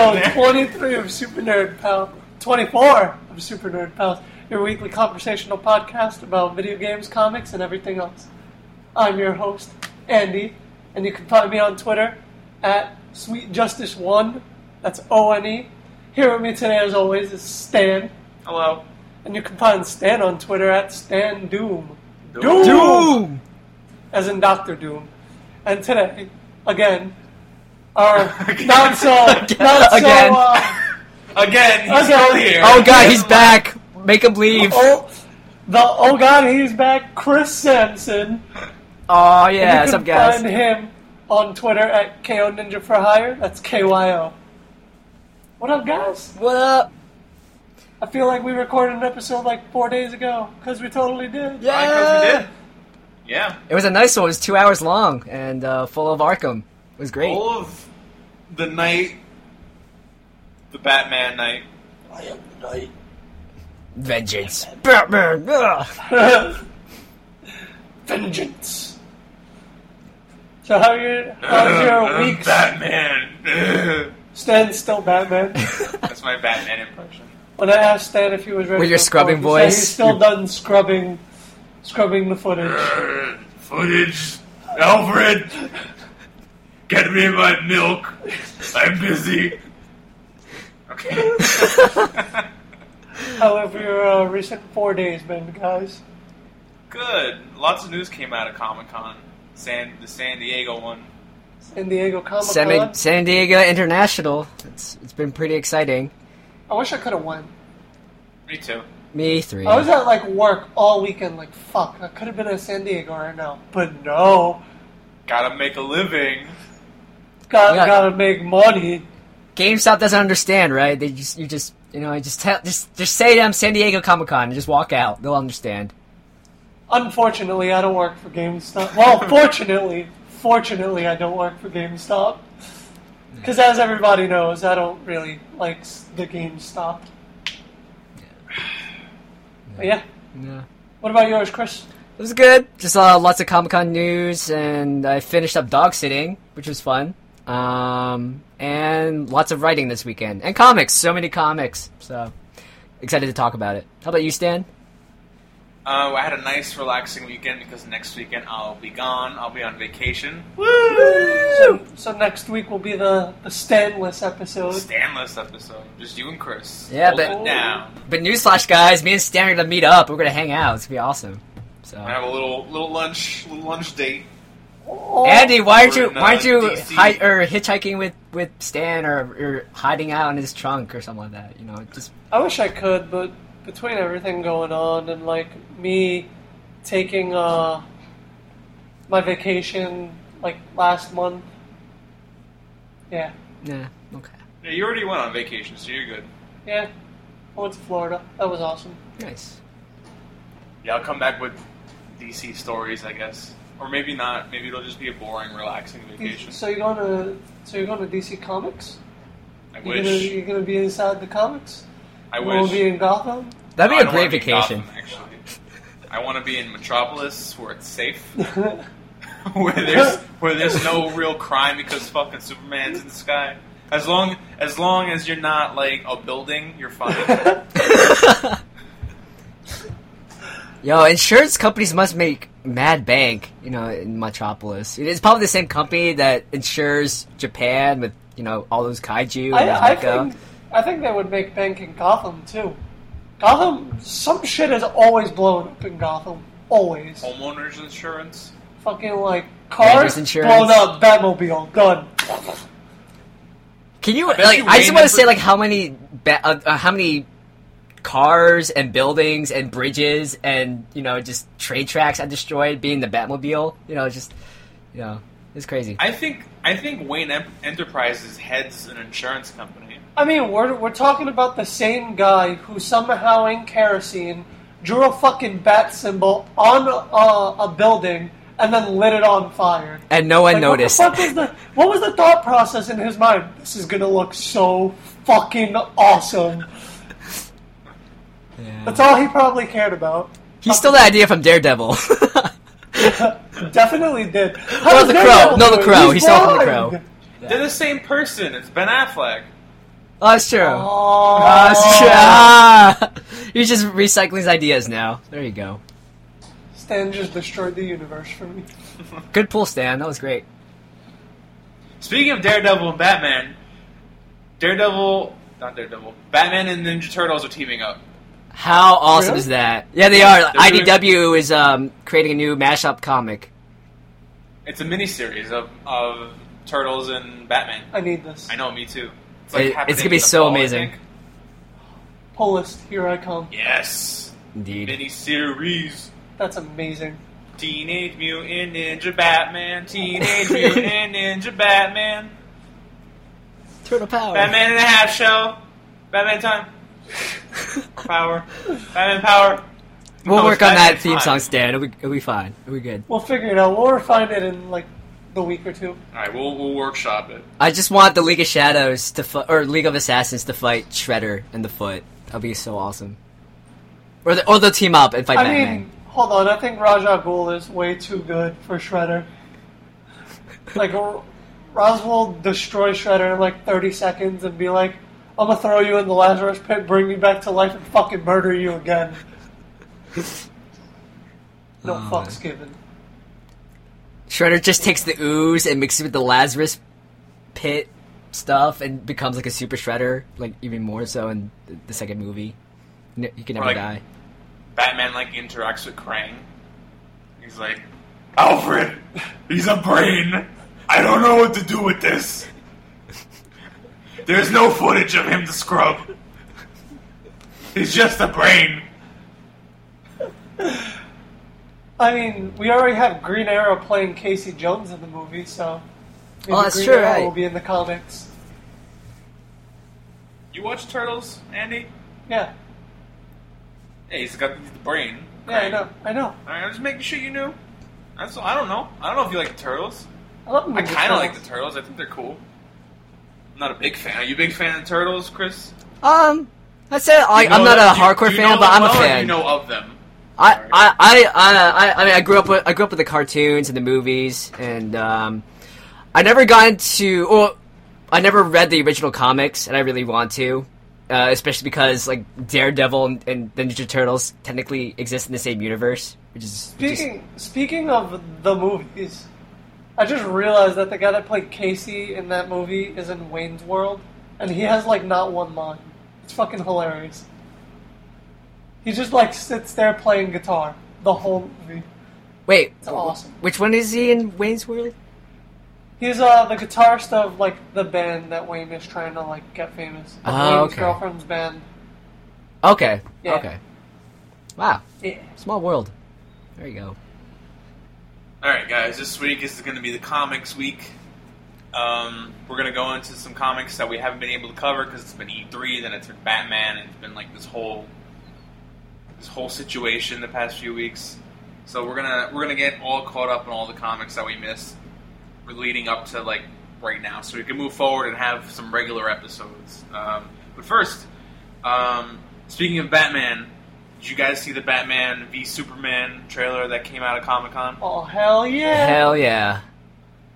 episode 23 of Super Nerd Pal. 24 of Super Nerd Pals, your weekly conversational podcast about video games, comics, and everything else. I'm your host, Andy, and you can find me on Twitter at SweetJustice1. That's O N E. Here with me today, as always, is Stan, Hello. and you can find Stan on Twitter at Stan Doom. Doom! as in Doctor Doom. And today, again, our not so, not so, Again. uh, Again, he's Okay. still here. Oh god, he's back! Make him leave! oh, the oh god, he's back, Chris Sampson. Oh And yeah, you what's can up guys? find him on Twitter at KO Ninja for Hire. That's KYO. What up, guys? What up? I feel like we recorded an episode like four days ago because we totally did. Yeah! I because we did. Yeah. It was a nice one, it was two hours long and uh, full of Arkham. It was great. All of the night, the Batman night. I am the night. Vengeance. Batman! Ugh. Vengeance. So how your how's your week? Batman. Stan still Batman. That's my Batman impression. When I asked Stan if he was ready, With your to scrubbing record, he said he's still done scrubbing, scrubbing the footage. Footage. Alfred. Get me my milk. I'm busy. Okay. How have your uh, recent four days been, guys? Good. Lots of news came out of Comic Con. San the San Diego one. San Diego Comic Con. San, San Diego International. It's it's been pretty exciting. I wish I could have won. Me too. Me three. I was at like work all weekend. Like fuck, I could have been in San Diego right now, but no. Gotta make a living. Got Yeah. gotta make money. GameStop doesn't understand, right? They just you just you know just tell just just say to them San Diego Comic Con and just walk out. They'll understand. Unfortunately, I don't work for GameStop. Well, fortunately, fortunately, I don't work for GameStop. Because as everybody knows, I don't really like the GameStop. But yeah. Yeah. What about yours, Chris? It was good. Just uh, lots of Comic Con news, and I finished up dog sitting, which was fun. Um, and lots of writing this weekend, and comics. So many comics. So excited to talk about it. How about you, Stan? Uh, I had a nice, relaxing weekend because next weekend I'll be gone. I'll be on vacation. So, so next week will be the, the Stanless episode. Stanless episode. Just you and Chris. Yeah, Hold but- now. But newsflash, guys, me and Stan are gonna meet up. We're gonna hang out. It's gonna be awesome. So, I have a little little lunch, little lunch date. Oh, Andy, why aren't you why aren't you hi- or hitchhiking with with Stan or, or hiding out in his trunk or something like that? You know, just I wish I could, but between everything going on and like me taking uh my vacation like last month, yeah, yeah, okay, Yeah, you already went on vacation, so you're good. yeah, I went to Florida. That was awesome. nice. Yeah, I'll come back with DC stories, I guess, or maybe not. Maybe it'll just be a boring, relaxing mm, vacation. So you're going to so you're going to DC Comics? I You're gonna, wish. you're gonna be inside the comics? I wish. You won't wish. be in Gotham? That'd I be a don't great wanna be vacation. Gotham, actually, I want to be in Metropolis, where it's safe, where there's where there's no real crime because fucking Superman's in the sky. As long as long as you're not like a building, you're fine. Yo, insurance companies must make mad bank, you know, in Metropolis. It's probably the same company that insures Japan with, you know, all those kaiju and I, I think I think they would make bank in Gotham too. Gotham, some shit has always blown up in Gotham. Always. Homeowners insurance. Fucking like Rangers cars insurance. blown up, Batmobile done. Can you bet like? I just want to say like how many ba- uh, uh, how many cars and buildings and bridges and you know just trade tracks I destroyed being the Batmobile. You know, just you know, it's crazy. I think I think Wayne Em- Enterprises heads an insurance company. I mean, we're we're talking about the same guy who somehow in kerosene drew a fucking bat symbol on a, a building and then lit it on fire. and no one Like, noticed. What, the fuck was the, what was the thought process in his mind? This is gonna look so fucking awesome. Yeah. That's all he probably cared about. He stole the idea from Daredevil. Definitely did. How No, the Daredevil Crow. No, the? Crow. He's He stole from the blind. Crow. They're the same person. It's Ben Affleck. Oh, that's true. Oh, Oh, that's true. Ah! He's just recycling his ideas now. There you go. Stan just destroyed the universe for me. Good pull, Stan. That was great. Speaking of Daredevil and Batman, Daredevil, not Daredevil, Batman and Ninja Turtles are teaming up. How awesome Really? is that? Yeah, they are. They're doing- IDW is um, creating a new mashup comic. It's a miniseries of, of Turtles and Batman. I need this. I know, me too. It's, It- it's gonna be so fall, amazing. think. Pull list, here I come. Yes, Indeed. miniseries. That's amazing. Teenage Mutant Ninja Batman. Teenage Mutant Ninja Batman. Turtle power. Batman and a half shell. Batman time. Power. Batman power. We'll No, work on that theme time. song, Stan. It'll be, it'll be fine. It'll be good. We'll figure it out. We'll refine it in like the week or two. All right, we'll we'll workshop it. I just want the League of Shadows to fight, or League of Assassins to fight Shredder in the foot. That'll be so awesome. Or, the, or they'll team up and fight I Batman. mean, hold on. I think Ra's al Ghul is way too good for Shredder. Like, R- Raz will destroy Shredder in like 30 seconds and be like, I'm gonna throw you in the Lazarus pit, bring you back to life, and fucking murder you again. No Oh, fucks given. Shredder just takes the ooze and mixes it with the Lazarus pit stuff and becomes like a super Shredder, like even more so in the- the second movie. He can never Like- die. Batman like interacts with Krang. He's like, Alfred, he's a brain. I don't know what to do with this. There's no footage of him to scrub. He's just a brain. I mean, we already have Green Arrow playing Casey Jones in the movie, so maybe Oh, that's Green true, Arrow right. will be in the comics. You watch Turtles, Andy? Yeah, Yeah, he's got the brain. yeah, I know, I know. All right, I'm just making sure you knew. That's I don't know. I don't know if you like the Turtles. I love I kind of like the Turtles. Turtles. I think they're cool. I'm not a big fan. Are you a big fan of the Turtles, Chris? Um, I said I, I'm not them? a hardcore do you fan, know but them I'm a well, or do fan. You know of them. I, I, I, I, I mean, I grew up with I grew up with the cartoons and the movies, and um, I never got into, or I never read the original comics, and I really want to, uh, especially because like Daredevil and, and the Ninja Turtles technically exist in the same universe, which is which is- Speaking speaking of the movies, I just realized that the guy that played Casey in that movie is in Wayne's World, and he has like not one line. It's fucking hilarious. He just like sits there playing guitar the whole movie. wait, It's awesome. which one is he in Wayne's World? He's uh the guitarist of like the band that Wayne is trying to like get famous. Oh, Wayne's okay. girlfriend's band. Okay, Yeah. okay, wow, Yeah. small world. There you go. All right, guys. This week is going to be the comics week. Um, we're going to go into some comics that we haven't been able to cover because it's been E3, then it's been Batman, and it's been like this whole this whole situation the past few weeks. So we're gonna we're gonna get all caught up on all the comics that we missed. Leading up to like right now, so we can move forward and have some regular episodes. Um, but first, um, speaking of Batman, did you guys see the Batman v Superman trailer that came out of Comic Con? Oh hell yeah! Hell yeah.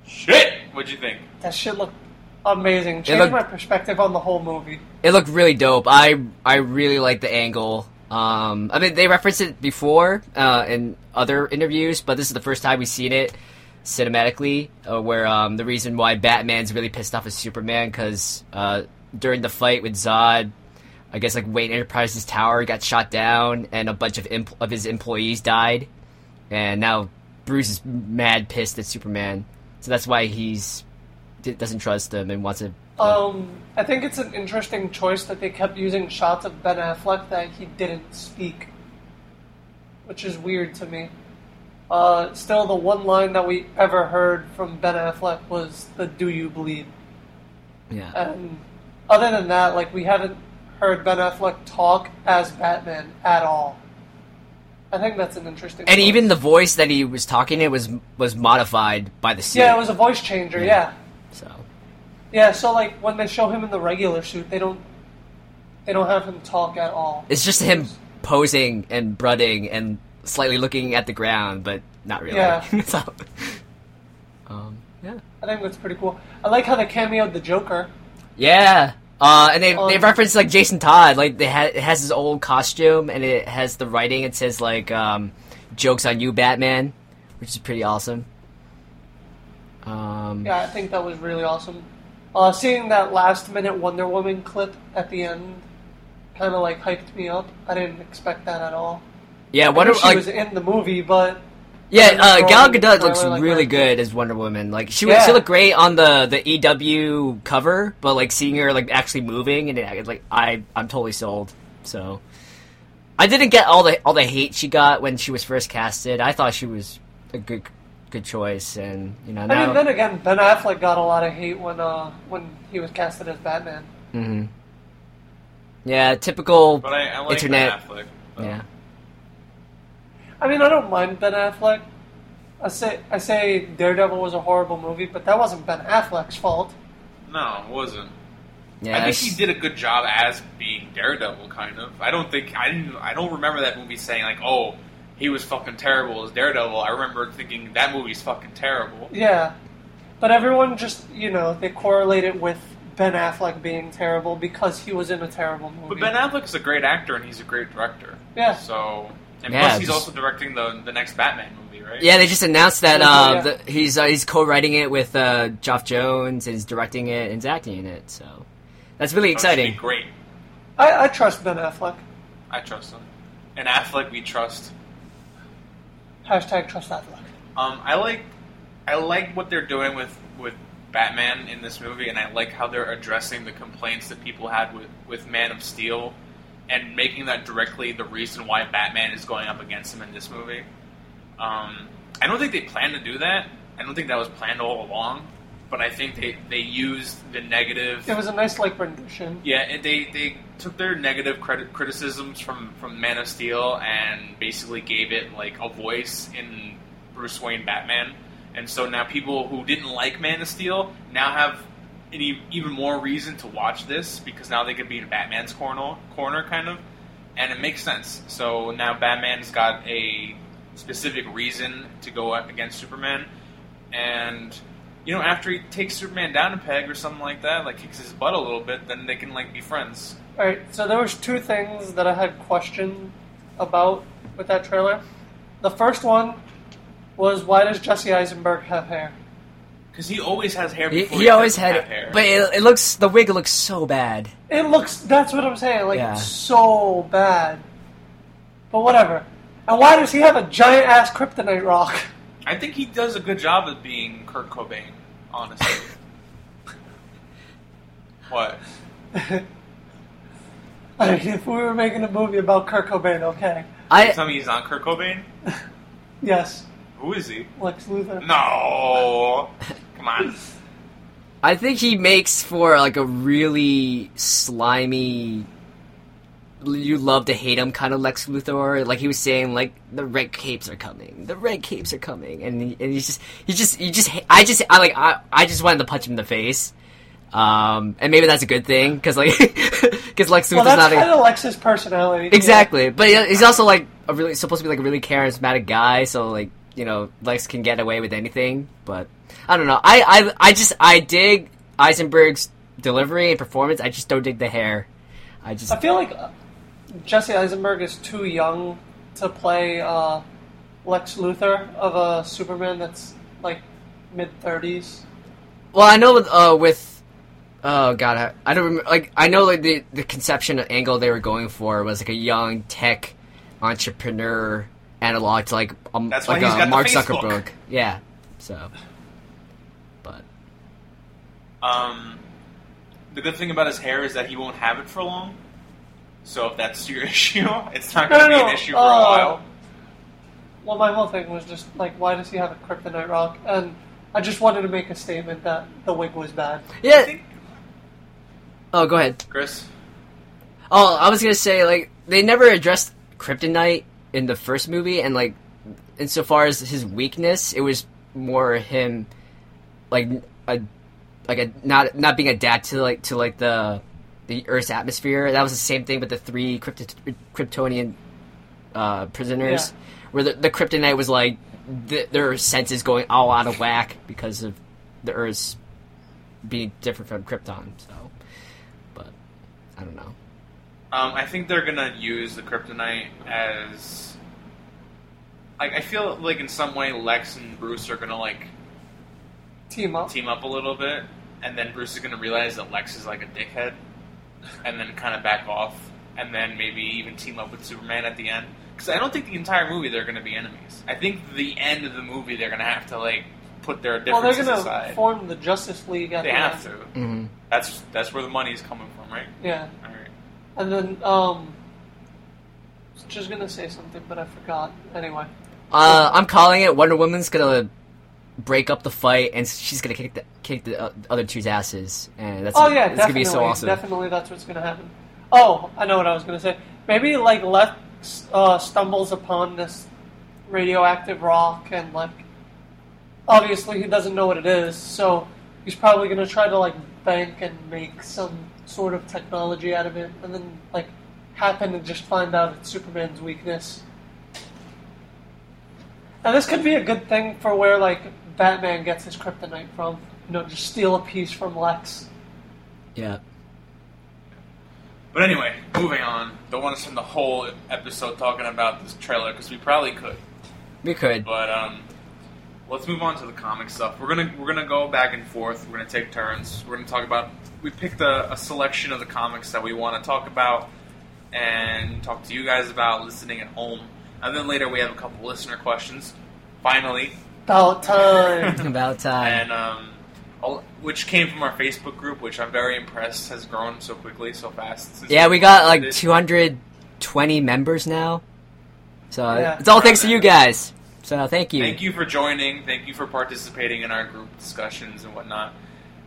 Shit! What'd you think? That shit looked amazing. Changed looked- my perspective on the whole movie. It looked really dope. I I really like the angle. Um, I mean, they referenced it before uh, in other interviews, but this is the first time we've seen it cinematically. Uh, where um, the reason why Batman's really pissed off is Superman because uh, during the fight with Zod, I guess like Wayne Enterprises tower got shot down and a bunch of imp- of his employees died, and now Bruce is mad pissed at Superman. So that's why he's d- doesn't trust him and wants to. Um, I think it's an interesting choice that they kept using shots of Ben Affleck that he didn't speak, which is weird to me. Uh, still, the one line that we ever heard from Ben Affleck was the "Do you bleed?" yeah. And other than that, like we haven't heard Ben Affleck talk as Batman at all. I think that's an interesting. And choice. even the voice that he was talking in was was modified by the suit. yeah, it was a voice changer. Yeah. yeah. So Yeah, so like when they show him in the regular suit, they don't they don't have him talk at all. it's just him posing and brooding and slightly looking at the ground, but not really. Yeah. so, um, Yeah. I think that's pretty cool. I like how they cameoed the Joker. Yeah. Uh, and they they Um, reference like Jason Todd, like they ha- it has his old costume and it has the writing. It says like um, "Jokes on you, Batman," which is pretty awesome. Um, Yeah, I think that was really awesome. Uh, seeing that last minute Wonder Woman clip at the end kind of like hyped me up. I didn't expect that at all. yeah. I Wonder knew she like was in the movie, but yeah, uh, Gal Gadot looks like really that. good as Wonder Woman. Like she Yeah. she looked great on the the EW cover, but like seeing her like actually moving and it, like I I'm totally sold. So I didn't get all the all the hate she got when she was first casted. I thought she was a good good choice, and you know I mean, then again, Ben Affleck got a lot of hate when uh, when he was casted as Batman. Mm-hmm. Yeah, typical. But I, I like Internet. Ben Affleck. though. Yeah, I mean, I don't mind Ben Affleck. I say I say Daredevil was a horrible movie, but that wasn't Ben Affleck's fault. No, it wasn't. yeah. I think he did a good job as being Daredevil, kind of. I don't think I didn't. I don't remember that movie saying like, "Oh, he was fucking terrible as Daredevil." I remember thinking that movie's fucking terrible. Yeah, but everyone just you know they correlate it with Ben Affleck being terrible because he was in a terrible movie. But Ben Affleck is a great actor and he's a great director. Yeah. So, and Yeah, plus he's just- also directing the the next Batman movie, right? Yeah, they just announced that uh, yeah. the, he's uh, he's co-writing it with uh, Geoff Johns and he's directing it and he's acting in it. So that's really So it be exciting. great. I, I trust Ben Affleck. I trust him. And Affleck, we trust. Hashtag trust Affleck. Um, I like, I like what they're doing with with Batman in this movie, and I like how they're addressing the complaints that people had with with Man of Steel, and making that directly the reason why Batman is going up against him in this movie. Um, I don't think they planned to do that. I don't think that was planned all along, but I think they they used the negative. It was a nice like rendition. Yeah, and they, they took their negative credit criticisms from, from Man of Steel and basically gave it like a voice in Bruce Wayne Batman. And so now people who didn't like Man of Steel now have an e- even more reason to watch this because now they could be in Batman's corner, corner kind of, and it makes sense. So now Batman's got a specific reason to go against Superman, and you know after he takes Superman down a peg or something like that, like kicks his butt a little bit, then they can like be friends. All right, so there was two things that I had question about with that trailer. The first one was why does Jesse Eisenberg have hair? Because he always has hair. He, Before he always had, have hair. but it, it looks the wig looks so bad. It looks. That's what I'm saying. Like Yeah. so bad. But whatever. And why does he have a giant ass kryptonite rock? I think he does a good job of being Kurt Cobain. Honestly. what? I mean, if we were making a movie about Kurt Cobain, okay. I Tell me he's not Kurt Cobain. Yes, Who is he? Lex Luthor. No. Come. I think he makes for like a really slimy. You love to hate him kind of Lex Luthor. Like he was saying, like the red capes are coming, the red capes are coming, and he, and he's just he just he just I just I like I I just wanted to punch him in the face. Um, and maybe that's a good thing because like because Lex Luthor's Well, that's not a, kind of Lex's personality. too. Exactly, but he's also like a really supposed to be like a really charismatic guy, so like you know Lex can get away with anything. But I don't know. I I, I just I dig Eisenberg's delivery and performance. I just don't dig the hair. I just I feel like uh, Jesse Eisenberg is too young to play uh, Lex Luthor of a Superman that's like mid thirties. well I know with uh with oh god I, I don't remember like I know like the the conception angle they were going for was like a young tech entrepreneur analog to like um, That's why like he's a got Mark Facebook. Zuckerberg. Yeah, so but. Um, the good thing about his hair is that he won't have it for long. So if that's your issue, it's not going to be no. an issue for uh, a while. Well, my whole thing was just like, why does he have a kryptonite rock? And I just wanted to make a statement that the wig was bad. Yeah. Oh, go ahead. Chris, Oh, I was gonna say like they never addressed kryptonite in the first movie, and like insofar as his weakness, it was more him like a like a not not being adapted to like to like the the Earth's atmosphere. That was the same thing with the three Krypto- Kryptonian uh, prisoners, Yeah. where the, the kryptonite was like th- their senses going all out of whack because of the Earth's being different from Krypton. So, but I don't know. Um, I think they're gonna use the kryptonite as. Like, I feel like in some way Lex and Bruce are gonna like Team up. team up a little bit, and then Bruce is gonna realize that Lex is like a dickhead, and then kind of back off, and then maybe even team up with Superman at the end. Because I don't think the entire movie they're gonna be enemies. I think the end of the movie they're gonna have to like put their Well, they're differences gonna aside. form the Justice League. At they the have end. to. hmm That's that's where the money is coming from, right? Yeah, All right. and then um, I was just gonna say something, but I forgot. Anyway, Uh, I'm calling it. Wonder Woman's gonna break up the fight, and she's gonna kick the kick the uh, other two's asses, and that's oh yeah, it's definitely, gonna be so awesome. definitely that's what's gonna happen. Oh, I know what I was gonna say. Maybe like Lex uh, stumbles upon this radioactive rock, and like obviously he doesn't know what it is, so he's probably gonna try to like bank and make some sort of technology out of it, and then like happen to just find out it's Superman's weakness. And this could be a good thing for where like Batman gets his kryptonite from. You know, just steal a piece from Lex. Yeah. But anyway, moving on. Don't want to spend the whole episode talking about this trailer because we probably could. We could. But um, let's move on to the comic stuff. We're gonna we're gonna go back and forth. We're gonna take turns. We're gonna talk about. We picked a, a selection of the comics that we want to talk about and talk to you guys about listening at home. And then later we have a couple listener questions. Finally, About time. About time. and um, all- which came from our Facebook group, which I'm very impressed has grown so quickly, so fast. since yeah, we got like started. 220 members now. So Yeah. it's all thanks to you guys. So thank you. Thank you for joining. Thank you for participating in our group discussions and whatnot.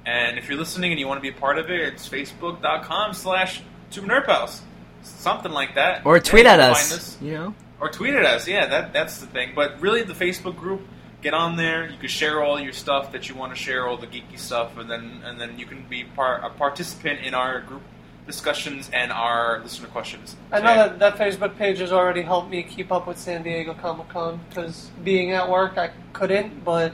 And if you're listening and you want to be a part of it, it's facebook.com slash Pals. Something like that. Or tweet you at us. find us. You know. Or tweet at us. Yeah, that that's the thing. But really, the Facebook group, get on there. You can share all your stuff that you want to share, all the geeky stuff, and then and then you can be part a participant in our group discussions and our listener questions. I know that that Facebook page has already helped me keep up with San Diego Comic Con because being at work I couldn't, but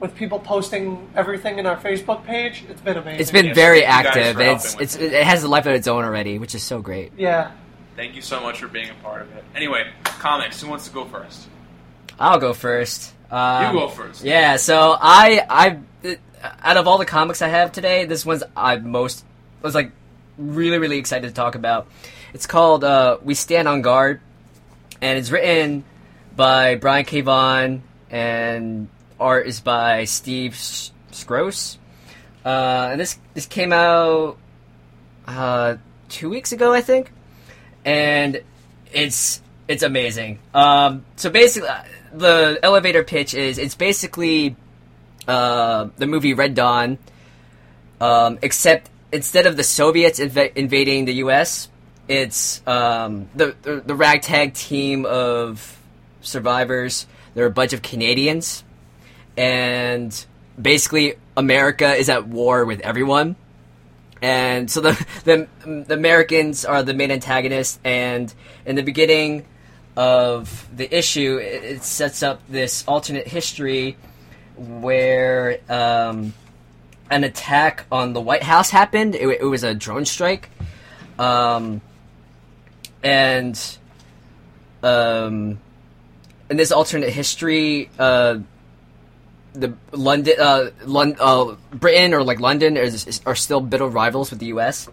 with people posting everything in our Facebook page, it's been amazing. It's been Yes, very thank you guys active. for and helping It's it's it. it has a life of its own already, which is so great. yeah. Thank you so much for being a part of it. Anyway, comics. Who wants to go first? I'll go first. Um, you go first. Yeah, so I I out of all the comics I have today, this one's I most was like really really excited to talk about. It's called uh, We Stand on Guard, and it's written by Brian K. Vaughan, and art is by Steve S- Skroce. Uh, and this this came out uh, two weeks ago, I think, and it's it's amazing. Um, so basically, the elevator pitch is it's basically uh, the movie Red Dawn, um, except instead of the Soviets inv- invading the U.S., it's um, the, the the ragtag team of survivors. They're a bunch of Canadians, and basically America is at war with everyone. And so the, the the Americans are the main antagonists, and in the beginning of the issue, it, it sets up this alternate history where um, an attack on the White House happened. It, it was a drone strike, um, and um, in this alternate history, uh, the London, uh, Lon- uh, Britain or like London is, are still bitter rivals with the U.S.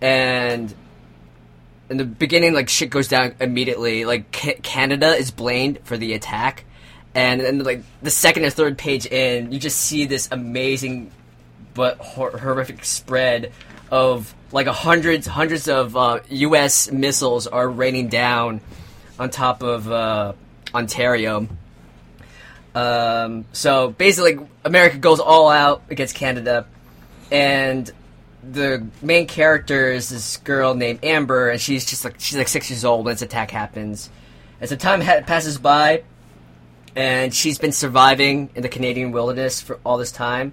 And in the beginning, like shit goes down immediately. Like ca- Canada is blamed for the attack, and then like the second or third page in, you just see this amazing but hor- horrific spread of like hundreds hundreds of uh, U.S. missiles are raining down on top of uh, Ontario. Um, so basically, America goes all out against Canada, and the main character is this girl named Amber, and she's just like she's like six years old when this attack happens. As the time ha- passes by, and she's been surviving in the Canadian wilderness for all this time,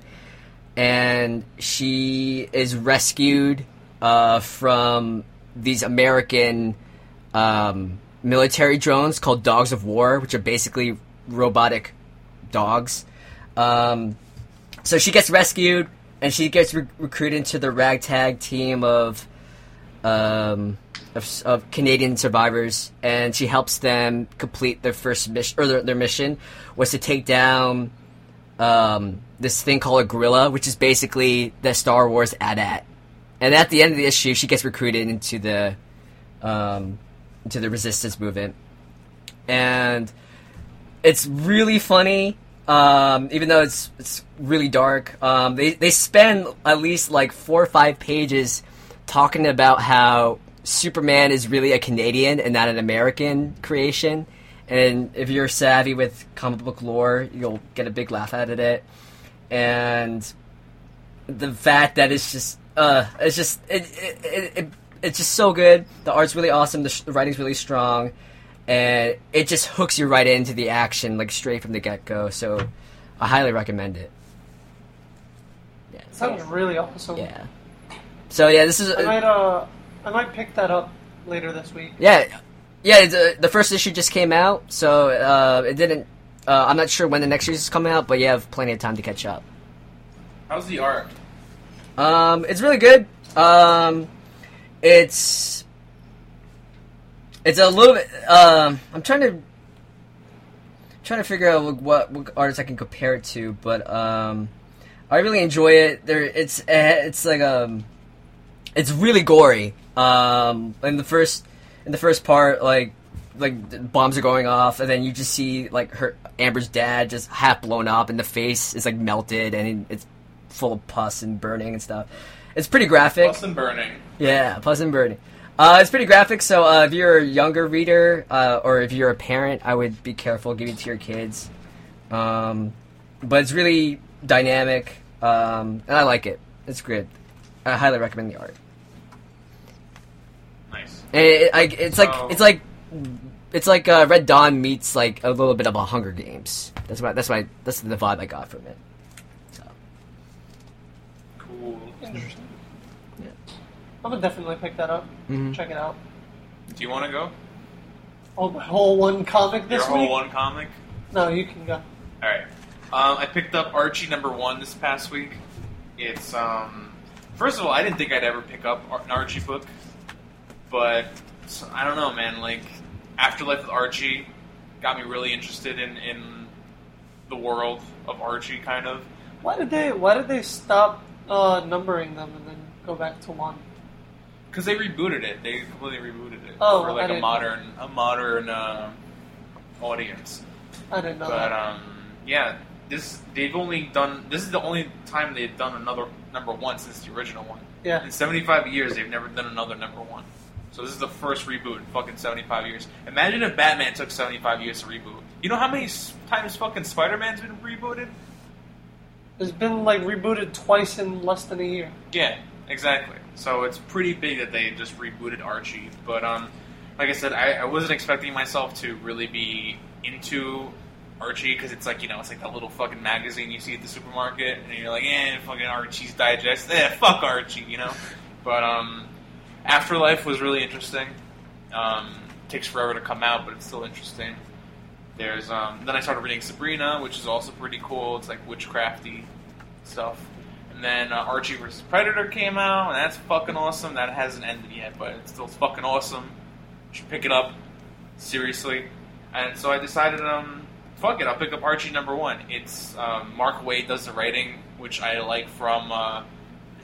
and she is rescued uh, from these American um, military drones called Dogs of War, which are basically robotic dogs. Um, so she gets rescued and she gets re- recruited into the ragtag team of um, of, of Canadian survivors, and she helps them complete their first mission or their, their mission was to take down um, this thing called a gorilla, which is basically the Star Wars AT-AT. And at the end of the issue, she gets recruited into the um, into the resistance movement, and it's really funny. Um, even though it's it's really dark, um, they they spend at least like four or five pages talking about how Superman is really a Canadian and not an American creation. And if you're savvy with comic book lore, you'll get a big laugh out of it. And the fact that it's just, uh, it's just, it, it, it, it it's just so good. The art's really awesome. The, sh- the writing's really strong, and it just hooks you right into the action, like straight from the get go. So, I highly recommend it. Yeah. Sounds really awesome. Yeah. So yeah, this is I might uh, I might pick that up later this week. yeah, yeah. It's, uh, the first issue just came out, so uh, it didn't. Uh, I'm not sure when the next issue is coming out, but you have plenty of time to catch up. How's the art? Um, it's really good. Um, it's it's a little bit. Um, I'm trying to trying to figure out what what artists I can compare it to, but um, I really enjoy it. There, it's eh, it's like um, it's really gory. Um, in the first in the first part, like like bombs are going off, and then you just see like her Amber's dad just half blown up, and the face is like melted, and it's full of pus and burning and stuff. It's pretty graphic. Pus and burning. Yeah, Pus and Birdie. Uh, it's pretty graphic, so uh, if you're a younger reader uh, or if you're a parent, I would be careful giving it to your kids. Um, but it's really dynamic, um, and I like it. It's good. I highly recommend the art. Nice. It, I, it's like So- it's like it's like uh, Red Dawn meets like a little bit of a Hunger Games. That's what that's why that's the vibe I got from it. So Cool. Interesting. Yeah. I'm definitely pick that up. Mhm. Check it out. Do you want to go? Oh, my whole one comic this Your whole week. one comic. No, you can go. All right. Um, I picked up Archie number one this past week. It's um, first of all, I didn't think I'd ever pick up an Archie book, but I don't know, man. Like Afterlife with Archie got me really interested in in the world of Archie, kind of. Why did they Why did they stop uh, numbering them and then go back to one? Because they rebooted it, they completely rebooted it Oh, for like a modern a modern uh, audience. I didn't know But that. um, yeah, this they've only done. This is the only time they've done another number one since the original one. yeah. In 75 years, they've never done another number one. So this is the first reboot in fucking 75 years. Imagine if Batman took 75 years to reboot. You know how many times fucking Spider-Man's been rebooted? It's been like rebooted twice in less than a year. Yeah, exactly. So it's pretty big that they just rebooted Archie. But um, like I said, I, I wasn't expecting myself to really be into Archie because it's like you know it's like that little fucking magazine you see at the supermarket, and you're like, eh, fucking Archie's Digest, eh, fuck Archie, you know. But um, Afterlife was really interesting. Um, takes forever to come out, but it's still interesting. There's um, then I started reading Sabrina, which is also pretty cool. It's like witchcrafty stuff. And then uh, Archie vs Predator came out, and that's fucking awesome. That hasn't ended yet, but it's still fucking awesome. You should pick it up seriously. And so I decided, um, fuck it, I'll pick up Archie number one. It's um, Mark Waid does the writing, which I like from uh,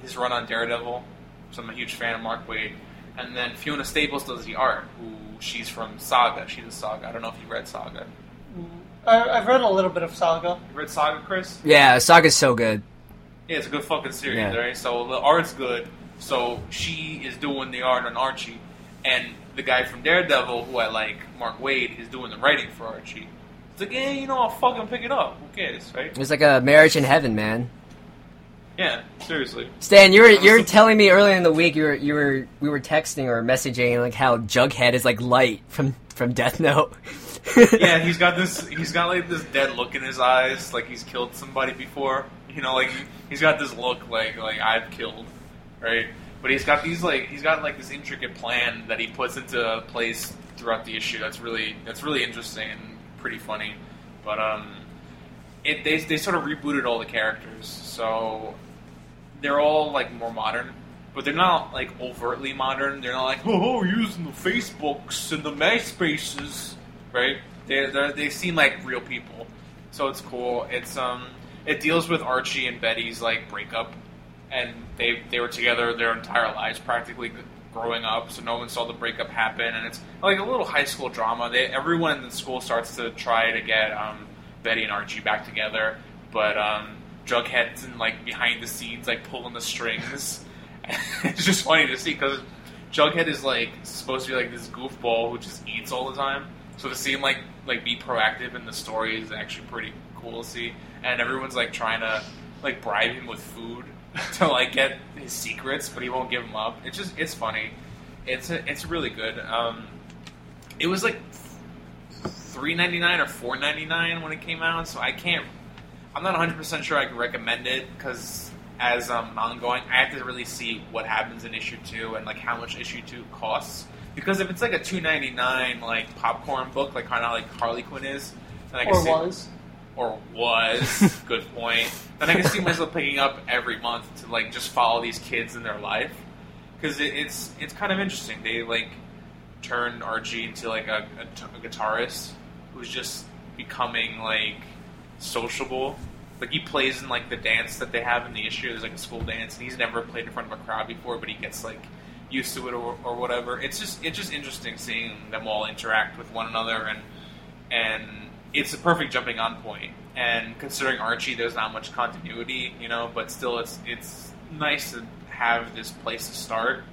his run on Daredevil. So I'm a huge fan of Mark Waid. And then Fiona Staples does the art, who she's from Saga. She's a Saga. I don't know if you read Saga. Mm. I, I've read a little bit of Saga. You read Saga, Chris? yeah, Saga's so good. Yeah, it's a good fucking series, Yeah. right? So the art's good. So she is doing the art on Archie, and the guy from Daredevil, who I like, Mark Waid, is doing the writing for Archie. It's like, yeah, you know, I'll fucking pick it up. Who cares, right? It's like a marriage in heaven, man. Yeah, seriously. Stan, you were you were so- telling me earlier in the week you were you were we were texting or messaging like how Jughead is like light from from Death Note. Yeah, he's got this. He's got like this dead look in his eyes, like he's killed somebody before. You know, like he's got this look like like I've killed, right? But he's got these like he's got like this intricate plan that he puts into place throughout the issue. That's really that's really interesting and pretty funny. But um, it they they sort of rebooted all the characters, so they're all like more modern, but they're not like overtly modern. They're not like oh, we're using the Facebooks and the MySpaces, right? They they seem like real people, so it's cool. It's um it deals with Archie and Betty's like breakup, and they they were together their entire lives practically growing up, so no one saw the breakup happen, and it's like a little high school drama. They everyone in the school starts to try to get um, Betty and Archie back together, but um, Jughead's in like behind the scenes, like pulling the strings. it's just funny to see because Jughead is like supposed to be like this goofball who just eats all the time. So to see him like like be proactive in the story is actually pretty cool to see. And everyone's like trying to like bribe him with food to like get his secrets, but he won't give them up. It's just it's funny. It's a, it's really good. Um, it was like three ninety nine or four ninety nine when it came out, so I can't. I'm not 100 percent sure I can recommend it because as um, ongoing, I have to really see what happens in issue two and like how much issue two costs. Because if it's like a 2.99 like popcorn book, like kind of like Harley Quinn is, then I can Or see, was. Or was good point. Then I can see myself picking up every month to like just follow these kids in their life because it, it's it's kind of interesting. They like turned RG into like a, a t- a guitarist who's just becoming like sociable. Like he plays in like the dance that they have in the issue. There's like a school dance, and he's never played in front of a crowd before, but he gets like used to it or, or whatever. It's just it's just interesting seeing them all interact with one another, and and it's a perfect jumping on point. And considering Archie, there's not much continuity, you know, but still, it's it's nice to have this place to start.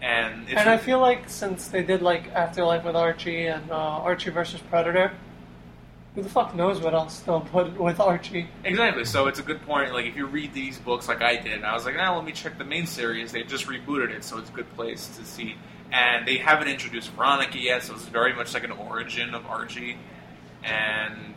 And it's And I feel like since they did like Afterlife with Archie and uh, Archie versus Predator, who the fuck knows what else they'll put with Archie? Exactly. So it's a good point. Like if you read these books, like I did, and I was like, ah, let me check the main series. They just rebooted it, so it's a good place to see. And they haven't introduced Veronica yet, so it's very much like an origin of Archie. And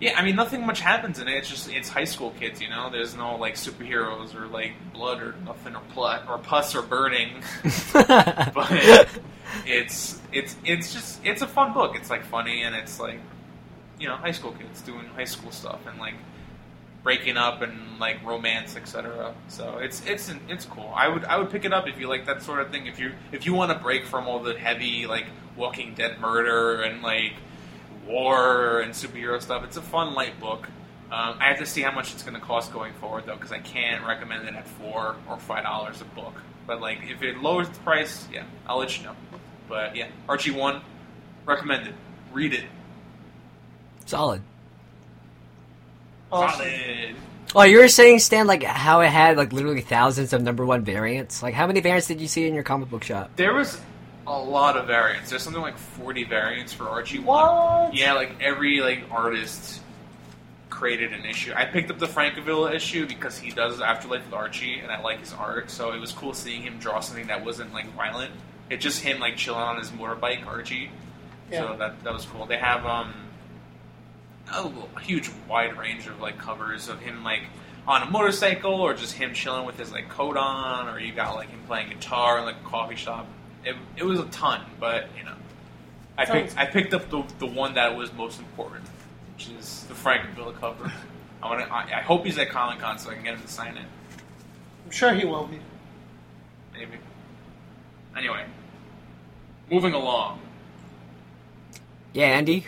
yeah, I mean, nothing much happens in it. It's just it's high school kids, you know. There's no like superheroes or like blood or nothing or blood or pus or burning. but it's it's it's just it's a fun book. It's like funny and it's like you know high school kids doing high school stuff and like breaking up and like romance, etc. So it's it's it's cool. I would I would pick it up if you like that sort of thing. If you if you want to break from all the heavy like Walking Dead murder and like war and superhero stuff, it's a fun light book. Um, I have to see how much it's going to cost going forward though, because I can't recommend it at four or five dollars a book. But like if it lowers the price, yeah, I'll let you know. But yeah, Archie one, recommended. Read it. Solid. Awesome. Solid. Oh, you were saying, Stan, like how it had like literally thousands of number one variants. Like, how many variants did you see in your comic book shop? There was a lot of variants. There's something like 40 variants for Archie What? one. Yeah, like every like artist created an issue. I picked up the Francavilla issue because he does Afterlife with Archie, and I like his art. So it was cool seeing him draw something that wasn't like violent. It's just him like chilling on his motorbike, Archie. Yeah. So that that was cool. They have um a huge wide range of like covers of him like on a motorcycle or just him chilling with his like coat on or you got like him playing guitar in like a coffee shop. It, it was a ton, but you know, I picked I picked up the the one that was most important, which is the Francavilla cover. I want to. I, I hope he's at Comic Con so I can get him to sign it. I'm sure he will be. Maybe. Anyway, moving along. Yeah, Andy.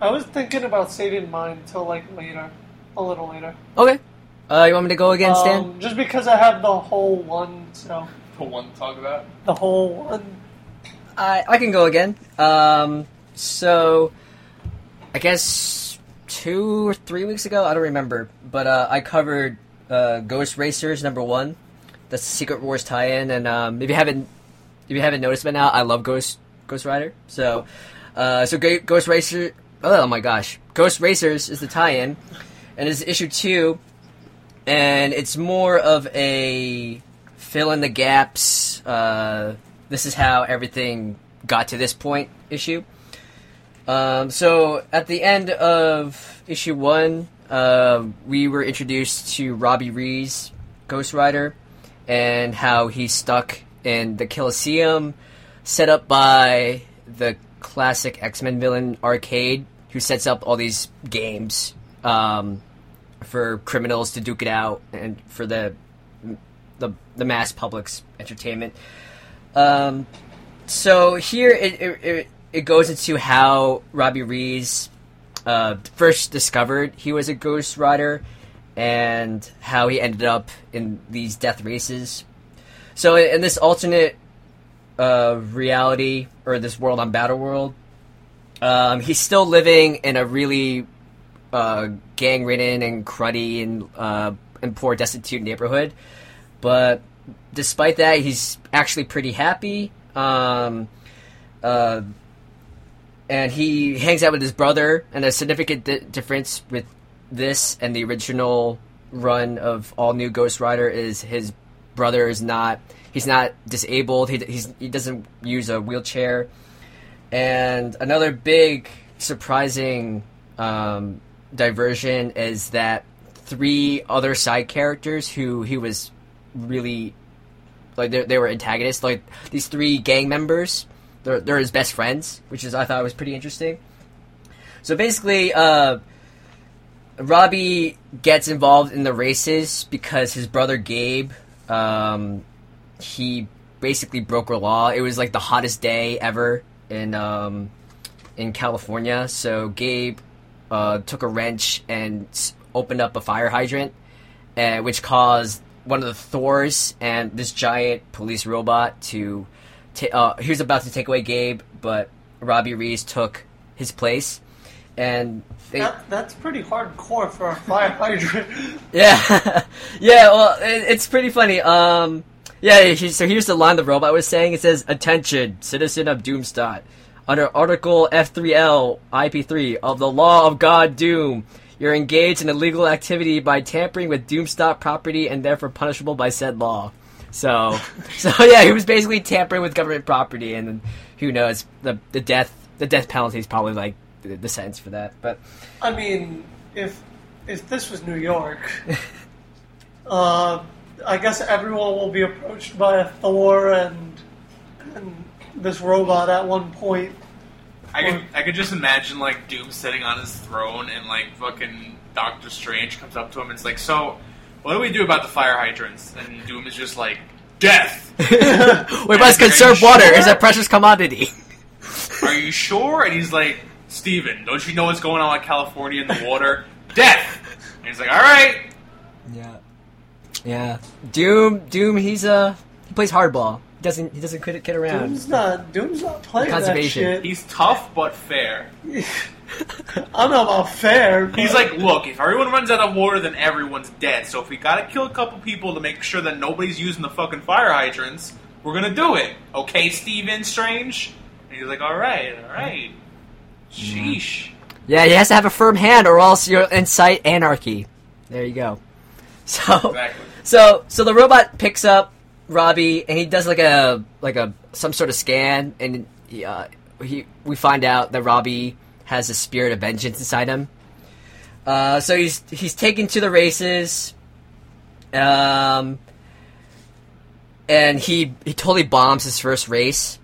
I was thinking about saving mine until like later, a little later. Okay. Uh, you want me to go again, Stan? Um, just because I have the whole one, so The one to talk about. the whole one. I I can go again. Um, so I guess two or three weeks ago, I don't remember, but uh, I covered uh, Ghost Racers number one, the Secret Wars tie-in, and um, if you haven't if you haven't noticed by now, I love Ghost Ghost Rider. So uh, so Ga- Ghost Racer. Oh my gosh, Ghost Racers is the tie-in, and it's issue two, and it's more of a fill in the gaps. Uh, this is how everything got to this point issue. Um, so at the end of issue one, uh, we were introduced to Robbie Reyes, Ghost Rider, and how he's stuck in the Coliseum, set up by the classic X Men villain Arcade, who sets up all these games um, for criminals to duke it out and for the the, the mass public's entertainment. Um, so here it, it, it, it goes into how Robbie Reyes uh, first discovered he was a ghost rider and how he ended up in these death races. So in, this alternate uh, reality or this world on Battle World, um, he's still living in a really uh, gang-ridden and cruddy and uh, and poor, destitute neighborhood. But despite that, he's actually pretty happy. Um, uh, and he hangs out with his brother, and a significant di- difference with this and the original run of all new Ghost Rider is his brother is not he's not disabled. He he's, he doesn't use a wheelchair. And another big surprising um, diversion is that three other side characters who he was really like they, they were antagonists. Like these three gang members, they're they're his best friends, which is I thought was pretty interesting. So basically, uh, Robbie gets involved in the races because his brother Gabe, um, he basically broke a law. It was like the hottest day ever in um, in California. So Gabe uh, took a wrench and opened up a fire hydrant, uh, which caused one of the Thors and this giant police robot to. ta uh, he was about to take away Gabe, but Robbie Reyes took his place, and they, That, that's pretty hardcore for a fire hydrant. yeah, yeah. Well, it, it's pretty funny. Um, yeah. he- So here's the line the robot was saying. It says, "Attention, citizen of Doomstadt, under Article F3L IP3 of the Law of God Doom, you're engaged in illegal activity by tampering with Doomstadt property and therefore punishable by said law." So, so yeah, he was basically tampering with government property, and who knows the the death the death penalty is probably like the, the sentence for that. But I mean, if if this was New York, uh, I guess everyone will be approached by a Thor and and this robot at one point. I could I could just imagine like Doom sitting on his throne and like fucking Doctor Strange comes up to him and is like, "So, what do we do about the fire hydrants?" And Doom is just like, "Death." we must Are you conserve water. sure? It's a precious commodity. Are you sure? And he's like, "Stephen, don't you know what's going on in California in the water? Death." And he's like, "All right." Yeah. Yeah. Doom. Doom. He's uh he plays hardball. He doesn't. He doesn't kid, kid around. Doom's not Doom's not playing Conservation. that He's tough but fair. I don't know about fair. But He's like, look, if everyone runs out of water, then everyone's dead. So if we gotta kill a couple people to make sure that nobody's using the fucking fire hydrants, we're gonna do it. Okay, Stephen Strange? And he's like, alright, alright. Sheesh. Yeah. He has to have a firm hand, or else you'll incite anarchy. There you go. So. Exactly. So so the robot picks up Robbie and he does like a like a some sort of scan and he, uh, he we find out that Robbie has a spirit of vengeance inside him. Uh, so he's he's taken to the races, um, and he he totally bombs his first race,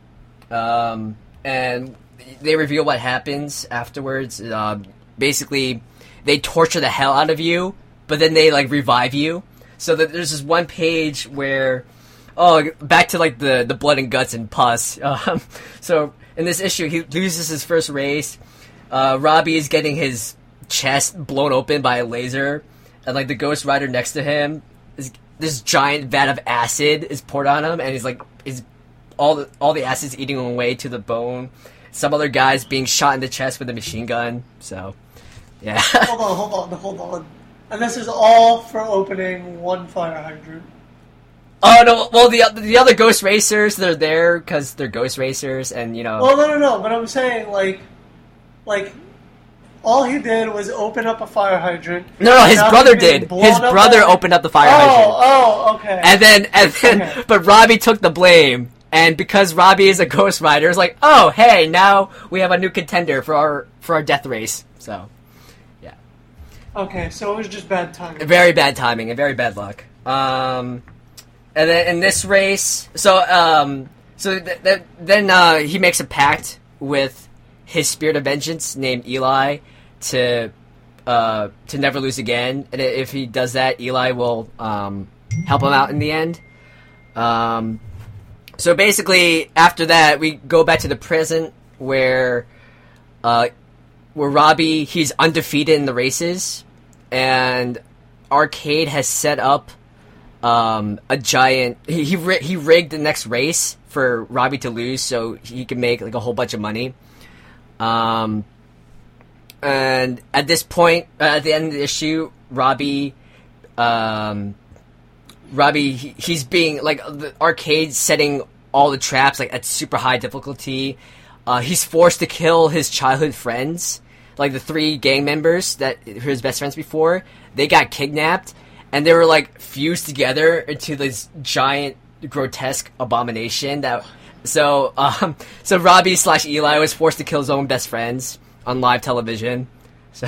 um, and they reveal what happens afterwards. Uh, basically, they torture the hell out of you, but then they like revive you. So that there's this one page where, oh, back to like the the blood and guts and pus. Um, so in this issue, he loses his first race. Uh, Robbie is getting his chest blown open by a laser, and like the Ghost Rider next to him is this giant vat of acid is poured on him, and he's like is all the all the acid's eating away to the bone. Some other guys being shot in the chest with a machine gun. So, yeah. hold on, hold on, hold on. And this is all for opening one fire hydrant. Oh no! Well, the the other Ghost Racers, they're there because they're Ghost Racers, and you know. Well, no, no, no. But I'm saying like, like, all he did was open up a fire hydrant. no, no, his brother did. His brother by- opened up the fire oh, hydrant, oh, okay. and then and then, Okay. but Robbie took the blame, and because Robbie is a Ghost Rider, it's like, oh, hey, now we have a new contender for our for our death race. So, yeah. okay, so it was just bad timing. very bad timing and very bad luck. Um, and then in this race, so um, so th- th- then uh, he makes a pact with his spirit of vengeance named Eli to uh, to never lose again. And if he does that, Eli will um, help him out in the end. Um, so basically, after that, we go back to the present where uh, where Robbie he's undefeated in the races, and Arcade has set up um, a giant. He he, he rigged the next race for Robbie to lose, so he can make like a whole bunch of money. Um, and at this point, uh, at the end of the issue, Robbie, um, Robbie, he, he's being like the arcade setting all the traps like at super high difficulty. Uh, he's forced to kill his childhood friends, like the three gang members that were his best friends before. They got kidnapped, and they were like fused together into this giant, grotesque abomination. That so, um, so Robbie slash Eli was forced to kill his own best friends on live television. So,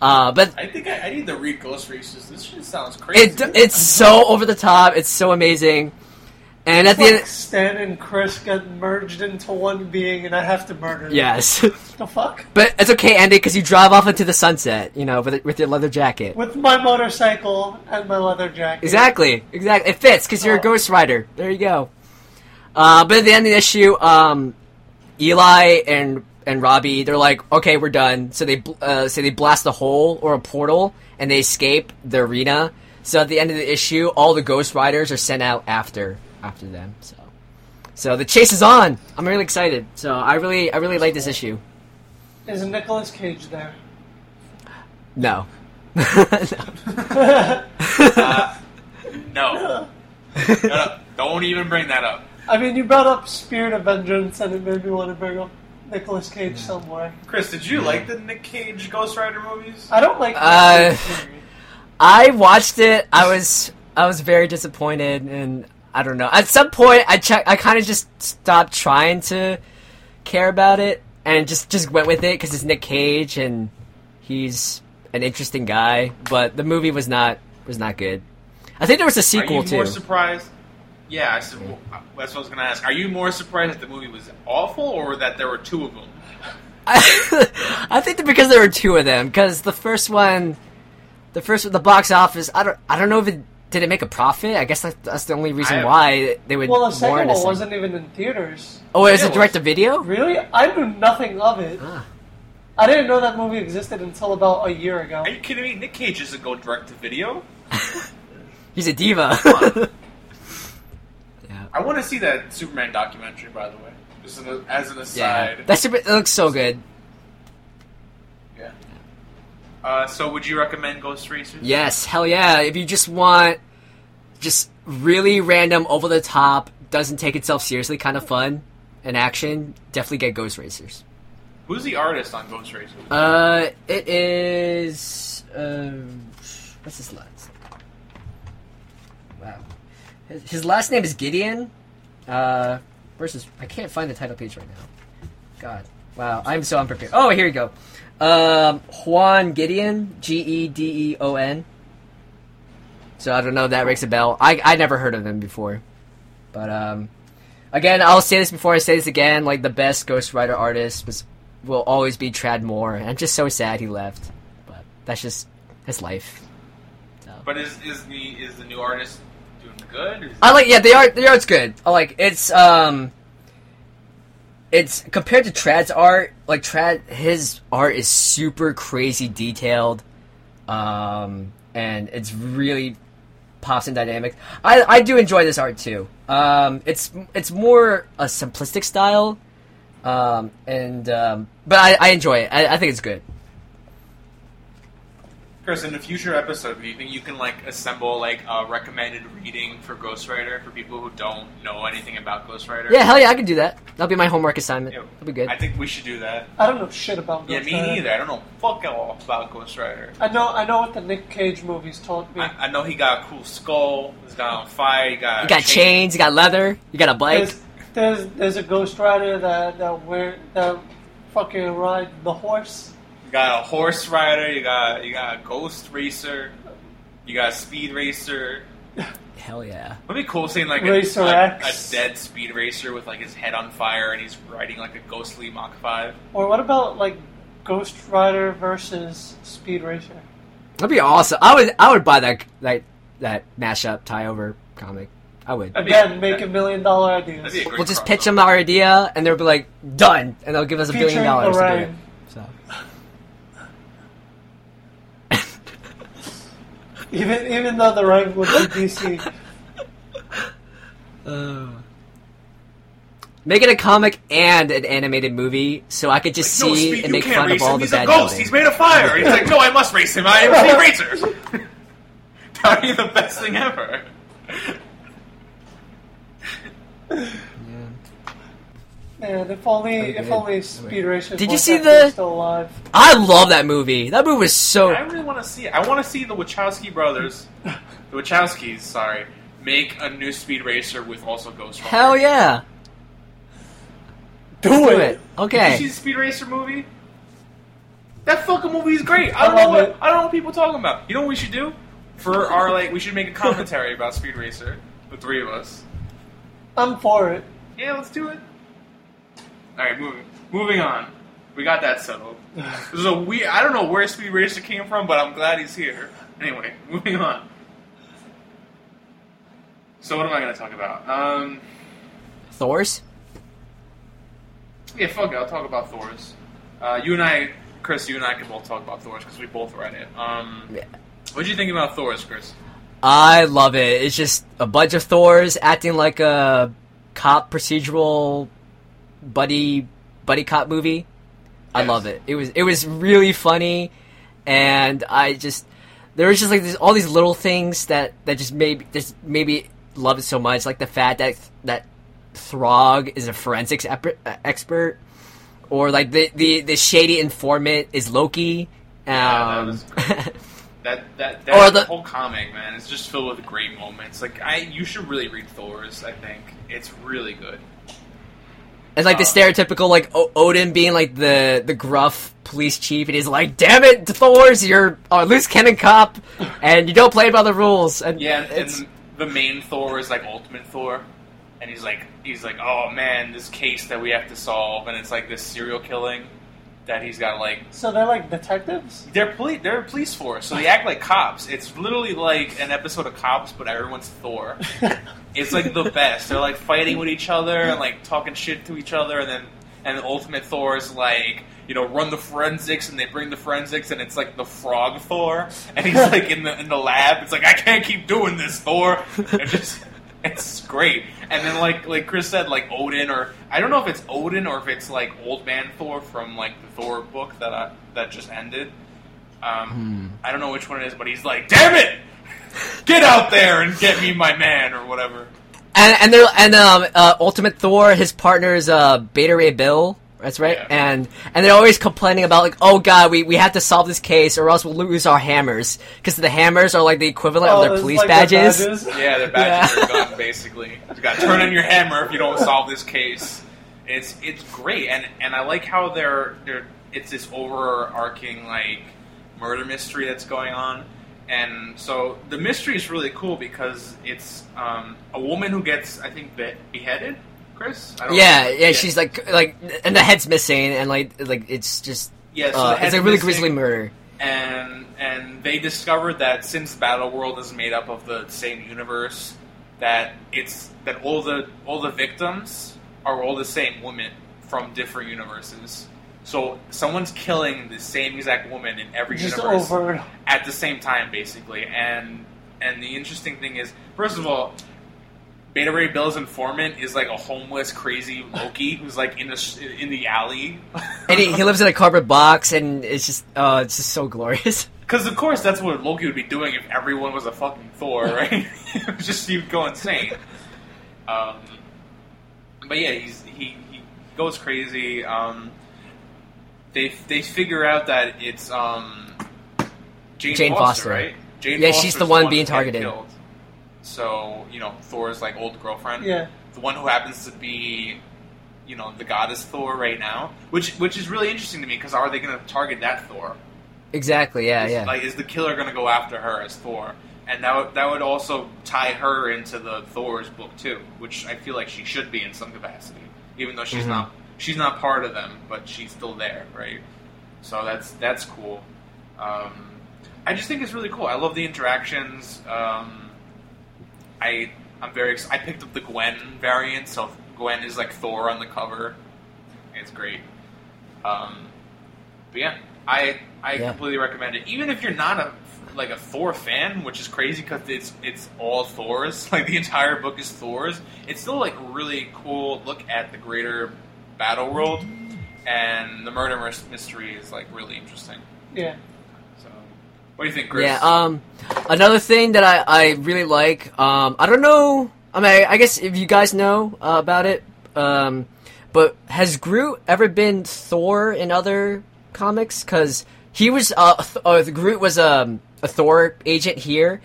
uh, but I think I, I need to read Ghost Racers. This shit sounds crazy. it it's so over the top. It's so amazing. And at It's the like end, Stan and Chris get merged into one being, and I have to murder them. yes, The fuck? but it's okay, Andy, because you drive off into the sunset. You know, with with your leather jacket. With my motorcycle and my leather jacket. Exactly, exactly. It fits because you're a Oh. Ghost Rider. There you go. Uh, but at the end of the issue, um, Eli and and Robbie, they're like, okay, we're done. So they uh, so they blast a hole or a portal and they escape the arena. So at the end of the issue, all the Ghost Riders are sent out after after them. So so the chase is on. I'm really excited. So I really I really like this issue. Is Nicolas Cage there? No. Uh, no. no, no, don't even bring that up. I mean, you brought up Spirit of Vengeance, and it made me want to bring up Nicolas Cage somewhere. Chris, did you like the Nick Cage Ghost Rider movies? I don't like. Uh, I watched it. I was I was very disappointed, and I don't know. At some point, I check. I kind of just stopped trying to care about it, and just just went with it because it's Nick Cage, and he's an interesting guy. But the movie was not was not good. I think there was a Are sequel you more too. surprised? Yeah, I said, well, uh, that's what I was going to ask. Are you more surprised that the movie was awful or that there were two of them? I think that because there were two of them, because the first one, the first the box office. I don't I don't know if it did it make a profit. I guess that's, that's the only reason I- why they would. well, the second warrant a one second- wasn't even in theaters. Oh, it was a it direct to video. Really? I knew nothing of it. Ah. I didn't know that movie existed until about a year ago. Are you kidding me? Nick Cage doesn't go direct to video. He's a diva. yeah. I want to see that Superman documentary, by the way. Just as an, as an Yeah. aside. That super, it looks so good. Uh, so, would you recommend Ghost Racers? Yes, hell yeah. If you just want just really random, over the top, doesn't take itself seriously kind of fun and action, definitely get Ghost Racers. Who's the artist on Ghost Racers? Uh, it is. Um, what's his last? Wow, his, his last name is Gedeon. Uh, his? I can't find the title page right now. God, wow, I'm so unprepared. Oh, here you go. Um, Juan Gedeon, G E D E O N. So I don't know if that rings a bell. I I never heard of him before, but um, again, I'll say this before I say this again. Like the best Ghost Rider artist was will always be Tradd Moore. And I'm just so sad he left, but that's just his life. So. But is is the is the new artist doing good? I like yeah, the art the art's good. I like it's um it's compared to Tradd's art, like Tradd his art is super crazy detailed. Um and it's really pops and dynamic. I I do enjoy this art too. Um it's it's more a simplistic style. Um and um but I, I enjoy it. I, I think it's good. Chris, in a future episode, do you think you can like assemble like a recommended reading for Ghost Rider for people who don't know anything about Ghost Rider? Yeah, hell yeah, I can do that. That'll be my homework assignment. Yeah. That'll be good. I think we should do that. I don't know shit about. Yeah, me Rider. neither. I don't know fuck all about Ghost Rider. I know. I know what the Nick Cage movies taught me. I, I know he got a cool skull. He's got on fire. He got You got chain- chains, you got leather, you got a bike. There's, there's there's a Ghost Rider that that wear that fucking ride the horse. You got a horse rider. You got you got a ghost racer. You got a speed racer. Hell yeah. Would be cool seeing like a, Racer a, a X. dead speed racer with like his head on fire and he's riding like a ghostly Mach Five. Or what about like Ghost Rider versus Speed Racer? That'd be awesome. I would I would buy that that that mashup tie over comic. I would. That'd be- Again, make that- a million dollar That'd be a great We'll just crossover. pitch them our idea, and they'll be like, "Done," and they'll give us a billion Featuring dollars to do it. Orion. So Even even though the rank would be DC. Uh, make it a comic and an animated movie, so I could just no, see Speed, and make fun of race all him. the He's a bad ghost. building. He's made of fire. He's like, no, I must race him. I am Speed Racer. That'd be the best thing ever. Man, if only if only Speed Racer. Did you see the- was still alive? I love that movie. That movie was so. I really want to see it. I want to see the Wachowski brothers, the Wachowskis, sorry, make a new Speed Racer with also Ghost Rider. Hell yeah! Do, Do it. it. Did you Okay. see the Speed Racer movie? That fucking movie is great. I I don't know what it. I don't know what people are talking about. You know what we should do? For our like, we should make a commentary about Speed Racer. The three of us. I'm for it. Yeah, let's do it. All right, moving moving on. We got that settled. This is a we. I don't know where Speed Racer came from, but I'm glad he's here. Anyway, moving on. So what am I going to talk about? Um, Thor's. yeah, fuck it. I'll talk about Thor's. Uh, you and I, Chris, you and I can both talk about Thor's because we both read it. Um, Yeah. what do you think about Thor's, Chris? I love it. It's just a bunch of Thors acting like a cop procedural buddy buddy cop movie. I Yes. love it. It was it was really funny, and I just there was just like this, all these little things that that just made just maybe love it so much. Like the fact that that Throg is a forensics ep- uh, expert, or like the, the the shady informant is Loki. Yeah, that Um, was- That that that Or the- whole comic, man, is just filled with great moments. Like I, you should really read Thor's. I think it's really good. It's like the Uh, stereotypical like o- Odin being like the the gruff police chief, and he's like, "Damn it, Thor's, you're a loose cannon cop, and you don't play by the rules." And Yeah, and, it's and the main Thor is like Ultimate Thor, and he's like he's like, oh man, this case that we have to solve, and it's like this serial killing that he's got like So they're like detectives. they're police they're a police force, so they act like cops. It's literally like an episode of Cops, but everyone's Thor. It's like the best. They're like fighting with each other and like talking shit to each other, and then and the Ultimate Thor is like you know run the forensics, and they bring the forensics, and it's like the Frog Thor, and he's like in the in the lab. It's like I can't keep doing this, Thor. It's just it's great. And then like like Chris said, like Odin, or I don't know if it's Odin or if it's like Old Man Thor from like the Thor book that I, that just ended. Um, I don't know which one it is, but he's like, "Damn it, get out there and get me my man," or whatever. and and they're and um uh, Ultimate Thor, his partner is uh Beta Ray Bill. That's right, Yeah. and and they're always complaining about like, oh god, we, we have to solve this case or else we'll lose our hammers because the hammers are like the equivalent of their Oh, police like their badges. Yeah, their badges Yeah. are gone basically. You got to turn in your hammer if you don't solve this case. It's it's great, and and I like how they're they're it's this overarching like murder mystery that's going on, and so the mystery is really cool because it's um, a woman who gets I think be- beheaded. Chris, I don't Yeah, know. yeah, she's like like and the head's missing and like like it's just yeah, so uh, the it's a really missing. grisly murder. and and they discovered that since Battle World is made up of the same universe, that it's that all the all the victims are all the same women from different universes. So someone's killing the same exact woman in every Just universe over. at the same time, basically. And and the interesting thing is, first of all, Beta Ray Bill's informant is like a homeless, crazy Loki who's like in the in the alley. And he, he lives in a cardboard box, and it's just, uh, it's just so glorious. Because of course that's what Loki would be doing if everyone was a fucking Thor, right? Just you'd go insane. Um, but yeah, he's he, he goes crazy. Um, they they figure out that it's um, Jane, Jane Foster, Foster. right? Jane Yeah, Foster's she's the one being who got targeted. killed. So you know Thor's like old girlfriend Yeah. the one who happens to be, you know, the goddess Thor right now, which which is really interesting to me because are they going to target that Thor? Exactly, yeah, Is- yeah. Like, is the killer going to go after her as Thor? and that would, that would also tie her into the Thor's book too, which I feel like she should be in some capacity, even though she's Mhm. not she's not part of them, but she's still there, right? So that's that's cool. Um, I just think it's really cool. I love the interactions. Um, I I'm very ex- I picked up the Gwen variant, so Gwen is like Thor on the cover. It's great. Um, but yeah, I I Yeah. completely recommend it. Even if you're not a like a Thor fan, which is crazy because it's it's all Thors. Like the entire book is Thors. It's still like really cool look at the greater battle world, and the murder mystery is like really interesting. Yeah. What do you think, Chris? Yeah. Um, another thing that I, I really like. Um, I don't know. I mean, I, I guess if you guys know uh, about it. Um, but has Groot ever been Thor in other comics? Because he was uh, th- uh Groot was um, a Thor agent here,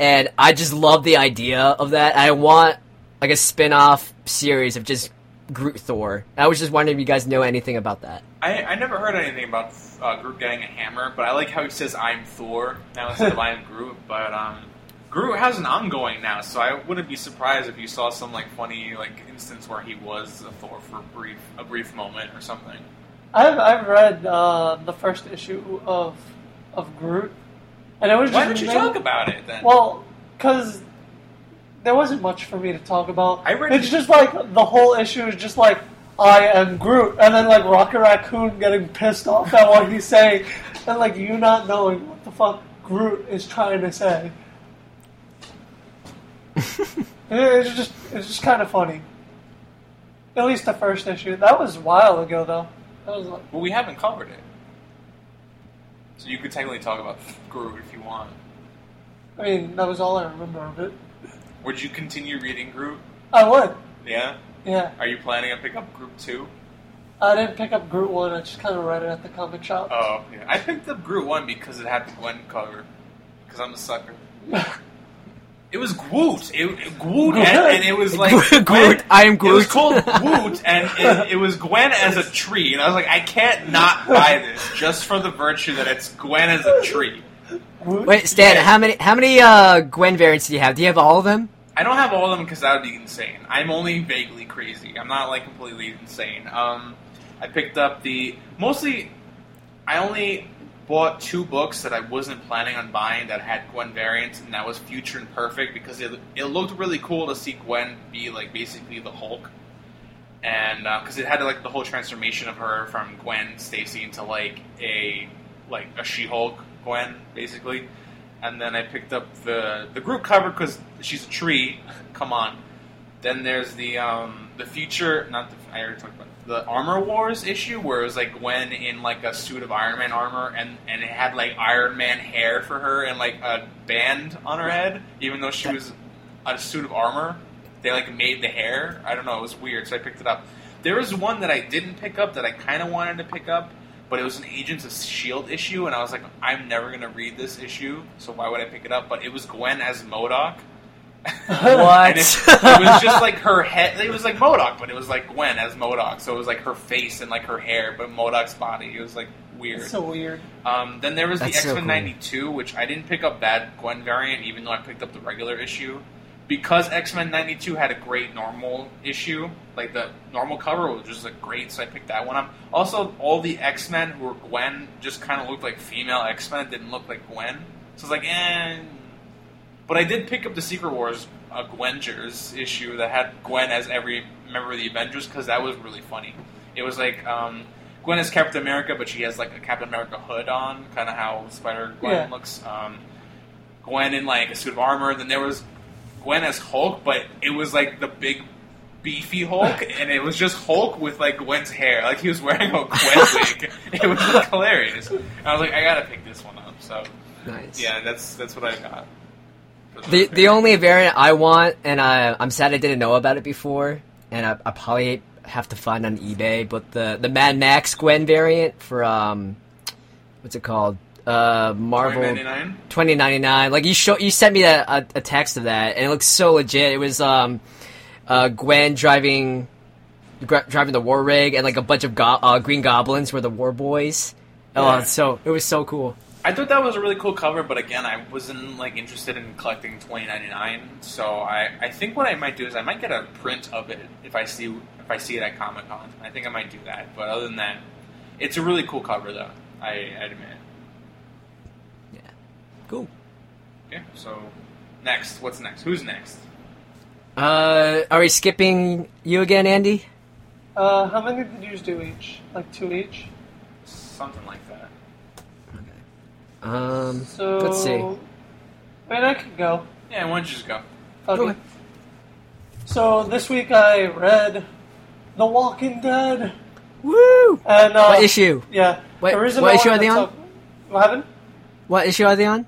and I just love the idea of that. I want like a spin-off series of just Groot Thor. I was just wondering if you guys know anything about that. I, I never heard anything about uh, Groot getting a hammer, but I like how he says "I'm Thor" now instead of "I'm Groot." But um, Groot has an ongoing now, so I wouldn't be surprised if you saw some like funny like instance where he was a Thor for a brief a brief moment or something. I've, I've read uh, the first issue of of Groot, and it was Why don't you talk about it then? Well, because there wasn't much for me to talk about. I read- It's just like the whole issue is just like I am Groot, and then like Rocket Raccoon getting pissed off at what he's saying, and like you not knowing what the fuck Groot is trying to say. It's just it's just kind of funny. At least the first issue. That was a while ago though. That was like well, we haven't covered it, so you could technically talk about Groot if you want. I mean that was all I remember of it. Would you continue reading Groot? I would. Yeah. Yeah. Are you planning on pick up Groot two? I didn't pick up Groot one. I just kind of read it at the comic shop. Oh, yeah. I picked up Groot 1 because it had the Gwen cover. Because I'm a sucker. It was Groot. It, it Groot, and, and it was like Groot, Gwen- I am Groot. It was called Groot, and it, it was Gwen as a tree. And I was like, I can't not buy this just for the virtue that it's Gwen as a tree. Groot? Wait, Stan, Yeah. how many how many uh, Gwen variants do you have? Do you have all of them? I don't have all of them because that would be insane. I'm only vaguely crazy. I'm not like completely insane. Um, I picked up the mostly. I only bought two books that I wasn't planning on buying that had Gwen variants, and that was Future Imperfect because it it looked really cool to see Gwen be like basically the Hulk, and because it had like the whole transformation of her from Gwen Stacy into like a like a She-Hulk Gwen basically and then I picked up the the Groot cover because she's a tree. Come on. Then there's the um, the future, not the I already talked about it. the Armor Wars issue where it was like Gwen in like a suit of Iron Man armor and and it had like Iron Man hair for her and like a band on her head, even though she was a suit of armor. They like made the hair. I don't know. It was weird, so I picked it up. There was one that I didn't pick up that I kind of wanted to pick up, but it was an Agents of Shield issue, and I was like, I'm never gonna read this issue, so why would I pick it up? But it was Gwen as MODOK. What? It, it was just like her head. It was like MODOK, but it was like Gwen as MODOK. So it was like her face and like her hair, but MODOK's body. It was like weird. It's so weird. Um, then there was the That's X so Men cool. '92, which I didn't pick up that Gwen variant, even though I picked up the regular issue, because X Men '92 had a great normal issue. Like the normal cover was just like great, so I picked that one up. Also, all the X Men who were Gwen just kind of looked like female X Men, didn't look like Gwen. So I was like, eh. But I did pick up the Secret Wars uh, Gwengers issue that had Gwen as every member of the Avengers because that was really funny. It was like um, Gwen is Captain America, but she has like a Captain America hood on, kind of how Spider Gwen Yeah. looks. Um, Gwen in like a suit of armor. Then there was Gwen as Hulk, but it was like the big beefy Hulk, and it was just Hulk with like Gwen's hair. Like he was wearing a Gwen wig. It was like, hilarious. And I was like, I gotta pick this one up. So Nice. yeah, that's that's what I got. The the only variant I want, and I I'm sad I didn't know about it before, and I, I probably have to find on eBay, but the the Mad Max Gwen variant for um, what's it called? Uh, Marvel 99? 2099. Like you show, you sent me a, a, a text of that, and it looks so legit. It was um, uh, Gwen driving gra- driving the war rig, and like a bunch of go- uh, green goblins were the war boys. Oh, Yeah. it's so it was so cool. I thought that was a really cool cover, but again, I wasn't like interested in collecting twenty ninety nine. So I, I think what I might do is I might get a print of it if I see if I see it at Comic Con. I think I might do that. But other than that, it's a really cool cover, though. I, I admit. Cool. Okay, so next, what's next? Who's next? Uh, are we skipping you again, Andy? Uh, how many did you do each? Like two each? Something like that. Okay. Um, So let's see. I mean, I could go. Yeah, why don't you just go? Okay. Go So this week I read The Walking Dead, Woo! and uh, what issue? Yeah. What- the reason what issue are they on? talk- What happened? What issue are they on?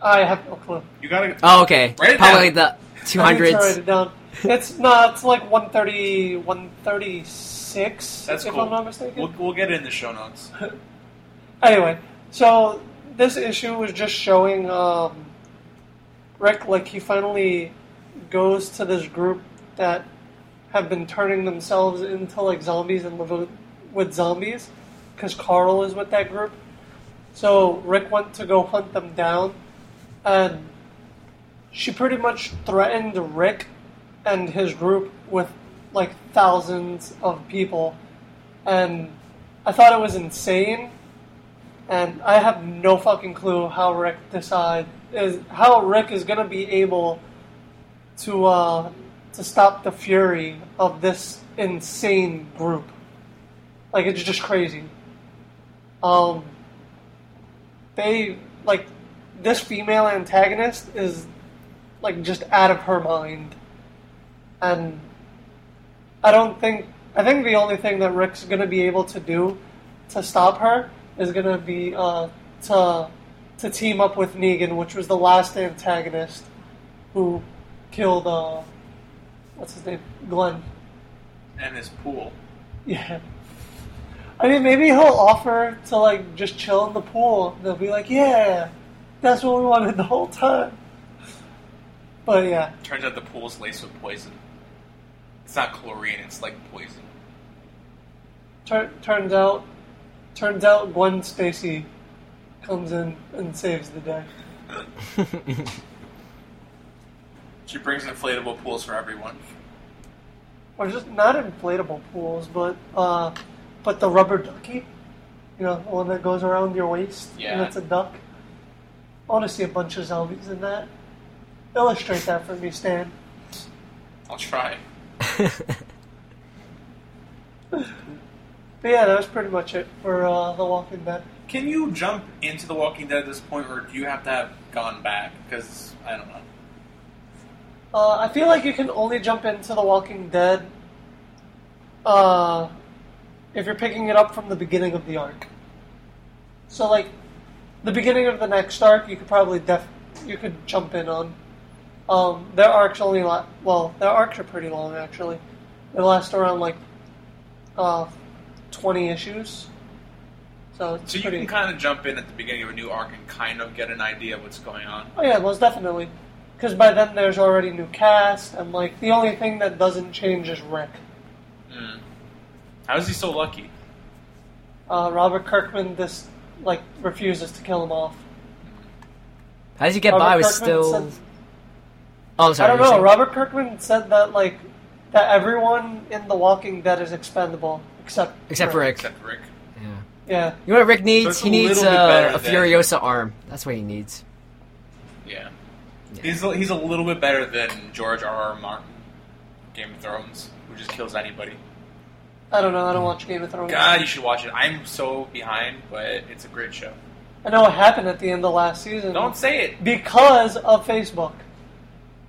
I have no clue. You gotta. Oh, okay. Write it Probably down. the two I need write it down. It's no, it's like 130, 136. That's if cool. I'm not mistaken. We'll, we'll get it in the show notes. Anyway, so this issue was just showing um, Rick like he finally goes to this group that have been turning themselves into like zombies and live with, with zombies because Carl is with that group. So Rick went to go hunt them down, and she pretty much threatened Rick and his group with like thousands of people, and I thought it was insane and I have no fucking clue how Rick decide is how Rick is gonna be able to uh, to stop the fury of this insane group. Like it's just crazy. Um, they like this female antagonist is like just out of her mind, and I don't think I think the only thing that Rick's gonna be able to do to stop her is gonna be uh, to to team up with Negan, which was the last antagonist who killed uh, what's his name, Glenn. And his pool. Yeah. I mean, maybe he'll offer to like just chill in the pool. They'll be like, "Yeah, that's what we wanted the whole time." But yeah, Turns out the pool's laced with poison. It's not chlorine, it's like poison. tur- turns out, turns out Gwen Stacy comes in and saves the day. She brings inflatable pools for everyone. or just not inflatable pools, but uh, but the rubber ducky, you know, the one that goes around your waist, Yeah. and it's a duck. I want to see a bunch of zombies in that. Illustrate that for me, Stan. I'll try. But yeah, that was pretty much it for uh, The Walking Dead. Can you jump into The Walking Dead at this point, or do you have to have gone back? Because, I don't know. Uh, I feel like you can only jump into The Walking Dead uh, if you're picking it up from the beginning of the arc. So, like, the beginning of the next arc, you could probably def- you could jump in on. Um, their arcs only la- well, their arcs are pretty long actually. They last around like uh, twenty issues. So it's So you pretty. can kind of jump in at the beginning of a new arc and kind of get an idea of what's going on. Oh yeah, most definitely. Because by then there's already new cast, and like the only thing that doesn't change is Rick. Mm. How is he so lucky? Uh, Robert Kirkman just like refuses to kill him off. How does he get Robert by with Kirkman still? said- oh, I'm sorry. I don't know. saying- Robert Kirkman said that like that everyone in The Walking Dead is expendable except Except for Rick. Except Rick. Yeah. Yeah, You know what Rick needs? it's he a needs uh, a than- Furiosa arm. That's what he needs. Yeah. Yeah. He's, a, he's a little bit better than George R. R. Martin, Game of Thrones, who just kills anybody. I don't know. I don't watch Game of Thrones. God, you should watch it. I'm so behind, but it's a great show. I know what happened at the end of last season Don't say it. because of Facebook.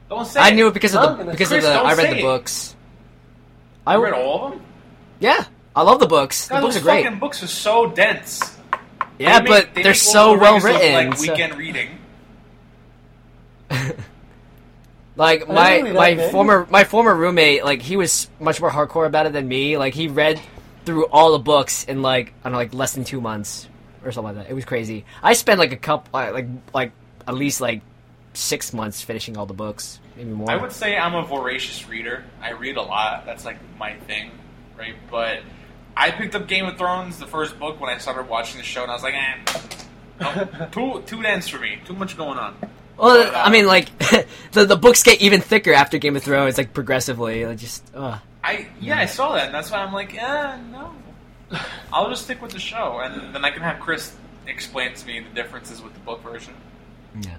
Don't say I it. knew it because of the gonna- because Chris, of the. don't I read say the it. books. I I read all of them. Yeah, I love the books. The God, books those are great. fucking books are so dense. Yeah, They make- but they they're make so Lord of the well Rings look written. Like so- weekend reading. Like my really my like it. former my former roommate, like he was much more hardcore about it than me. Like he read through all the books in like I don't know, like less than two months or something like that. It was crazy. I spent like a couple, like like at least like six months finishing all the books, maybe more. I would say I'm a voracious reader. I read a lot. That's like my thing, right? But I picked up Game of Thrones, the first book, when I started watching the show, and I was like, eh, No, too too dense for me. Too much going on. Well, I mean, like the the books get even thicker after Game of Thrones, like progressively. Like just, ugh. I yeah, I saw that, and that's why I'm like, yeah, no. I'll just stick with the show, and then I can have Chris explain to me the differences with the book version. Yeah.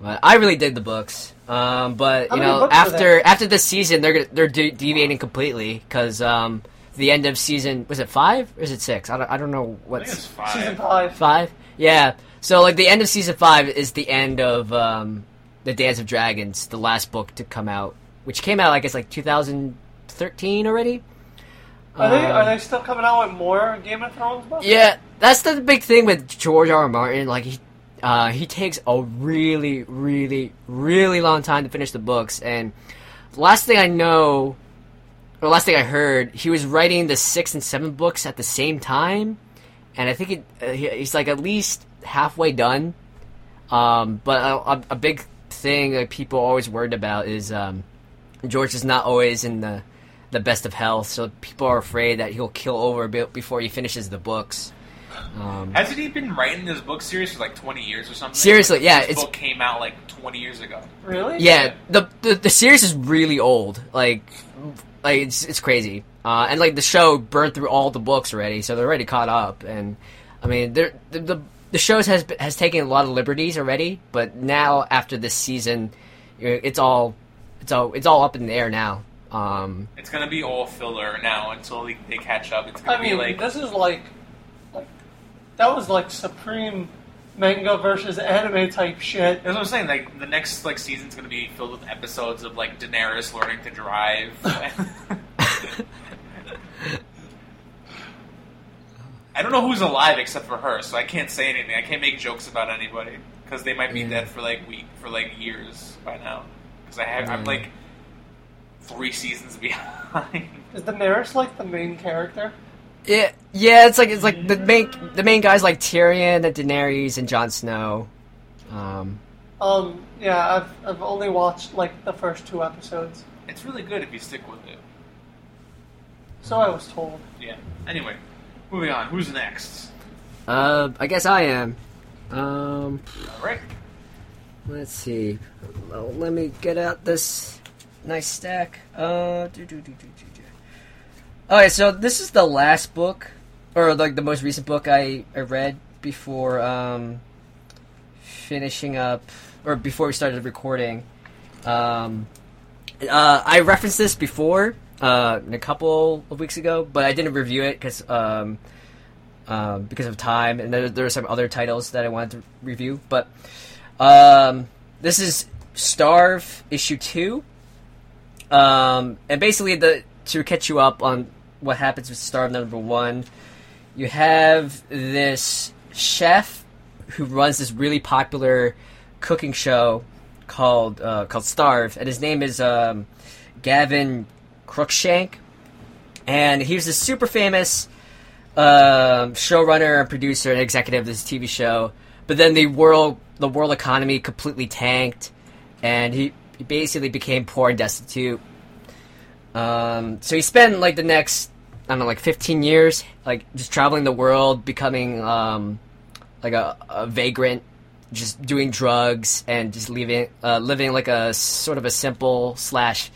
But I really did the books, um, but How you know, after after this season, they're they're de- deviating completely because um, the end of season was it five or is it six? I don't, I don't know I think what's it's five. Season five. five. Yeah, so like the end of season five is the end of um, the Dance of Dragons, the last book to come out, which came out I guess like 2013 already. Are they Um, are they still coming out with more Game of Thrones books? Yeah, that's the big thing with George R. R. Martin. Like he, uh, he takes a really, really, really long time to finish the books. And the last thing I know, or last thing I heard, he was writing the six and seven books at the same time. And I think it, uh, he, he's like at least halfway done. Um, but a, a, a big thing that people always worried about is um, George is not always in the the best of health, so people are afraid that he'll kill over a bit before he finishes the books. Um, Hasn't he been writing this book series for like 20 years or something? Seriously, Like, yeah, This it's- book came out like 20 years ago. Really? yeah, the, the the series is really old. Like, like it's it's crazy. Uh, and like the show burned through all the books already, so they're already caught up. And I mean, they're, the the the shows has has taken a lot of liberties already, but now after this season, it's all it's all it's all up in the air now. Um, It's gonna be all filler now until they, they catch up. It's gonna I mean, like this is like, like, that was like supreme manga versus anime type shit. That's what I'm saying. Like the next like season's gonna be filled with episodes of like Daenerys learning to drive. I don't know who's alive except for her, so I can't say anything. I can't make jokes about anybody because they might be Yeah. dead for like week for like years by now. Because I have I'm like three seasons behind. Is Daenerys like the main character? Yeah, yeah, it's like it's like the main the main guys like Tyrion, and Daenerys, and Jon Snow. Um, Um, yeah, I've I've only watched like the first two episodes, it's really good if you stick with it. so I was told. Yeah. Anyway, moving on. Who's next? uh, I guess I am. Um, All right. let's see. Well, let me get out this nice stack. Uh, do, do, do. Okay, so this is the last book, or like the most recent book I, I read before um, finishing up, or before we started recording. Um, uh, I referenced this before uh, a couple of weeks ago, but I didn't review it because um, um, because of time, and there, there are some other titles that I wanted to review. But um, this is Starve issue two, um, and basically the to catch you up on what happens with Starve number one, you have this chef who runs this really popular cooking show called uh, called Starve, and his name is um, Gavin Cruikshank, and he was a super famous um, showrunner and producer and executive of this TV show. But then the world the world economy completely tanked, and he, he basically became poor and destitute. Um, so he spent like the next I don't know like 15 years like just traveling the world, becoming um, like a, a vagrant, just doing drugs and just living uh, living like a sort of a simple slash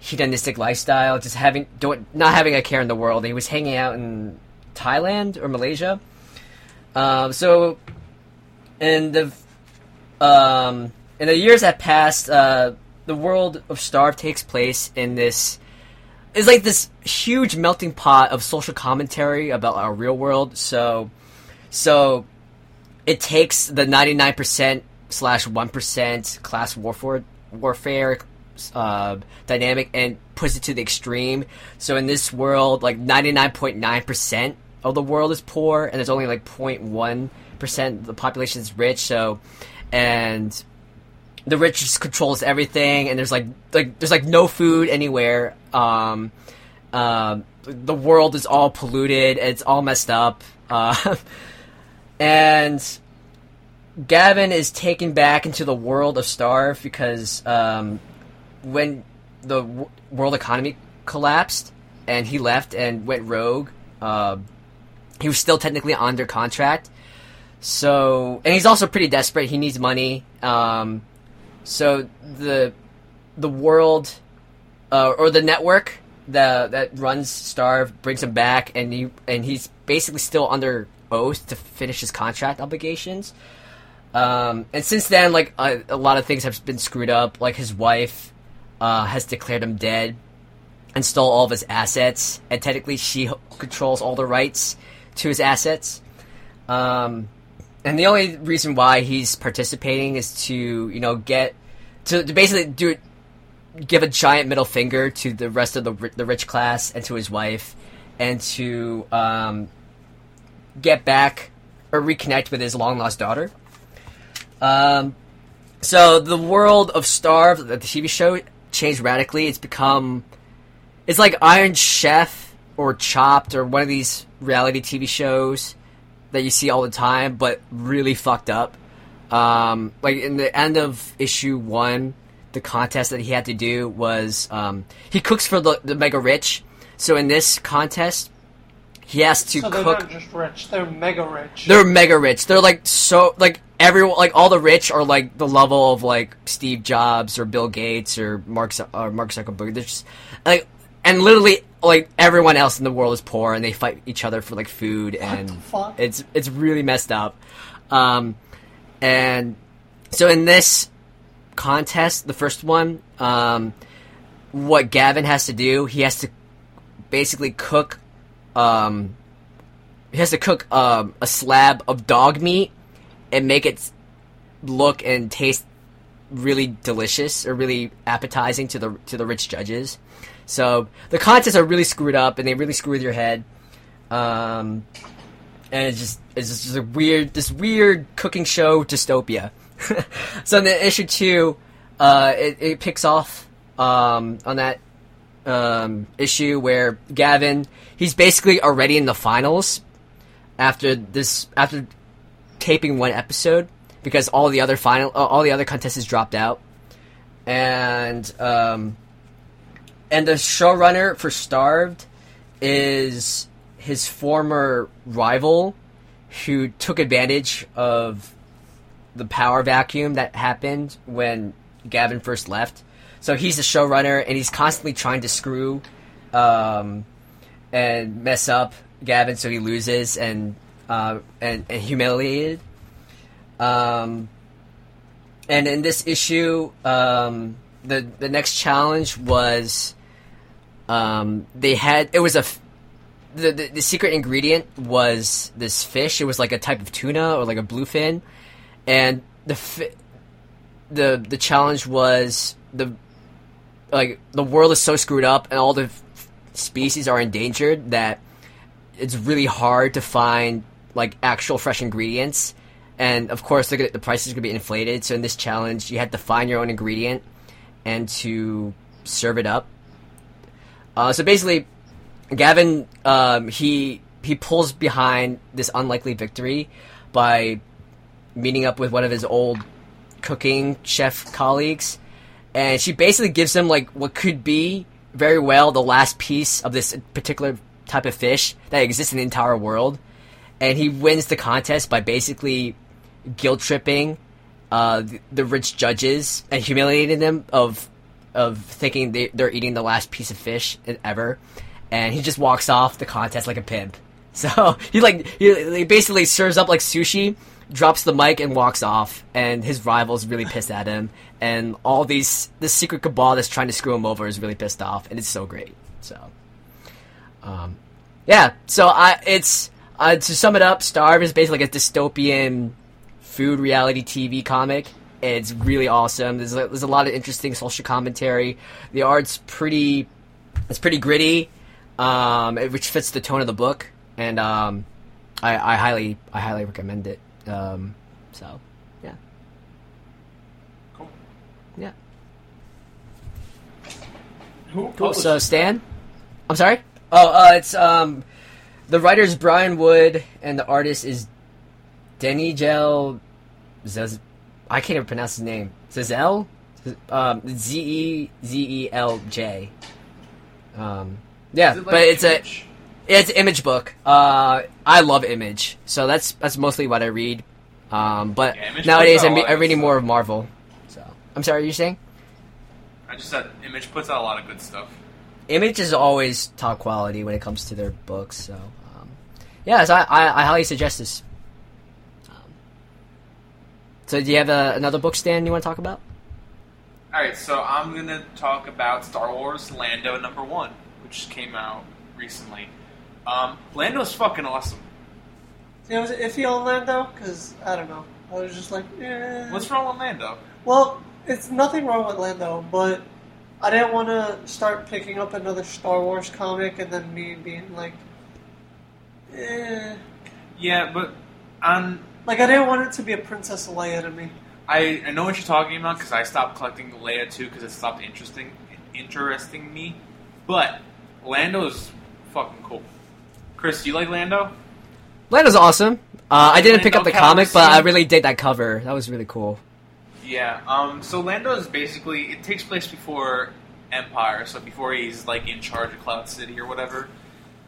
hedonistic lifestyle, just having don't not having a care in the world. He was hanging out in Thailand or Malaysia. Um, so, in the um, in the years that passed, uh, the world of Starve takes place in this. It's like this huge melting pot of social commentary about our real world. So, so it takes the ninety nine percent slash one percent class warfare warfare uh, dynamic and puts it to the extreme. So in this world, like ninety nine point nine percent of the world is poor, and there's only like 0.1 percent the population is rich. So, and the rich just controls everything, and there's like like there's like no food anywhere. Um, um, the world is all polluted. It's all messed up. Uh, and Gavin is taken back into the world of Starve because um, when the w- world economy collapsed and he left and went rogue, uh, he was still technically under contract. So, and he's also pretty desperate. He needs money. Um, so the the world uh, or the network that that runs Starve brings him back, and he and he's basically still under oath to finish his contract obligations. Um, and since then, like a, a lot of things have been screwed up. Like his wife uh, has declared him dead and stole all of his assets, and technically she controls all the rights to his assets. Um, and the only reason why he's participating is to you know get to, to basically do give a giant middle finger to the rest of the the rich class and to his wife, and to um, get back or reconnect with his long lost daughter. Um, so the world of Starve, the TV show, changed radically. It's become it's like Iron Chef or Chopped or one of these reality TV shows that you see all the time, but really fucked up. Um, like in the end of issue one, the contest that he had to do was um, he cooks for the, the mega rich. So in this contest, he has to So they're cook. not just rich; they're mega rich. They're mega rich. They're like so like everyone like all the rich are like the level of like Steve Jobs or Bill Gates or Mark or Mark Zuckerberg. They're just like and literally like everyone else in the world is poor and they fight each other for like food and the fuck? it's it's really messed up. Um, and so in this contest, the first one, um, what Gavin has to do, he has to basically cook um, he has to cook um, a slab of dog meat and make it look and taste really delicious or really appetizing to the to the rich judges. So the contests are really screwed up and they really screw with your head. Um, and it's just it's just a weird this weird cooking show dystopia. so in the issue two, uh, it, it picks off um, on that um, issue where Gavin he's basically already in the finals after this after taping one episode because all the other final uh, all the other contestants dropped out and um, and the showrunner for Starved is his former rival who took advantage of the power vacuum that happened when Gavin first left. So he's the showrunner, and he's constantly trying to screw um, and mess up Gavin, so he loses and uh, and, and humiliated. Um, and in this issue, um, the the next challenge was um, they had it was a the, the the secret ingredient was this fish. It was like a type of tuna or like a bluefin, and the fi- the the challenge was the like the world is so screwed up and all the f- species are endangered that it's really hard to find like actual fresh ingredients. And of course, at the prices are gonna be inflated. So in this challenge, you had to find your own ingredient and to serve it up. Uh, so basically, Gavin um, he he pulls behind this unlikely victory by meeting up with one of his old cooking chef colleagues, and she basically gives him like what could be very well the last piece of this particular type of fish that exists in the entire world, and he wins the contest by basically guilt tripping uh, the, the rich judges and humiliating them of of thinking they, they're eating the last piece of fish ever, and he just walks off the contest like a pimp. So he like he, he basically serves up like sushi, drops the mic and walks off, and his rival's really pissed at him, and all these this secret cabal that's trying to screw him over is really pissed off, and it's so great. So, um, yeah. So I it's uh, to sum it up, Starve is basically like a dystopian food reality TV comic. It's really awesome. There's a, there's a lot of interesting social commentary. The art's pretty it's pretty gritty, um, it- which fits the tone of the book, and um, I, I highly I highly recommend it. Um, so yeah, Cool. yeah. Who Cool. published So? Stan, I'm sorry. Oh, uh, it's um, the writer's Brian Wood and the artist is Denny Gel. Zez- I can't even pronounce his name. Zazel, um, Z E Z E L J. Um, yeah, it like but it's a it's an image book. Uh, I love image, so that's that's mostly what I read. Um, but Yeah, nowadays I'm, I'm reading more of Marvel. So I'm sorry, are you're saying I just said Image puts out a lot of good stuff. Image is always top quality when it comes to their books. So yeah, so I, I, I highly suggest this. Um, so do you have a, another book stand you want to talk about? All right, so I'm gonna talk about Star Wars Lando number one, which came out recently. Um, Lando's fucking awesome. See, I was iffy on Lando because I don't know. I was just like, eh. What's wrong with Lando? Well, it's nothing wrong with Lando, but I didn't want to start picking up another Star Wars comic and then me being like, eh. Yeah, but on Like I didn't want it to be a Princess Leia to me. I, I know what you're talking about because I stopped collecting Leia too because it stopped interesting interesting me. But Lando's fucking cool. Chris, do you like Lando? Lando's awesome. Uh, I didn't pick up the Lando comic, but I really did that cover. That was really cool. Yeah. Um. So Lando is basically it takes place before Empire, so before he's like in charge of Cloud City or whatever.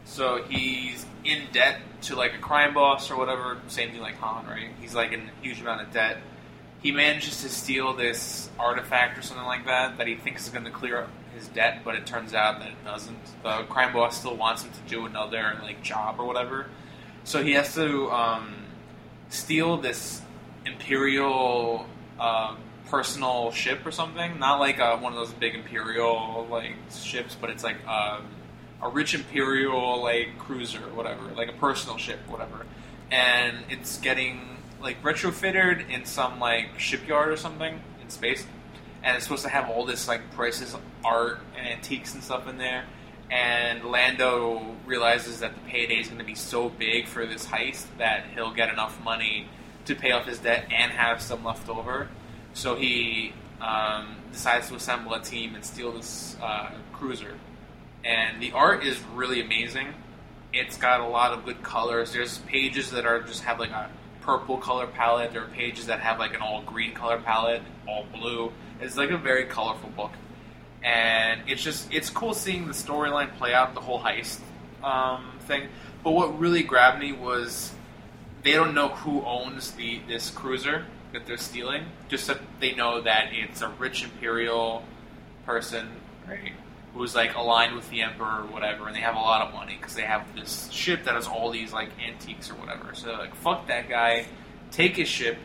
So he's in debt to like a crime boss or whatever. Same thing like Han, right? He's like in a huge amount of debt. He manages to steal this artifact or something like that that he thinks is going to clear up his debt, but it turns out that it doesn't. The crime boss still wants him to do another like job or whatever. So he has to um, steal this imperial uh, personal ship or something. Not like uh, one of those big imperial like ships, but it's like uh, a rich imperial like cruiser whatever, like a personal ship, whatever. And it's getting like retrofitted in some like shipyard or something in space, and it's supposed to have all this like priceless art and antiques and stuff in there. And Lando realizes that the payday is going to be so big for this heist that he'll get enough money to pay off his debt and have some left over. So he um, decides to assemble a team and steal this uh, cruiser. And the art is really amazing. It's got a lot of good colors. There's pages that are just have like a purple color palette. There are pages that have like an all green color palette, all blue. It's like a very colorful book and it's just it's cool seeing the storyline play out the whole heist um, thing. But what really grabbed me was they don't know who owns the this cruiser that they're stealing. Just that they know that it's a rich imperial person, right? Who's like aligned with the emperor or whatever, and they have a lot of money because they have this ship that has all these like antiques or whatever. So like, fuck that guy, take his ship,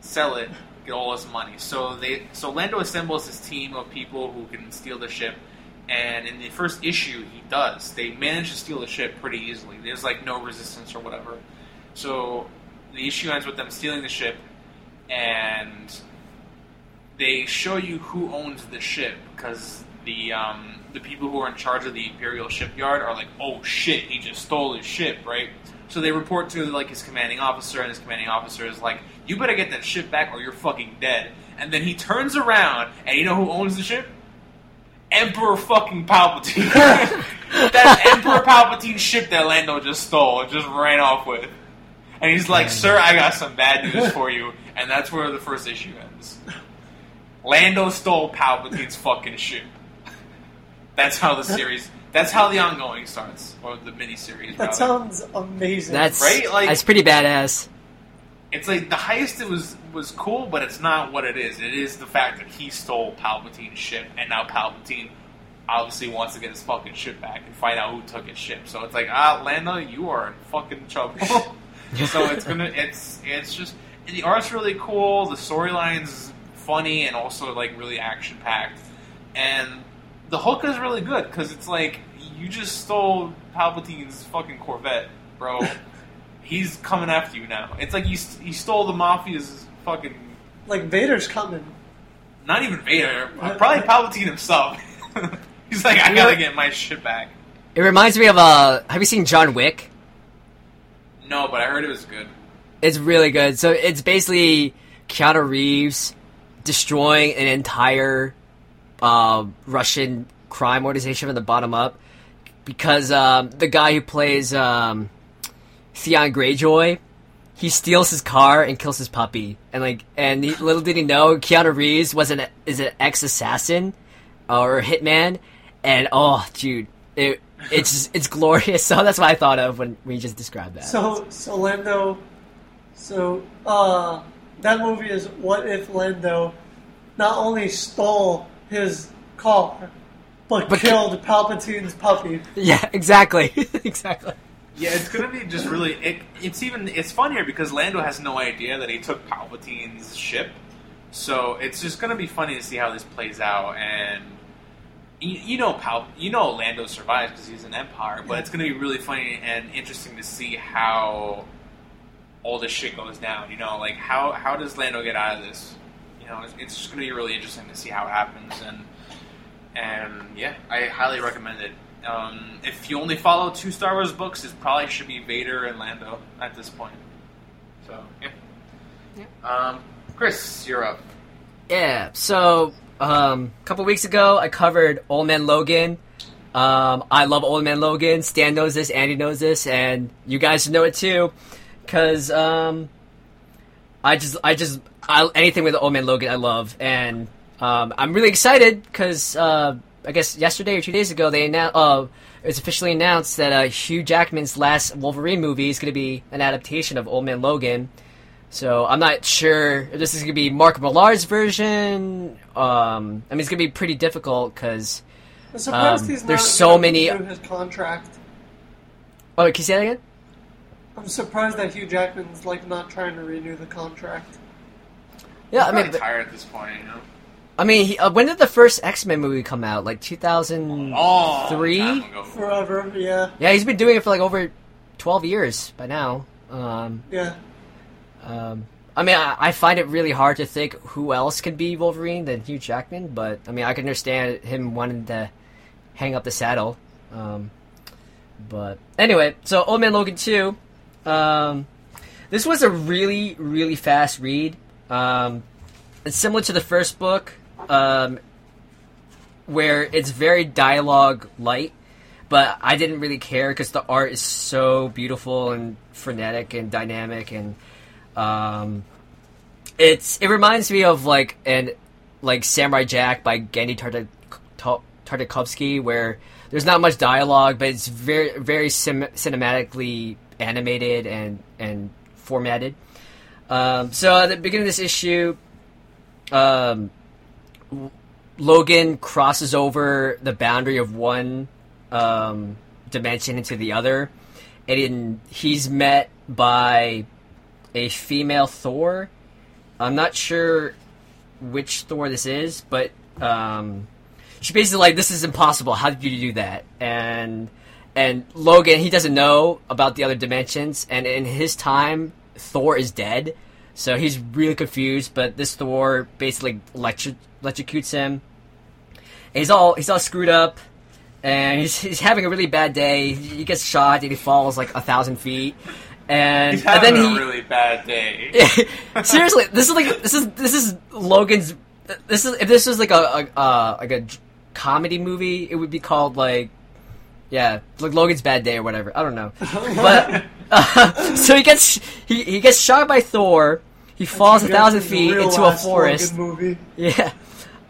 sell it, get all his money. So they so Lando assembles this team of people who can steal the ship, and in the first issue he does. They manage to steal the ship pretty easily. There's like no resistance or whatever. So the issue ends with them stealing the ship, and they show you who owns the ship because the um, the people who are in charge of the Imperial shipyard are like, oh shit, he just stole his ship, right? So they report to like his commanding officer, and his commanding officer is like, "You better get that ship back, or you're fucking dead." And then he turns around, and you know who owns the ship? Emperor fucking Palpatine. That's Emperor Palpatine's ship that Lando just stole and just ran off with. And he's like, "Sir, I got some bad news for you." And that's where the first issue ends. Lando stole Palpatine's fucking ship. That's how the series. That's how the ongoing starts, or the miniseries. That rather. sounds amazing. That's Right? Like- that's pretty badass. It's like the heist. It was was cool, but it's not what it is. It is the fact that he stole Palpatine's ship, and now Palpatine obviously wants to get his fucking ship back and find out who took his ship. So it's like, ah, Lando, you are in fucking trouble. so it's gonna, it's it's just and the art's really cool. The storyline's funny and also like really action packed, and the hook is really good because it's like you just stole Palpatine's fucking Corvette, bro. He's coming after you now. It's like you, st- you stole the Mafia's fucking. like Vader's coming. Not even Vader, uh, probably Palpatine himself. He's like, I gotta get my shit back. It reminds me of uh. Have you seen John Wick? No, but I heard it was good. It's really good. So it's basically Keanu Reeves destroying an entire uh, Russian crime organization from the bottom up because um, the guy who plays um, Theon Greyjoy he steals his car and kills his puppy. And like and he, little did he know Keanu Reeves was an is an ex assassin or hitman. And oh dude it it's it's glorious. So that's what I thought of when we just described that. So, so Lando So, uh, that movie is what if Lando not only stole his car, but, But- killed Palpatine's puppy. Yeah, exactly, exactly. Yeah, it's gonna be just really. It, it's even it's funnier because Lando has no idea that he took Palpatine's ship, so it's just gonna be funny to see how this plays out. And you, you know, Pal, you know, Lando survives because he's an Empire, but it's gonna be really funny and interesting to see how all this shit goes down. You know, like how how does Lando get out of this? You know, it's, it's just gonna be really interesting to see how it happens. And and yeah, I highly recommend it. Um, if you only follow two Star Wars books, it probably should be Vader and Lando at this point. So yeah. yeah. Um, Chris, you're up. Yeah, so um, a couple weeks ago, I covered Old Man Logan. Um, I love Old Man Logan. Stan knows this, Andy knows this, and you guys know it too, because um, I just, I just, I, anything with Old Man Logan, I love, and um, I'm really excited because uh, I guess yesterday or two days ago, they announced, uh, it was officially announced that uh, Hugh Jackman's last Wolverine movie is going to be an adaptation of Old Man Logan. So I'm not sure if this is going to be Mark Millar's version. Um, I mean, it's going to be pretty difficult because. Um, there's so many- his contract. Oh, can you say that again? I'm surprised that Hugh Jackman's like not trying to renew the contract. Yeah, I I'm mean, probably tired at this point. You know. I mean, he, uh, when did the first X Men movie come out? Like 2003. Oh, Three? Forever, yeah, Yeah, he's been doing it for like over 12 years by now. Um, yeah. um, I mean, I, I find it really hard to think who else could be Wolverine than Hugh Jackman, but I mean, I can understand him wanting to hang up the saddle. Um, but anyway, so Old Man Logan 2. Um, this was a really, really fast read. Um, it's similar to the first book, um, where it's very dialogue light, but I didn't really care because the art is so beautiful and frenetic and dynamic, and um, it's it reminds me of like an like Samurai Jack by Tartak- Tartakovsky, where there's not much dialogue, but it's very very sim- cinematically animated and and formatted. Um, so at the beginning of this issue, um, Logan crosses over the boundary of one um, dimension into the other, and in, he's met by a female Thor. I'm not sure which Thor this is, but um, she basically like, "This is impossible. How did you do that?" And and Logan, he doesn't know about the other dimensions, and in his time, Thor is dead, so he's really confused. But this Thor basically electro- electrocutes him. And he's all he's all screwed up, and he's he's having a really bad day. He gets shot and he falls like a thousand feet, and He's and having then a he really bad day. seriously this is like this is this is Logan's. This is if this was like a, a uh, like a comedy movie, it would be called like yeah, like Logan's Bad Day or whatever. I don't know, but uh, so he gets he, he gets shot by Thor. He falls a thousand feet into a forest. Movie. Yeah.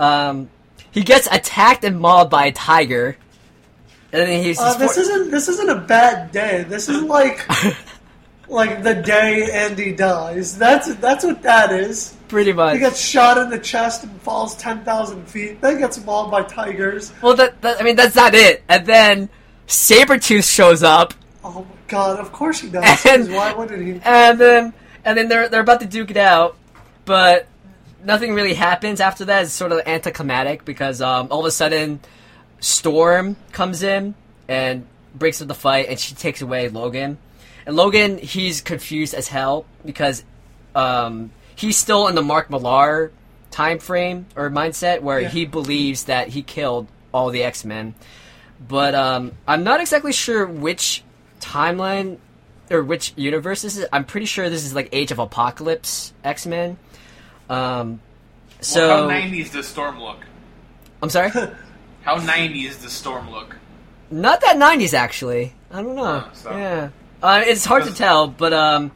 Um, he gets attacked and mauled by a tiger. And then he's. Uh, he's this for- isn't this isn't a bad day. This is like like the day Andy dies. That's that's what that is. pretty much. He gets shot in the chest and falls ten thousand feet. Then gets mauled by tigers. well, that, that I mean that's not it. And then Sabretooth shows up, Oh my god! Of course he does. And- why wouldn't he? and then and then they're they're about to duke it out, but nothing really happens after that. It's sort of anticlimactic because um, all of a sudden Storm comes in and breaks up the fight, and she takes away Logan. And Logan, he's confused as hell because um, he's still in the Mark Millar time frame or mindset where Yeah. he believes that he killed all the X Men. But um, I'm not exactly sure which timeline or which universe this is. I'm pretty sure this is like Age of Apocalypse X Men. Um, so well, how 90s does Storm look? I'm sorry, How 90s does Storm look? not that '90s actually. I don't know. Oh, so- Yeah, uh, it's hard to tell, but um,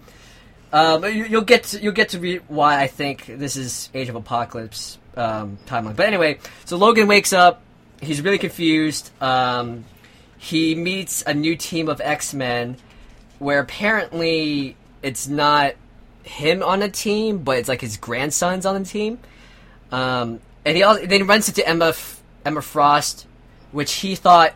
um, you, you'll get to, you'll get to read why I think this is Age of Apocalypse um, timeline. But anyway, so Logan wakes up. He's really confused. Um, he meets a new team of X Men, where apparently it's not him on a team, but it's like his grandson's on the team. Um, and he also, then he runs into Emma Emma Frost, which he thought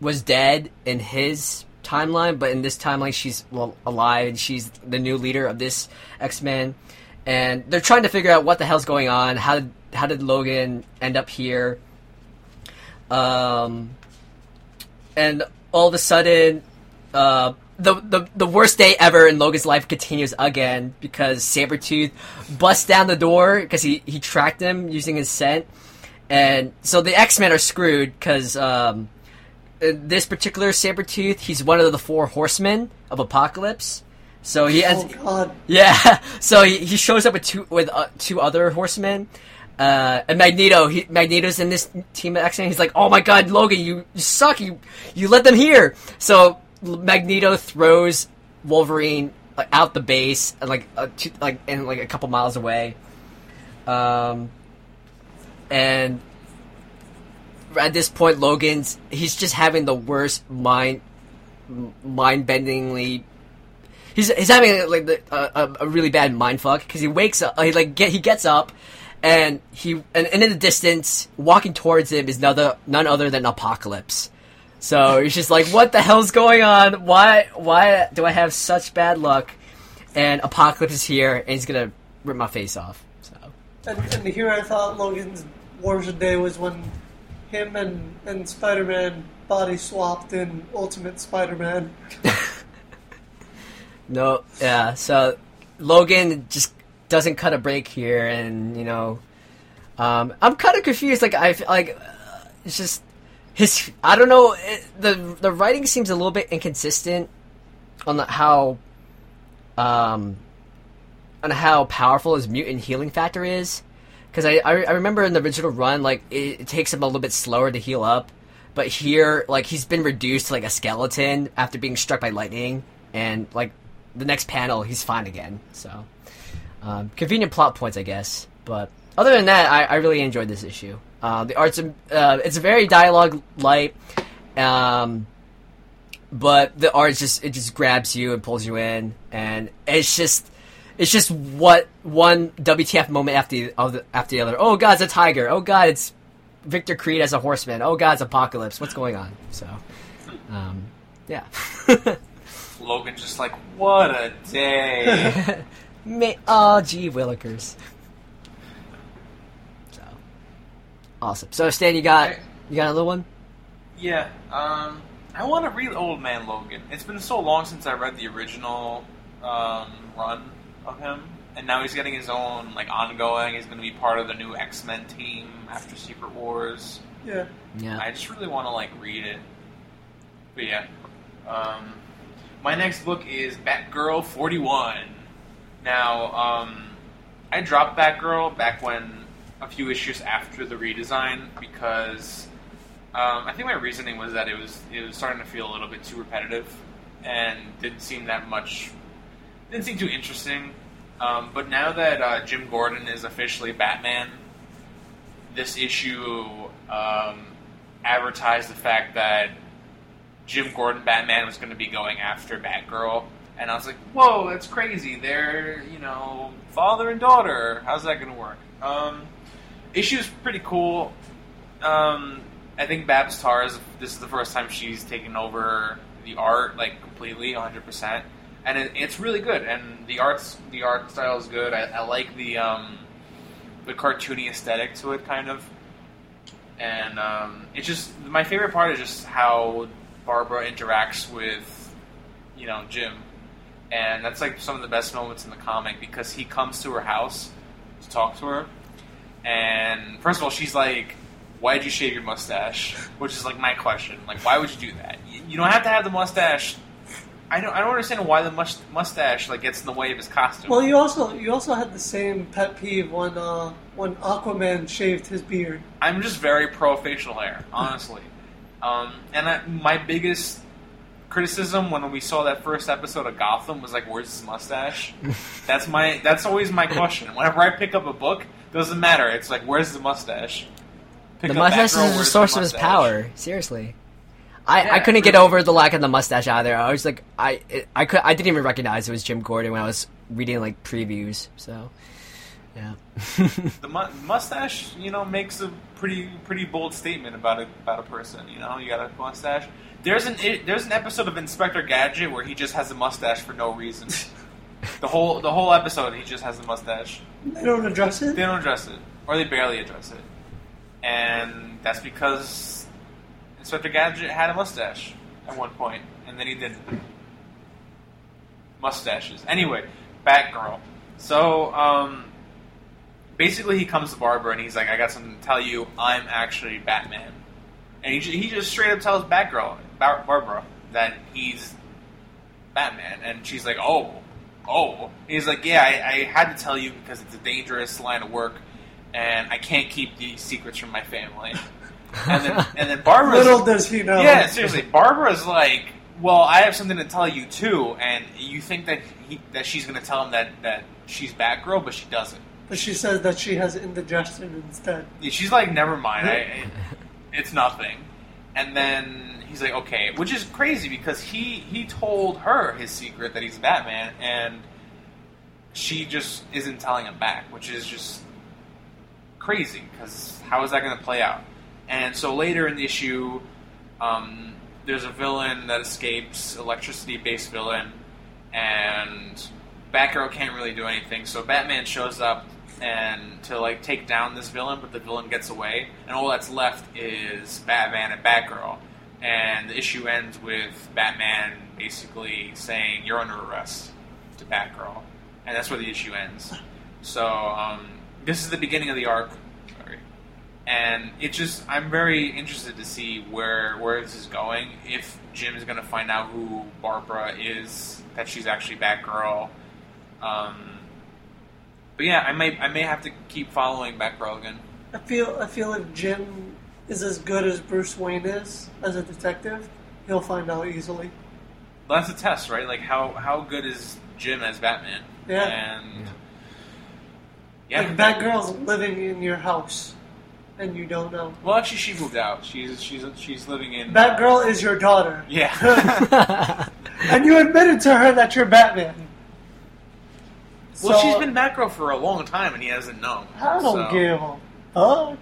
was dead in his timeline, but in this timeline she's well, alive and she's the new leader of this X Men. And they're trying to figure out what the hell's going on. How did how did Logan end up here? Um, and all of a sudden, uh, the, the the worst day ever in Logan's life continues again because Sabretooth busts down the door because he, he tracked him using his scent. And so the X Men are screwed because um, this particular Sabretooth, he's one of the four horsemen of Apocalypse. So he ends, Oh God! yeah. So he, he shows up with two with uh, two other horsemen. Uh, and Magneto, he, Magneto's in this team of X-Men. He's like, "Oh my God, Logan, you, you suck! You you let them here." So Magneto throws Wolverine like, out the base, like uh, two, like and like a couple miles away. Um, and at this point, Logan's he's just having the worst mind mind bendingly he's he's having like the, a, a really bad mind fuck because he wakes up he like get he gets up and he and, and in the distance walking towards him is another none other than apocalypse so he's just like what the hell's going on why why do i have such bad luck and apocalypse is here and he's gonna rip my face off so And, and here I thought Logan's worst day was when him and, and Spider Man body swapped in Ultimate Spider Man. No, yeah. So Logan just doesn't cut a break here, and you know, um, I'm kind of confused. Like I like it's just his. I don't know. It, the The writing seems a little bit inconsistent on the, how, um, on how powerful his mutant healing factor is. Because I, I I remember in the original run, like it, it takes him a little bit slower to heal up. But here, like he's been reduced to like a skeleton after being struck by lightning, and like the next panel, he's fine again. So, um, convenient plot points, I guess. But other than that, I, I really enjoyed this issue. Uh, the art's uh, it's very dialogue light, um, but the art just it just grabs you and pulls you in, and it's just it's just what one WTF moment after the, after the other. Oh God, it's a tiger. Oh God, it's Victor Creed as a horseman. Oh God, it's apocalypse. What's going on? So, um, yeah. Logan just like, what a day. Ma- oh, gee, Willikers. So awesome. So Stan, you got you got another one? yeah, um, I want to read Old Man Logan. It's been so long since I read the original um, run of him, and now he's getting his own like ongoing. He's going to be part of the new X Men team after Secret Wars. Yeah. Yeah. I just really want to like read it. But yeah, um, my next book is Batgirl Forty One. Now, um, I dropped Batgirl back when a few issues after the redesign because um, I think my reasoning was that it was it was starting to feel a little bit too repetitive and didn't seem that much didn't seem too interesting. Um, but now that uh, Jim Gordon is officially Batman, this issue um, advertised the fact that Jim Gordon Batman was going to be going after Batgirl, and I was like, "Whoa, that's crazy! They're you know father and daughter. How's that going to work?" Um, issue's pretty cool. Um, I think Babs Tarr is this is the first time she's taken over the art like completely, 100, percent and it, it's really good. And the arts the art style is good. I, I like the um, the cartoony aesthetic to it, kind of. And um, it's just my favorite part is just how Barbara interacts with, you know, Jim, and that's like some of the best moments in the comic because he comes to her house to talk to her, and first of all, she's like, "Why'd you shave your mustache?" Which is like my question. Like, why would you do that? You, don't have to have the mustache. I don't. I don't understand why the mus- mustache like gets in the way of his costume. Well, you also you also had the same pet peeve when uh, when Aquaman shaved his beard. I'm just very pro facial hair, honestly. Um, and I, my biggest criticism when we saw that first episode of Gotham was like, "Where's his mustache?" that's my. That's always my question. Whenever I pick up a book, doesn't matter. It's like, "Where's the mustache?" Pick the mustache Batgirl, is the source of his power. Seriously. I, I couldn't get over the lack of the mustache either. I was like, I it, I could I didn't even recognize it was Jim Gordon when I was reading like previews. So, yeah. The mu- mustache, you know, makes a pretty pretty bold statement about a about a person. You know, you got a mustache. There's an there's an episode of Inspector Gadget where he just has a mustache for no reason. the whole the whole episode, he just has a mustache. They don't address it. They don't address it, or they barely address it, and that's because Inspector Gadget had a mustache at one point, and then he did mustaches. Anyway, Batgirl. So, um, basically, he comes to Barbara and he's like, "I got something to tell you. I'm actually Batman," and he he just straight up tells Batgirl, Bar- Barbara, that he's Batman, and she's like, "Oh." Oh, he's like, yeah, I, I had to tell you because it's a dangerous line of work, and I can't keep these secrets from my family. And then, and then Barbara's Little does he know. yeah, seriously. Barbara's like, well, I have something to tell you too, and you think that he, that she's going to tell him that that she's Batgirl, but she doesn't. But she says that she has indigestion instead. Yeah, She's like, never mind, I, I, it's nothing. And then he's like, okay, which is crazy because he he told her his secret that he's Batman, and she just isn't telling him back, which is just crazy because how is that going to play out? And so later in the issue, um, there's a villain that escapes, electricity-based villain, and Batgirl can't really do anything. So Batman shows up and to like take down this villain, but the villain gets away, and all that's left is Batman and Batgirl. And the issue ends with Batman basically saying, "You're under arrest" to Batgirl, and that's where the issue ends. So um, this is the beginning of the arc. Sorry. And it just I'm very interested to see where where this is going. If Jim is going to find out who Barbara is, that she's actually Batgirl. Um, but yeah, I may I may have to keep following Batgirl again. I feel I feel if Jim is as good as Bruce Wayne is as a detective, he'll find out easily. Well, that's a test, right? Like how how good is Jim as Batman? Yeah. And yeah, Like Batgirl's living in your house, and you don't know. Well, actually, she moved out. She's she's she's living in Batgirl is your daughter, Yeah. and you admitted to her that you're Batman. Well, So, she's been Batgirl for a long time, and he hasn't known. I don't so, give a fuck.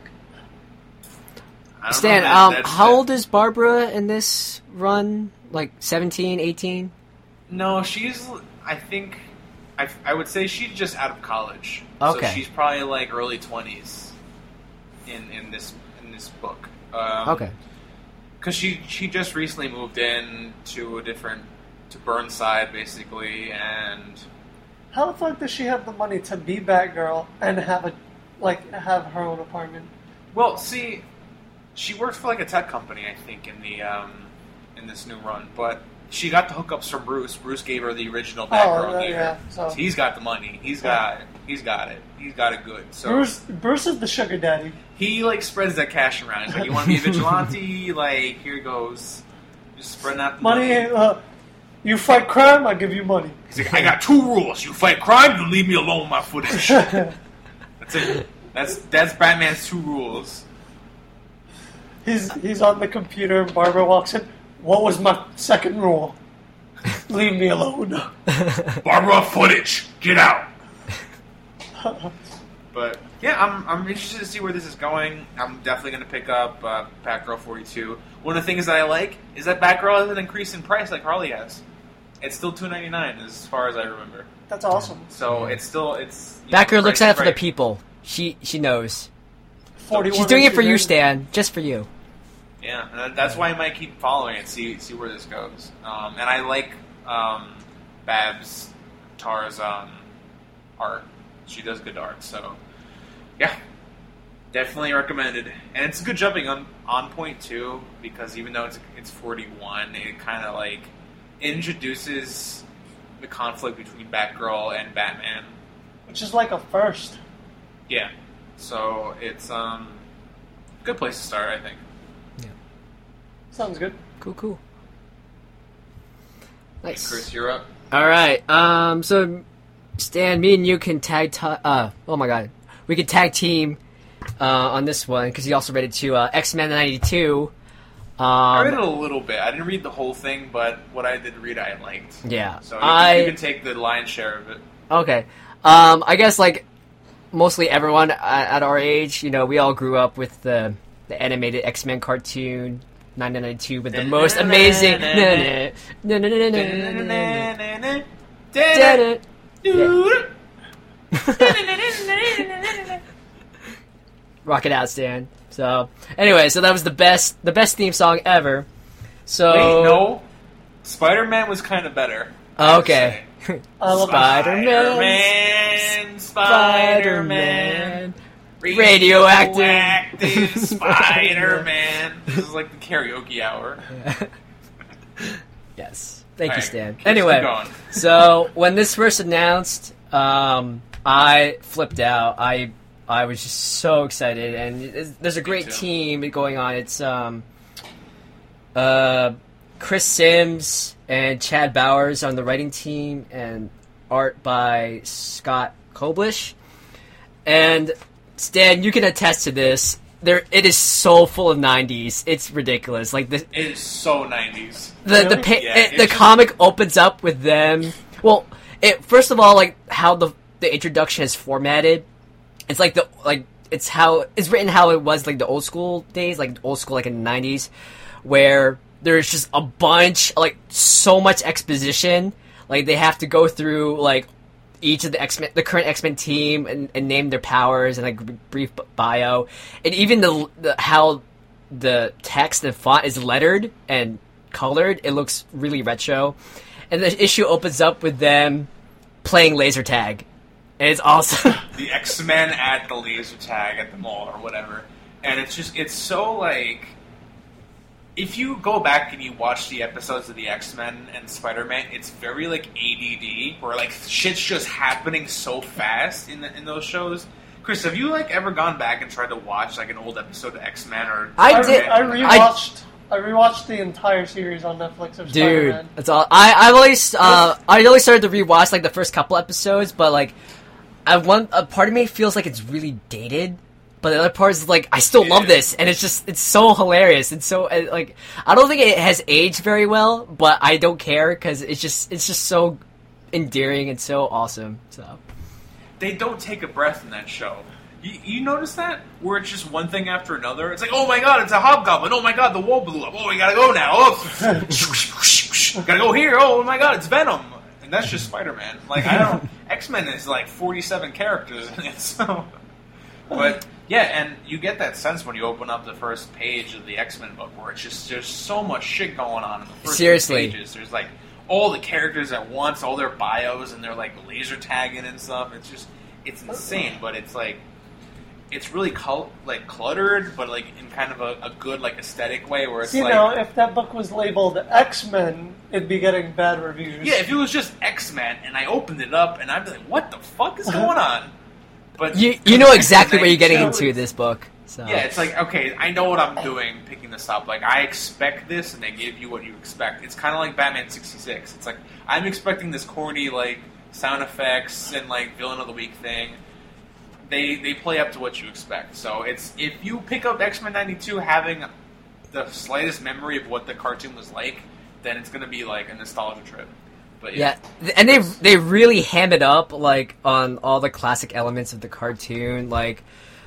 I Stan, know, man. um, how that- old is Barbara in this run? Like 17, 18? No, she's. I think. I, I would say she's just out of college. Okay. So she's probably like early twenties. In in this in this book. Um, Okay. Because she she just recently moved in to a different to Burnside basically, and How the fuck does she have the money to be Batgirl and have a like have her own apartment? Well, see, she works for like a tech company, I think, in the um, in this new run. But she got the hookups from Bruce. Bruce gave her the original Batgirl uh, gear. yeah, so- he's got the money. He's got he's got it. He's got it good. So Bruce Bruce is the sugar daddy. he like spreads that cash around. He's like, "You want to be a vigilante? like, here goes, just spreading out the Money, money." uh, you fight crime, I give you money. He's like, "I got two rules: you fight crime, you leave me alone with my footage." That's it. That's that's Batman's two rules. He's he's on the computer and Barbara walks in. What was my second rule? Leave me alone. Barbara, footage, get out. but yeah, I'm, I'm interested to see where this is going. I'm definitely going to pick up uh, Batgirl 42. One of the things that I like is that Batgirl has an increase in price like Harley has. It's still 2.99 as far as I remember. That's awesome. So it's still it's. you know, looks price out is for the people. She she knows. Forty-one. She's doing it for you. Stan. Just for you. Yeah, that's why I might keep following it, see see where this goes. Um, and I like um, Babs Tarr's um, art. She does good art, so yeah, definitely recommended. And it's a good jumping on on point too, because even though it's it's forty one, it kind of like introduces the conflict between Batgirl and Batman. Which is like a first. Yeah, so it's um good place to start, I think. Yeah. Sounds good. Cool, cool. Nice. Chris, you're up. All right. Um. So, Stan, me and you can tag. T- uh. Oh my God. We could tag team. Uh, on this one because he also read it to uh, X Men '92. Um, I read it a little bit. I didn't read the whole thing, but what I did read, I liked. Yeah, So you, I can, you can take the lion's share of it. Okay. Um, I guess like mostly everyone at, our age, you know, we all grew up with the the animated X Men cartoon. 1992 with the most amazing. Rock it out, Stan. So, anyway, so that was the best, the best theme song ever. So, Wait, no. Spider Man was kind of better. Okay, Spider-Man, Spider-Man, Spider-Man, Radioactive. Radioactive Spider-Man. This is like the karaoke hour. yes, thank you, Alright, Stan. Anyway, so when this first announced, um, I flipped out. I I was just so excited, and there's a great team going on. It's um, uh, Chris Sims and Chad Bowers on the writing team, and art by Scott Koblish. And Stan, you can attest to this. There, it is so full of '90s. It's ridiculous. Like the It's so 90s. the the pa- Yeah, it, the just- comic opens up with them. Well, it first of all like how the the introduction is formatted. It's like the like it's how it's written how it was like the old school days, like old school like in the nineties, where there's just a bunch like so much exposition. Like they have to go through like each of the X Men, the current X Men team, and, and name their powers and like brief bio, and even the, the how the text and font is lettered and colored. It looks really retro, and the issue opens up with them playing laser tag, it's awesome. the X Men at the laser tag at the mall or whatever, and it's just it's so like if you go back and you watch the episodes of the X Men and Spider Man, it's very like ADD where like shit's just happening so fast in the, in those shows. Chris, have you like ever gone back and tried to watch like an old episode of X Men or I I, did- I rewatched. I, rewatched the entire series on Netflix of Dude, Spider-Man. that's all. I I've always uh I only started to rewatch like the first couple episodes, but like I one a part of me feels like it's really dated, but the other part is like I still love this, and it's just it's so hilarious and so uh, like I don't think it has aged very well, but I don't care because it's just it's just so endearing and so awesome. So they don't take a breath in that show. You, you notice that? Where it's just one thing after another. It's like, oh my god, it's a hobgoblin. Oh my god, the wall blew up. Oh, we gotta go now. Oh, gotta go here. Oh my god, it's Venom. And that's just Spider Man. Like, I don't. X Men is like 47 characters in it, so. But, yeah, and you get that sense when you open up the first page of the X Men book where it's just, there's so much shit going on in the first few Seriously. pages. There's like all the characters at once, all their bios, and they're like laser tagging and stuff. It's just, it's insane, but it's like, it's really cul- like cluttered, but like in kind of a, a good like aesthetic way where it's you like, know, if that book was labeled X Men, it'd be getting bad reviews. yeah, if it was just X Men and I opened it up and I'd be like, what the fuck is uh-huh. going on? But you you know exactly what you're getting into this book. So Yeah, it's like okay, I know what I'm doing picking this up. Like I expect this, and they give you what you expect. It's kind of like Batman '66. It's like I'm expecting this corny like sound effects and like villain of the week thing. They they play up to what you expect. So it's if you pick up X Men '92 having the slightest memory of what the cartoon was like, then it's gonna be like a nostalgia trip. But Yeah, th- and they they really ham it up like on all the classic elements of the cartoon, like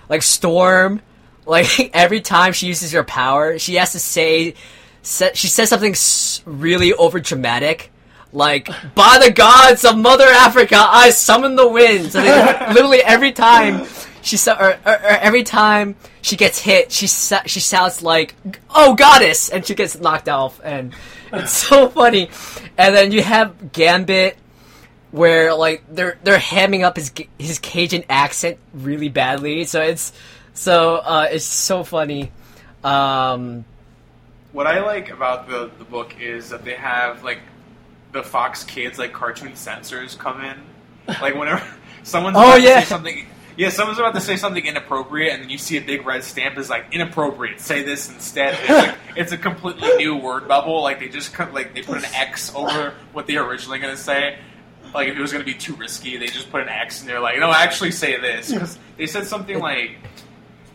like Storm. Like every time she uses her power, she has to say, she says something really over dramatic, like "By the gods of Mother Africa, I summon the winds." And then literally every time she sa- or, or, or every time she gets hit, she sa- she shouts like "Oh goddess," and she gets knocked off, and it's so funny. And then you have Gambit, where like they're they're hamming up his his Cajun accent really badly. So it's so uh, it's so funny. Um, What I like about the the book is that they have like the Fox Kids like cartoon censors come in. Like whenever someone's Oh, about yeah. to say something yeah, someone's about to say something inappropriate and then you see a big red stamp is like inappropriate, say this instead. It's like it's a completely new word bubble. Like they just come, like they put an X over what they're originally gonna say. Like if it was gonna be too risky, they just put an X and they're like, no, actually say this because they said something like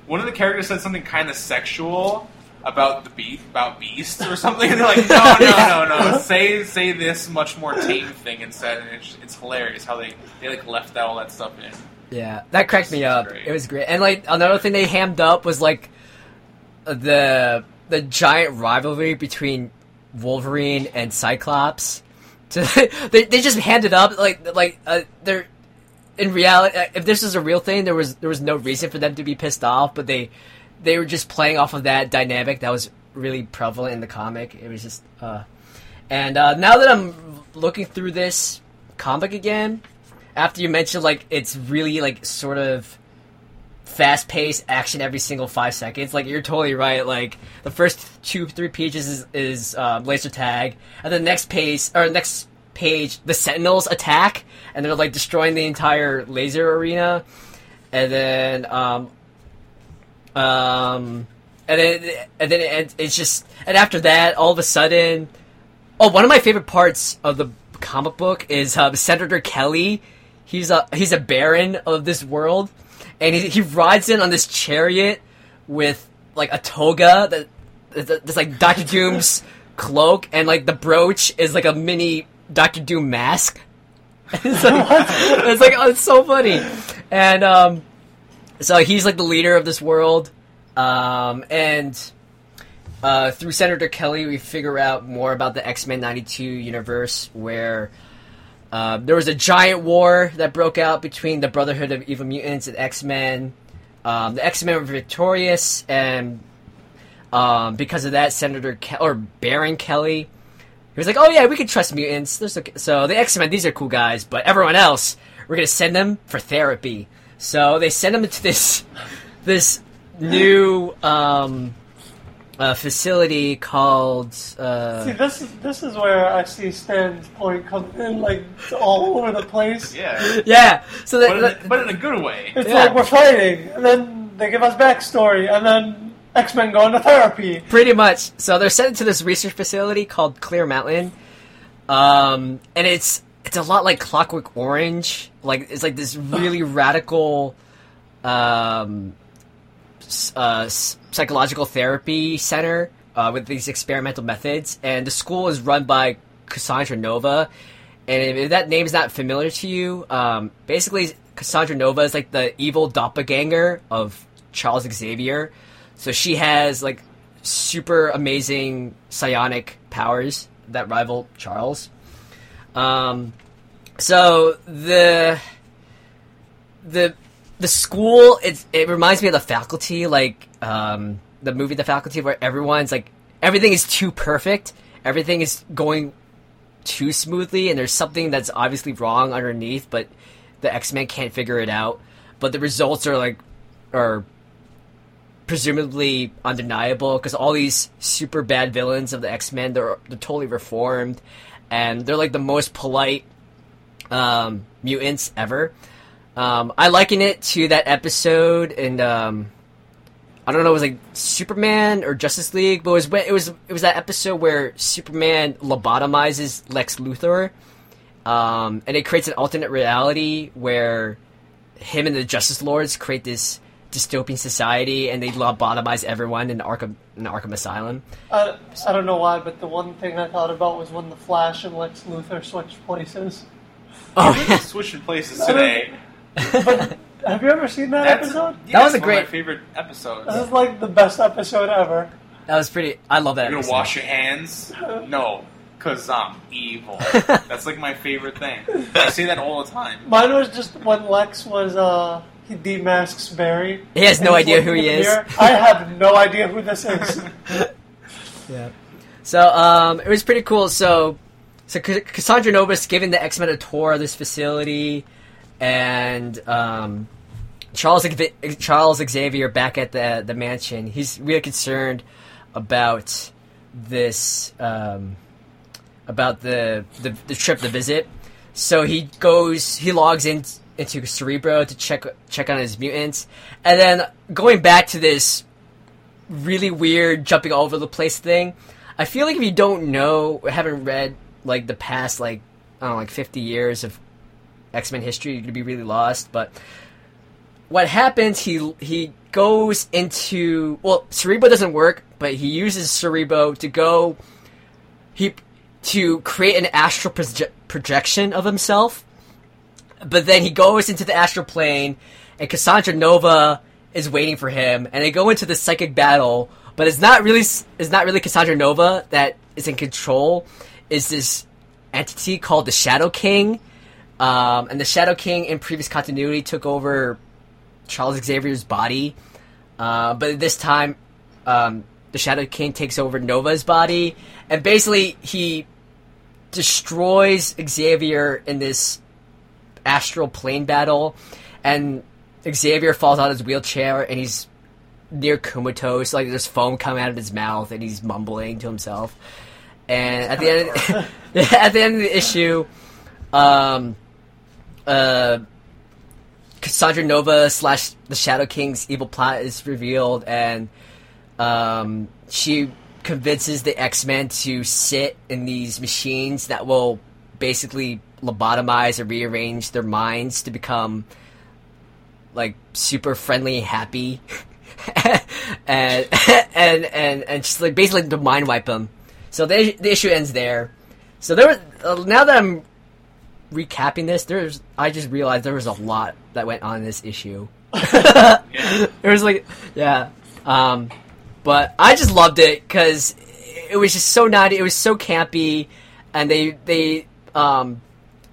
one of the characters said something kind of sexual, about the beast, about Beast or something. And they're like, no, no, no, no. Say say this much more tame thing instead. And it's, it's hilarious how they they like left all that stuff in. Yeah, that cracked me up. great. It was great. And like another thing they hammed up was like the the giant rivalry between Wolverine and Cyclops. To, they they just handed up like like uh, they're in reality. uh, If this is a real thing, there was there was no reason for them to be pissed off, but they they were just playing off of that dynamic that was really prevalent in the comic. It was just uh, and uh, now that I'm looking through this comic again, after you mentioned like it's really like sort of fast paced action every single five seconds. Like you're totally right. Like the first two three pages is, is um, laser tag, and the next page or next page the Sentinels attack, and they're like destroying the entire laser arena, and then um um and then and then it, it's just and after that all of a sudden oh one of my favorite parts of the comic book is um, Senator Kelly. He's a he's a baron of this world, and he, he rides in on this chariot with like a toga that that- that's like Doctor Doom's cloak, and like the brooch is like a mini Doctor Doom mask. it's like it's like oh, it's so funny, and um, so he's like the leader of this world, um, and uh, through Senator Kelly, we figure out more about the X Men '92 universe, where uh, there was a giant war that broke out between the Brotherhood of Evil Mutants and X Men. Um, the X Men were victorious, and um, because of that, Senator Ke- or Baron Kelly, he was like, "Oh yeah, we can trust mutants." Okay. So the X Men, these are cool guys, but everyone else, we're gonna send them for therapy. So they send them to this this new um, uh, facility called. Uh, See, this is this is where I see Stan's point come in, like all over the place. Yeah, yeah. So but in, that, a, but in a good way. It's Yeah. like we're fighting, and then they give us backstory, and then X Men go into therapy. Pretty much. So they're sent to this research facility called Clear Mountain, um, and it's it's a lot like Clockwork Orange. Like it's like this really radical, um, uh, psychological therapy center uh, with these experimental methods, and the school is run by Cassandra Nova. And if that name's not familiar to you, um, basically Cassandra Nova is like the evil doppelganger of Charles Xavier. So she has like super amazing psionic powers that rival Charles. Um, so the the the school it it reminds me of the faculty, like um, the movie The Faculty, where everyone's like everything is too perfect, everything is going too smoothly, and there's something that's obviously wrong underneath, but the X Men can't figure it out. But the results are like are presumably undeniable because all these super bad villains of the X Men they're they're totally reformed, and they're like the most polite um, mutants ever. Um, I liken it to that episode and um, I don't know, it was like Superman or Justice League, but it was it was it was that episode where Superman lobotomizes Lex Luthor, um, and it creates an alternate reality where him and the Justice Lords create this dystopian society, and they lobotomize everyone in Arkham in Arkham Asylum. I, I don't know why, but the one thing I thought about was when the Flash and Lex Luthor switch places. Oh We're yeah, switching places today. But have you ever seen that That's episode? yeah, That was that's a one of my great- favorite episodes. This is like the best episode ever. that was pretty. I love that. You're gonna episode. wash your hands? No, cause I'm evil. That's like my favorite thing. I say that all the time. Mine was just when Lex was uh he demasks Barry. He has no And he's idea who looking he in the is. mirror. I have no idea who this is. Yeah. So um, it was pretty cool. So so Cassandra Nova's giving the X Men a tour of this facility, and um, Charles Charles Xavier back at the the mansion. He's really concerned about this um, about the, the the trip, the visit. So he goes, he logs in into Cerebro to check check on his mutants, and then going back to this really weird jumping all over the place thing. I feel like if you don't know, haven't read like the past like I don't know, like fifty years of X Men history, you're gonna be really lost. But what happens? He he goes into well, Cerebro doesn't work but he uses Cerebro to go he to create an astral proje- projection of himself. But then he goes into the astral plane, and Cassandra Nova is waiting for him, and they go into the psychic battle. But it's not really it's not really Cassandra Nova that is in control. Is this entity called the Shadow King? Um, and the Shadow King in previous continuity took over Charles Xavier's body, uh, but this time um, the Shadow King takes over Nova's body, and basically he destroys Xavier in this astral plane battle, and Xavier falls out of his wheelchair and he's near comatose. Like there's foam coming out of his mouth, and he's mumbling to himself. And at the end, at the end of the issue, um, uh, Cassandra Nova slash the Shadow King's evil plot is revealed, and um, she convinces the X Men to sit in these machines that will basically lobotomize or rearrange their minds to become like super friendly and happy. and and and and just like basically to mind wipe them. So the the issue ends there. So there was uh, now that I'm recapping this, there's I just realized there was a lot that went on in this issue. It was like, yeah. Um, but I just loved it because it was just so naughty. It was so campy, and they they um,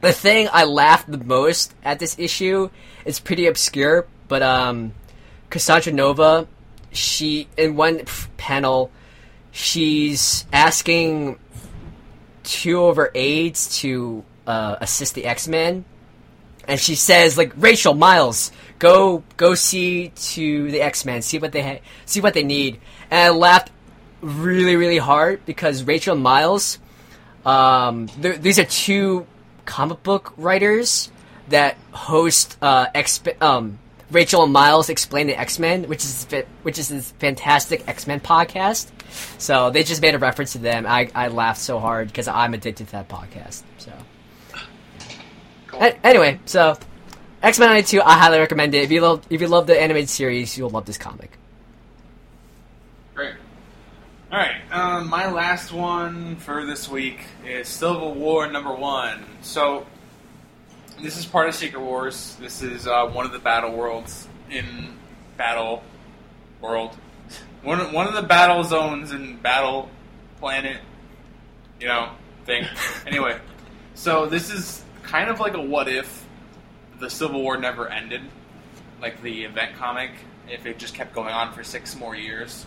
the thing I laughed the most at this issue is pretty obscure, but um, Cassandra Nova, she in one panel, she's asking two of her aides to uh, assist the X Men, and she says like Rachel Miles, go go see to the X Men, see what they ha- see what they need, and I laughed really really hard because Rachel Miles, um, th- these are two comic book writers that host uh, X- um, Rachel and Miles explain the X Men, which is which is this fantastic X Men podcast. So they just made a reference to them. I, I laughed so hard because I'm addicted to that podcast. So Cool. A- anyway, so X Men '92, I highly recommend it. If you love if you love the animated series, you'll love this comic. Great. All right. Um, my last one for this week is Civil War number one. So this is part of Secret Wars. This is uh, one of the battle worlds in Battle World. One of- one of the battle zones in Battle Planet. You know thing. anyway, so this is kind of like a what if the Civil War never ended, like the event comic. If it just kept going on for six more years.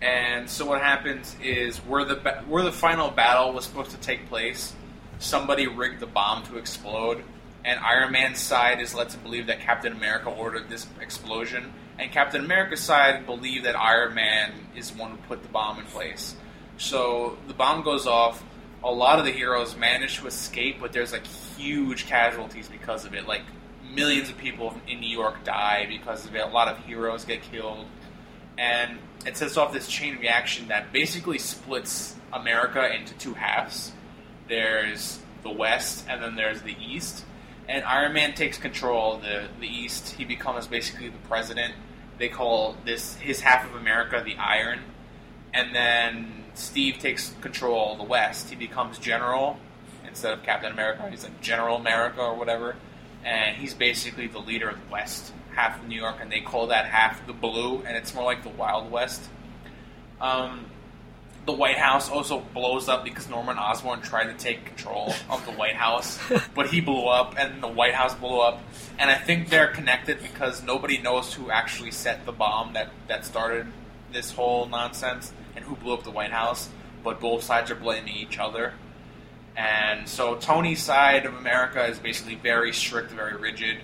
And so what happens is where the ba- where the final battle was supposed to take place, somebody rigged the bomb to explode, and Iron Man's side is led to believe that Captain America ordered this explosion, and Captain America's side believe that Iron Man is the one who put the bomb in place. So the bomb goes off. A lot of the heroes manage to escape, but there's like huge casualties because of it. Like millions of people in New York die because of it. A lot of heroes get killed and it sets off this chain reaction that basically splits America into two halves. There's the West, and then there's the East. And Iron Man takes control of the the East. He becomes basically the president. They call this his half of America the Iron, and then Steve takes control of the West. He becomes general instead of Captain America. He's like General America or whatever, and he's basically the leader of the West, half of New York, and they call that half the Blue, and it's more like the Wild West. Um, the White House also blows up because Norman Osborn tried to take control of the White House, but he blew up, and the White House blew up. And I think they're connected because nobody knows who actually set the bomb that, that started this whole nonsense and who blew up the White House, but both sides are blaming each other. And so Tony's side of America is basically very strict, very rigid.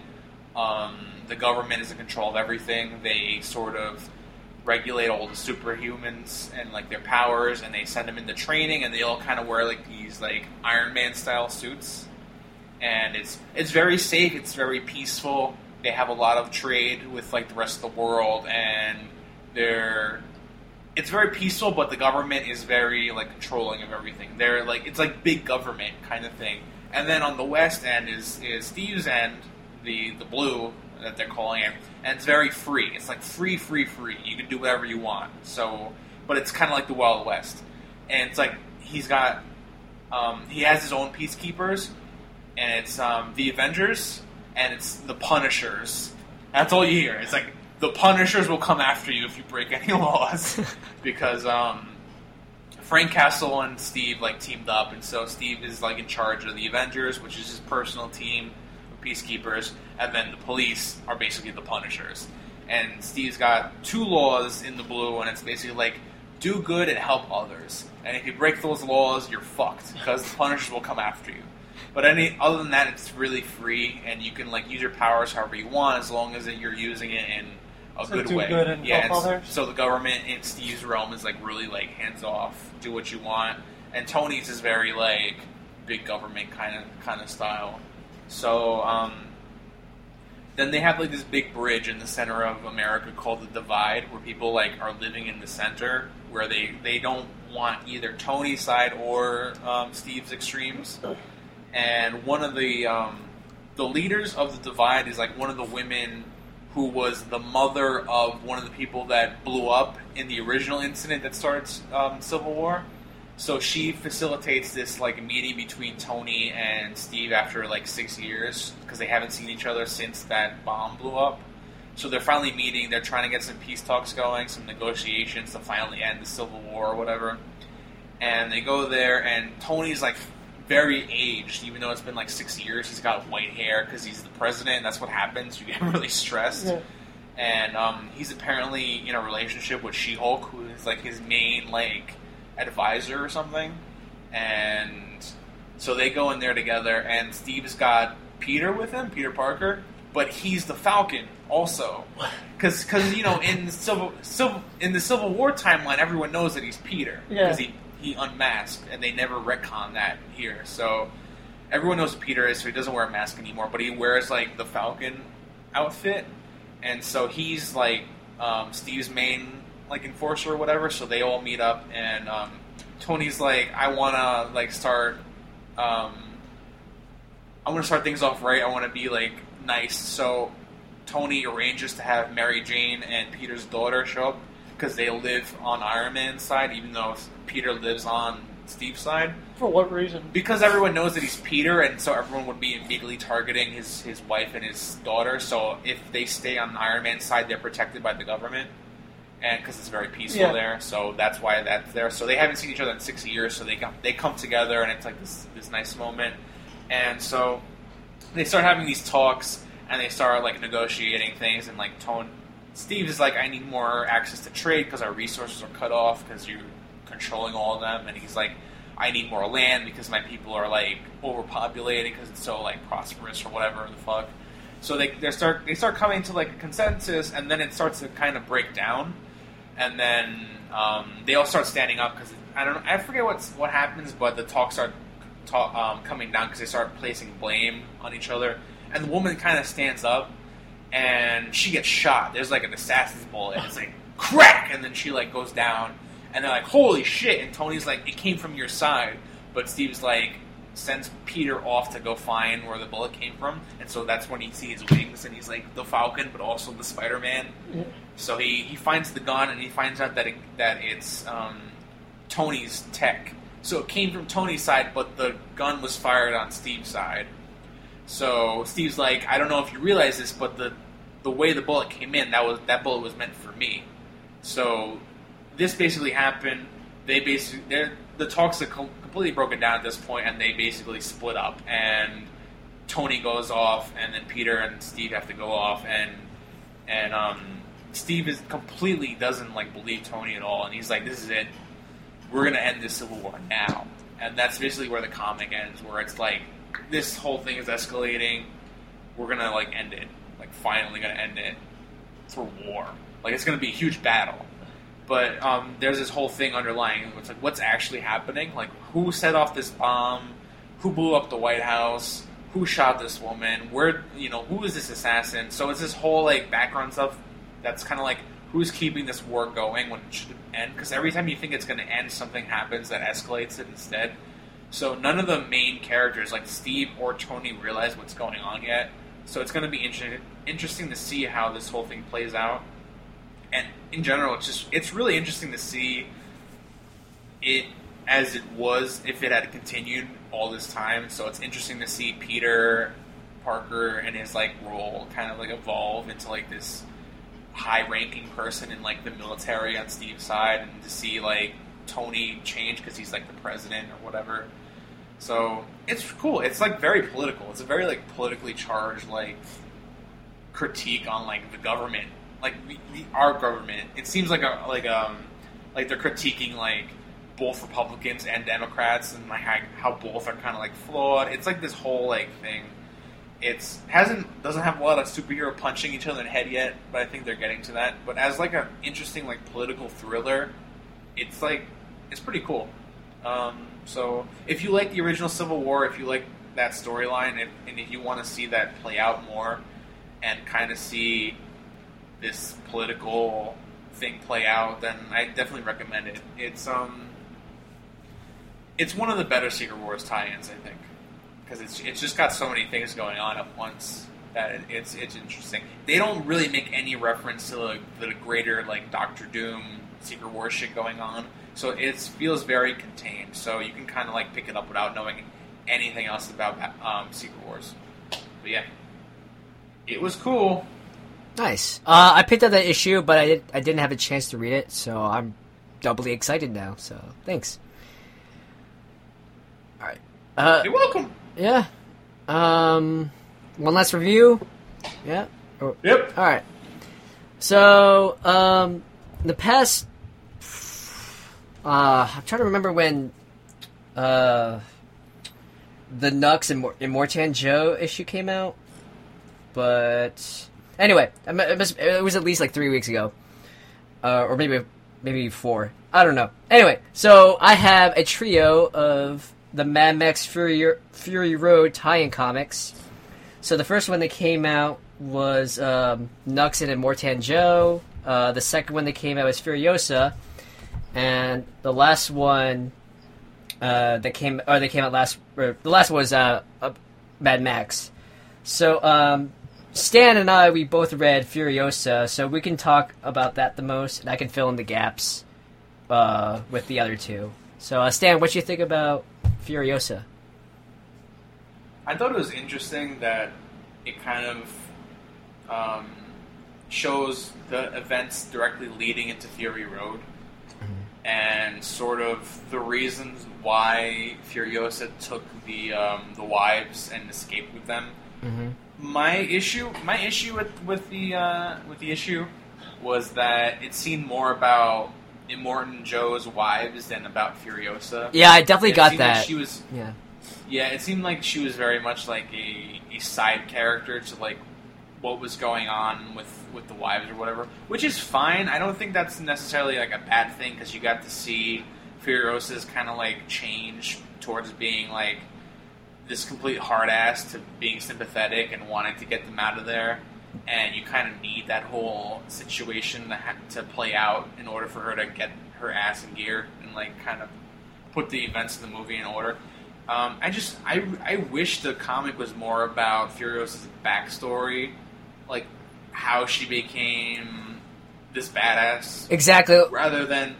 Um, the government is in control of everything. They sort of regulate all the superhumans and like their powers, and they send them into training, and they all kind of wear like these like Iron Man style suits. And it's it's very safe. It's very peaceful. They have a lot of trade with like the rest of the world, and they're it's very peaceful, but the government is very like controlling of everything. They're like it's like big government kind of thing. And then on the west end is is Steve's end, the the blue that they're calling it, and it's very free. It's like free, free, free. You can do whatever you want. So but it's kind of like the Wild West, and it's like he's got um, he has his own peacekeepers, and it's um, the Avengers and it's the Punishers. That's all you hear. It's like the Punishers will come after you if you break any laws because um, Frank Castle and Steve like teamed up, and so Steve is like in charge of the Avengers, which is his personal team peacekeepers, and then the police are basically the Punishers. And Steve's got two laws in the blue, and it's basically like do good and help others. And if you break those laws, you're fucked because the Punishers will come after you. But any other than that, it's really free, and you can like use your powers however you want as long as you're using it in a So good way. good yeah, help and others? so the government in Steve's realm is like really like hands off, do what you want, and Tony's is very like big government kind of kind of style. So um, then they have like this big bridge in the center of America called the Divide, where people like are living in the center, where they they don't want either Tony's side or um, Steve's extremes. And one of the um, the leaders of the Divide is like one of the women who was the mother of one of the people that blew up in the original incident that starts um, Civil War. So she facilitates this like meeting between Tony and Steve after like six years because they haven't seen each other since that bomb blew up. So they're finally meeting. They're trying to get some peace talks going, some negotiations to finally end the Civil War or whatever. And they go there, and Tony's like very aged, even though it's been like six years. He's got white hair because he's the president. That's what happens. You get really stressed Yeah. and um, he's apparently in a relationship with She-Hulk, who is like his main like advisor or something. And so they go in there together, and Steve's got Peter with him, Peter Parker, but he's the Falcon also, because you know in the Civil, Civil in the Civil War timeline, everyone knows that he's Peter Yeah. because he he unmasked, and they never retcon that here. So everyone knows who Peter is, so he doesn't wear a mask anymore, but he wears like the Falcon outfit, and so he's like um, Steve's main like enforcer or whatever. So they all meet up, and um, Tony's like, I want to like start. Um, I want to start things off right. I want to be like nice. So Tony arranges to have Mary Jane and Peter's daughter show up because they live on Iron Man's side, even though Peter lives on Steve's side For what reason? because everyone knows that he's Peter, and so everyone would be immediately targeting his, his wife and his daughter. So if they stay on Iron Man's side, they're protected by the government, and because it's very peaceful Yeah. there. So that's why that's there. So they haven't seen each other in six years. So they come they come together, and it's like this this nice moment. And so they start having these talks, and they start like negotiating things, and like Tone. Steve is like, I need more access to trade because our resources are cut off because you're controlling all of them, and he's like, I need more land because my people are like overpopulated because it's so like prosperous or whatever the fuck. So they they start they start coming to like a consensus, and then it starts to kind of break down, and then um, they all start standing up because I don't I forget what's what happens, but the talks start ta- um, coming down because they start placing blame on each other, and the woman kind of stands up, and she gets shot. There's like an assassin's bullet, and it's like crack, and then she like goes down, and they're like, "Holy shit!" And Tony's like, "It came from your side," but Steve's like sends Peter off to go find where the bullet came from, and so that's when he sees wings, and he's like the Falcon, but also the Spider Man. So he, he finds the gun, and he finds out that it, that it's um, Tony's tech. So it came from Tony's side, but the gun was fired on Steve's side. So Steve's like, I don't know if you realize this, but the the way the bullet came in, that was that bullet was meant for me. So this basically happened. They basically the talks are completely broken down at this point, and they basically split up. And Tony goes off, and then Peter and Steve have to go off, and and um, Steve is completely doesn't like believe Tony at all, and he's like, "This is it. We're gonna end this civil war now." And that's basically where the comic ends, where it's like this whole thing is escalating. We're gonna like end it, like finally gonna end it for war. Like it's gonna be a huge battle. But um, there's this whole thing underlying. It's like what's actually happening? Like who set off this bomb? Who blew up the White House? Who shot this woman? Where you know who is this assassin? So it's this whole like background stuff that's kind of like who's keeping this war going when it should end? Because every time you think it's going to end, something happens that escalates it instead. So none of the main characters, like Steve or Tony, realize what's going on yet. So it's going to be inter- interesting to see how this whole thing plays out. And in general, it's just it's really interesting to see it as it was if it had continued all this time. So it's interesting to see Peter Parker and his like role kind of like evolve into like this high-ranking person in like the military on Steve's side, and to see like Tony change because he's like the president or whatever. So it's cool. It's like very political. It's a very like politically charged like critique on like the government, like we, we, our government. It seems like a like um like they're critiquing like both Republicans and Democrats and like how, how both are kind of like flawed. It's like this whole like thing. It's hasn't doesn't have a lot of superhero punching each other in the head yet, but I think they're getting to that. But as like an interesting like political thriller, it's like it's pretty cool. Um, so if you like the original Civil War, if you like that storyline, and, if you want to see that play out more, and kind of see this political thing play out, then I definitely recommend it. It's um, it's one of the better Secret Wars tie-ins, I think, because it's it's just got so many things going on at once that it, it's it's interesting. They don't really make any reference to the, the greater like Doctor Doom Secret Wars shit going on, so it feels very contained. So you can kind of like pick it up without knowing anything else about um, Secret Wars. But yeah, it was cool. Nice. Uh, I picked up that issue, but I did, I didn't have a chance to read it, so I'm doubly excited now. So thanks. All right. Uh, You're welcome. Yeah. Um, one last review. Yeah. Oh, Yep. all right. So, um, the past, uh, I'm trying to remember when, uh, the Nux and, Mor- and Mortan Joe issue came out, but anyway, it mu- it, must, it was at least like three weeks ago, uh, or maybe maybe four. I don't know. Anyway, so I have a trio of the Mad Max Fury Fury Road tie-in comics. So the first one that came out was um, Nux and Immortan Joe. Uh, the second one that came out was Furiosa, and the last one uh, that came or they came out last. Or the last one was uh, uh, Mad Max. So um, Stan and I we both read Furiosa, so we can talk about that the most, and I can fill in the gaps uh, with the other two. So uh, Stan, what you think about Furiosa? I thought it was interesting that it kind of um, shows the events directly leading into Fury Road and sort of the reasons why Furiosa took the um, the wives and escaped with them. Mm-hmm. My issue, my issue with with the uh, with the issue was that it seemed more about Immortan Joe's wives than about Furiosa. Yeah, I definitely It got seemed like that. she was yeah. yeah, it seemed like she was very much like a, a side character to like what was going on with with the wives or whatever, which is fine. I don't think that's necessarily like a bad thing because you got to see Furiosa's kind of like change towards being like this complete hard ass to being sympathetic and wanting to get them out of there. And you kind of need that whole situation to, ha- to play out in order for her to get her ass in gear and like kind of put the events of the movie in order. Um, I just I, I wish the comic was more about Furiosa's backstory, like how she became this badass, Exactly. rather than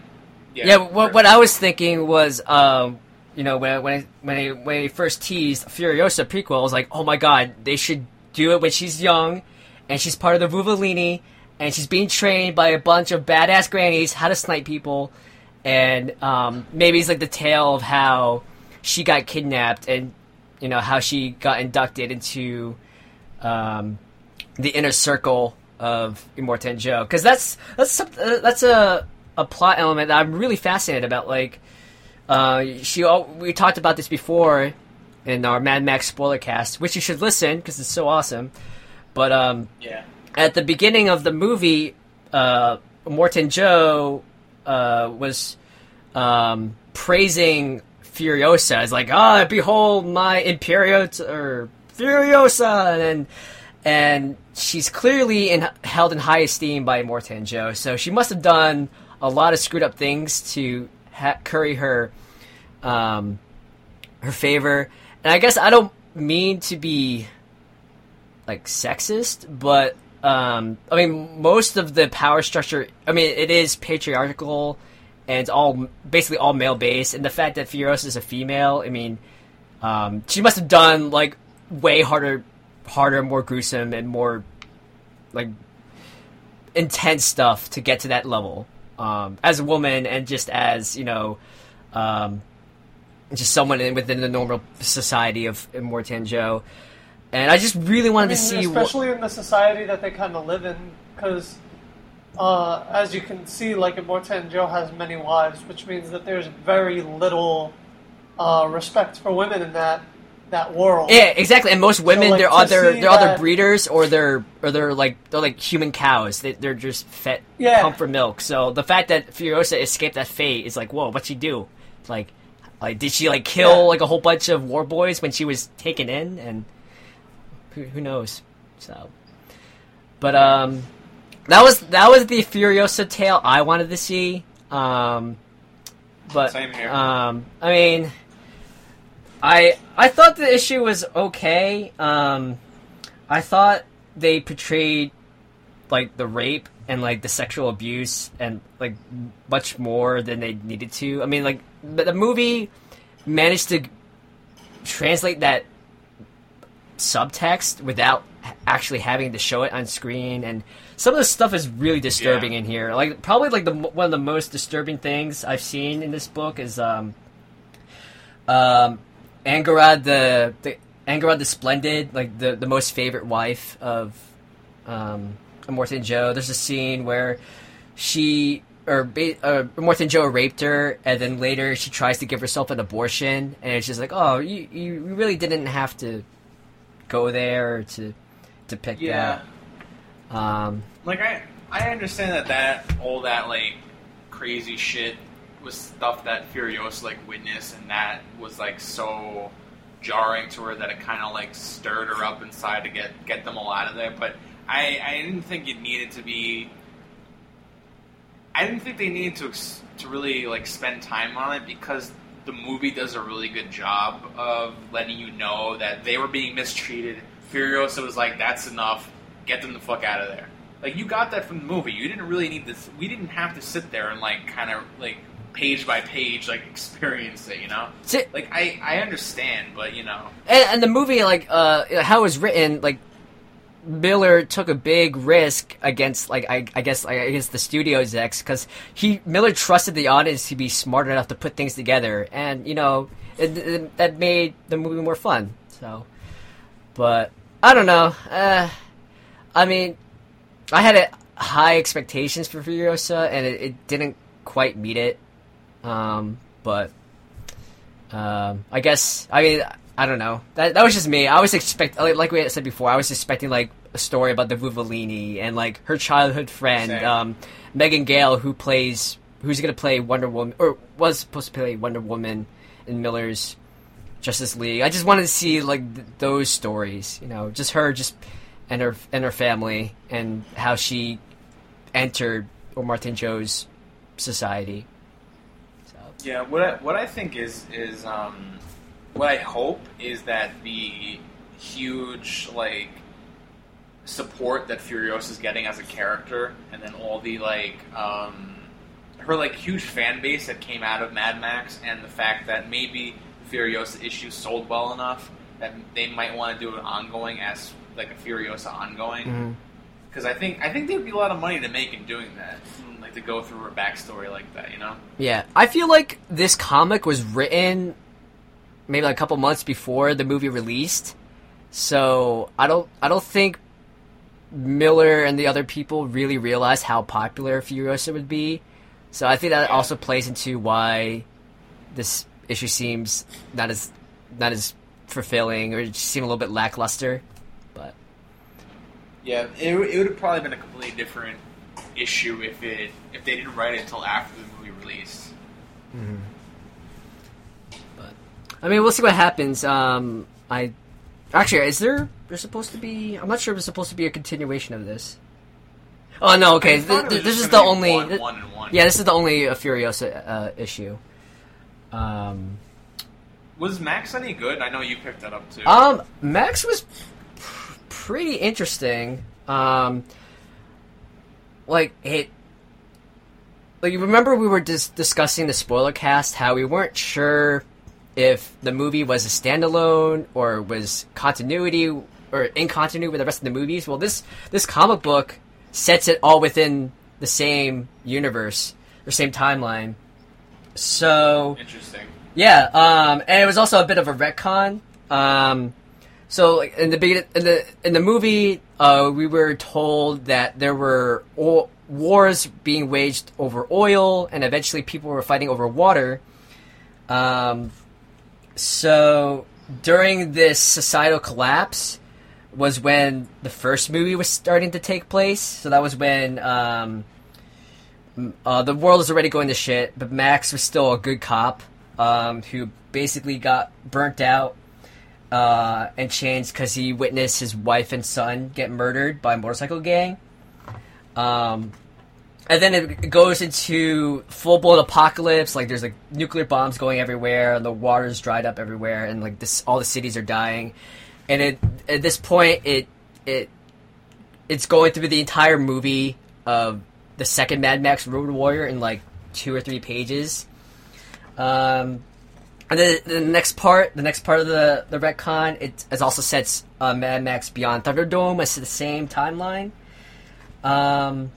Yeah, what, what I was thinking was, um, you know, when when when they, when they first teased Furiosa prequel, I was like, oh my god, they should do it when she's young, and she's part of the Vuvalini, and she's being trained by a bunch of badass grannies how to snipe people, and um, maybe it's like the tale of how she got kidnapped and you know how she got inducted into um, the inner circle of Immortan Joe because that's that's uh, that's a a plot element that I'm really fascinated about. Like, uh, she we talked about this before in our Mad Max spoiler cast, which you should listen because it's so awesome. But um, yeah, at the beginning of the movie, uh, Morton Joe uh, was um, praising Furiosa It's like, ah, behold my Imperio t- or Furiosa, and and she's clearly in, held in high esteem by Morton Joe. So she must have done a lot of screwed up things to ha- curry her um, her favor. And I guess I don't mean to be like sexist, but um, I mean, most of the power structure. I mean, it is patriarchal, and it's all basically all male based. And the fact that Furiosa is a female, I mean, um, she must have done like way harder, harder, more gruesome, and more like intense stuff to get to that level. Um, as a woman, and just as you know, um, just someone in, within the normal society of Immortan Joe. And I just really wanted I to mean, see what. especially in the society that they kind of live in, because uh, as you can see, like Immortan Joe has many wives, which means that there's very little uh, respect for women in that that world. Yeah, exactly. And most women, like, they're other they're other breeders, or they're or they're like they're like human cows. They, they're just fed Yeah. pump for milk. So the fact that Furiosa escaped that fate is like, whoa, what'd she do? Like, like did she like kill Yeah. like a whole bunch of war boys when she was taken in? And who, who knows? So, but um, that was that was the Furiosa tale I wanted to see. Um, but Same here. um, I mean. I I thought the issue was okay. Um, I thought they portrayed like the rape and like the sexual abuse and like much more than they needed to. I mean, like the, the movie managed to translate that subtext without actually having to show it on screen and some of the stuff is really disturbing Yeah. in here like probably like the one of the most disturbing things i've seen in this book is um um Angharad the the Angharad the Splendid, like the the most favorite wife of um Immortan Joe. There's a scene where she or ba- uh, Immortan Joe raped her, and then later she tries to give herself an abortion, and it's just like, oh, you you really didn't have to go there or to depict yeah. that. Um, Like I, I understand that that all that like crazy shit was stuff that Furiosa like witnessed, and that was like so jarring to her that it kind of like stirred her up inside to get get them all out of there. But I, I didn't think it needed to be. I didn't think they needed to ex- to really like spend time on it because the movie does a really good job of letting you know that they were being mistreated. Furiosa was like, "That's enough. Get them the fuck out of there." Like you got that from the movie. You didn't really need this. We didn't have to sit there and like kind of like page by page like experience it. You know, See- like I I understand, but you know, and, and the movie, like uh, how it was written, like Miller took a big risk against, like I, I guess, the studio execs because he Miller trusted the audience to be smart enough to put things together, and you know it, it, that made the movie more fun. So, but I don't know. Uh, I mean, I had a, high expectations for Furiosa, and it, it didn't quite meet it. Um, but um, I guess I mean I don't know. That that was just me. I was expect like, like we said before. I was expecting like a story about the Vuvalini and like her childhood friend, um, Megan Gale, who plays who's gonna play Wonder Woman or was supposed to play Wonder Woman in Miller's Justice League. I just wanted to see like th- those stories. You know, just her, just and her and her family and how she entered Immortan Joe's society. So. Yeah, what I, what I think is is um, what I hope is that the huge like support that Furiosa is getting as a character, and then all the like um, her like huge fan base that came out of Mad Max, and the fact that maybe Furiosa issue sold well enough that they might want to do an ongoing as like a Furiosa ongoing. Because I think I think there'd be a lot of money to make in doing that, like to go through her backstory like that, you know. Yeah, I feel like this comic was written maybe like a couple months before the movie released. So I don't I don't think Miller and the other people really realized how popular Furiosa would be. So I think that also plays into why this issue seems not as not as fulfilling or just seem a little bit lackluster. But Yeah, it, would- it would have probably been a completely different issue if it if they didn't write it until after the movie released. I mean, we'll see what happens. Um, I actually is there there's supposed to be I'm not sure if there's supposed to be a continuation of this. Oh no, okay. It Th- this is the only one, th- one. yeah, this is the only uh, Furiosa uh, issue. Um, Was Max any good? I know you picked that up too. um, Max was pr- pretty interesting. Um, like it. Like you remember we were dis- discussing the spoiler cast, how we weren't sure if the movie was a standalone or was continuity or in continuity with the rest of the movies. Well, this this comic book sets it all within the same universe or same timeline. So Interesting. yeah, um, and it was also a bit of a retcon. Um, so in the begin- in the in the movie, uh, we were told that there were o- wars being waged over oil, and eventually people were fighting over water. Um, so during this societal collapse was when the first movie was starting to take place. So that was when um, uh, the world was already going to shit, but Max was still a good cop um, who basically got burnt out uh, and changed because he witnessed his wife and son get murdered by a motorcycle gang. Um, and then it goes into full blown apocalypse. Like there's like nuclear bombs going everywhere, and the water's dried up everywhere, and like this, all the cities are dying. And it, at this point, it it it's going through the entire movie of the second Mad Max Road Warrior in like two or three pages. Um, and then the next part, the next part of the the retcon, it, it also sets uh, Mad Max Beyond Thunderdome as the same timeline. Um,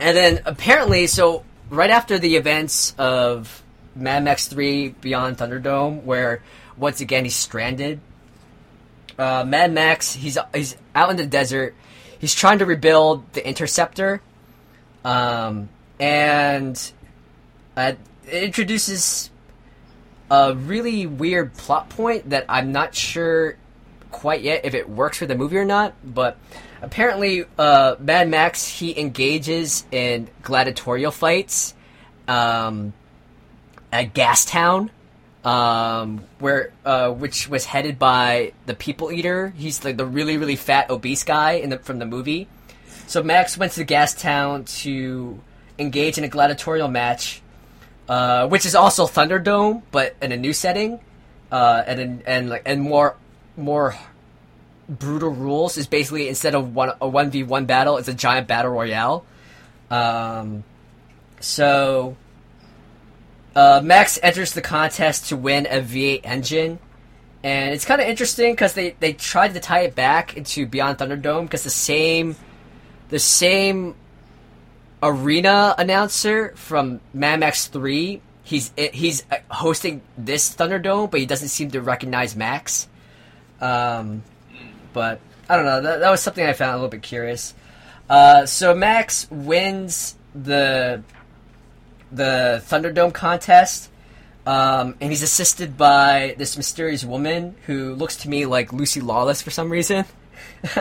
and then apparently, so right after the events of Mad Max Three Beyond Thunderdome, where once again he's stranded. Uh, Mad Max, he's he's out in the desert. He's trying to rebuild the Interceptor, um, and uh, it introduces a really weird plot point that I'm not sure quite yet if it works for the movie or not. But apparently, uh, Mad Max he engages in gladiatorial fights um, at Gastown, um, where uh, which was headed by the People Eater. He's like the really really fat obese guy in the, from the movie. So Max went to Gastown to engage in a gladiatorial match uh, which is also Thunderdome, but in a new setting, uh, and and like and more more brutal rules. Is basically instead of one a one v one battle, it's a giant battle royale. Um, so uh, Max enters the contest to win a V8 engine. And it's kind of interesting because they, they tried to tie it back into Beyond Thunderdome because the same the same arena announcer from Mad Max Three. He's he's uh, hosting this Thunderdome, but he doesn't seem to recognize Max. Um, but I don't know. That, that was something I found a little bit curious. Uh, so Max wins the the Thunderdome contest, um, and he's assisted by this mysterious woman who looks to me like Lucy Lawless for some reason.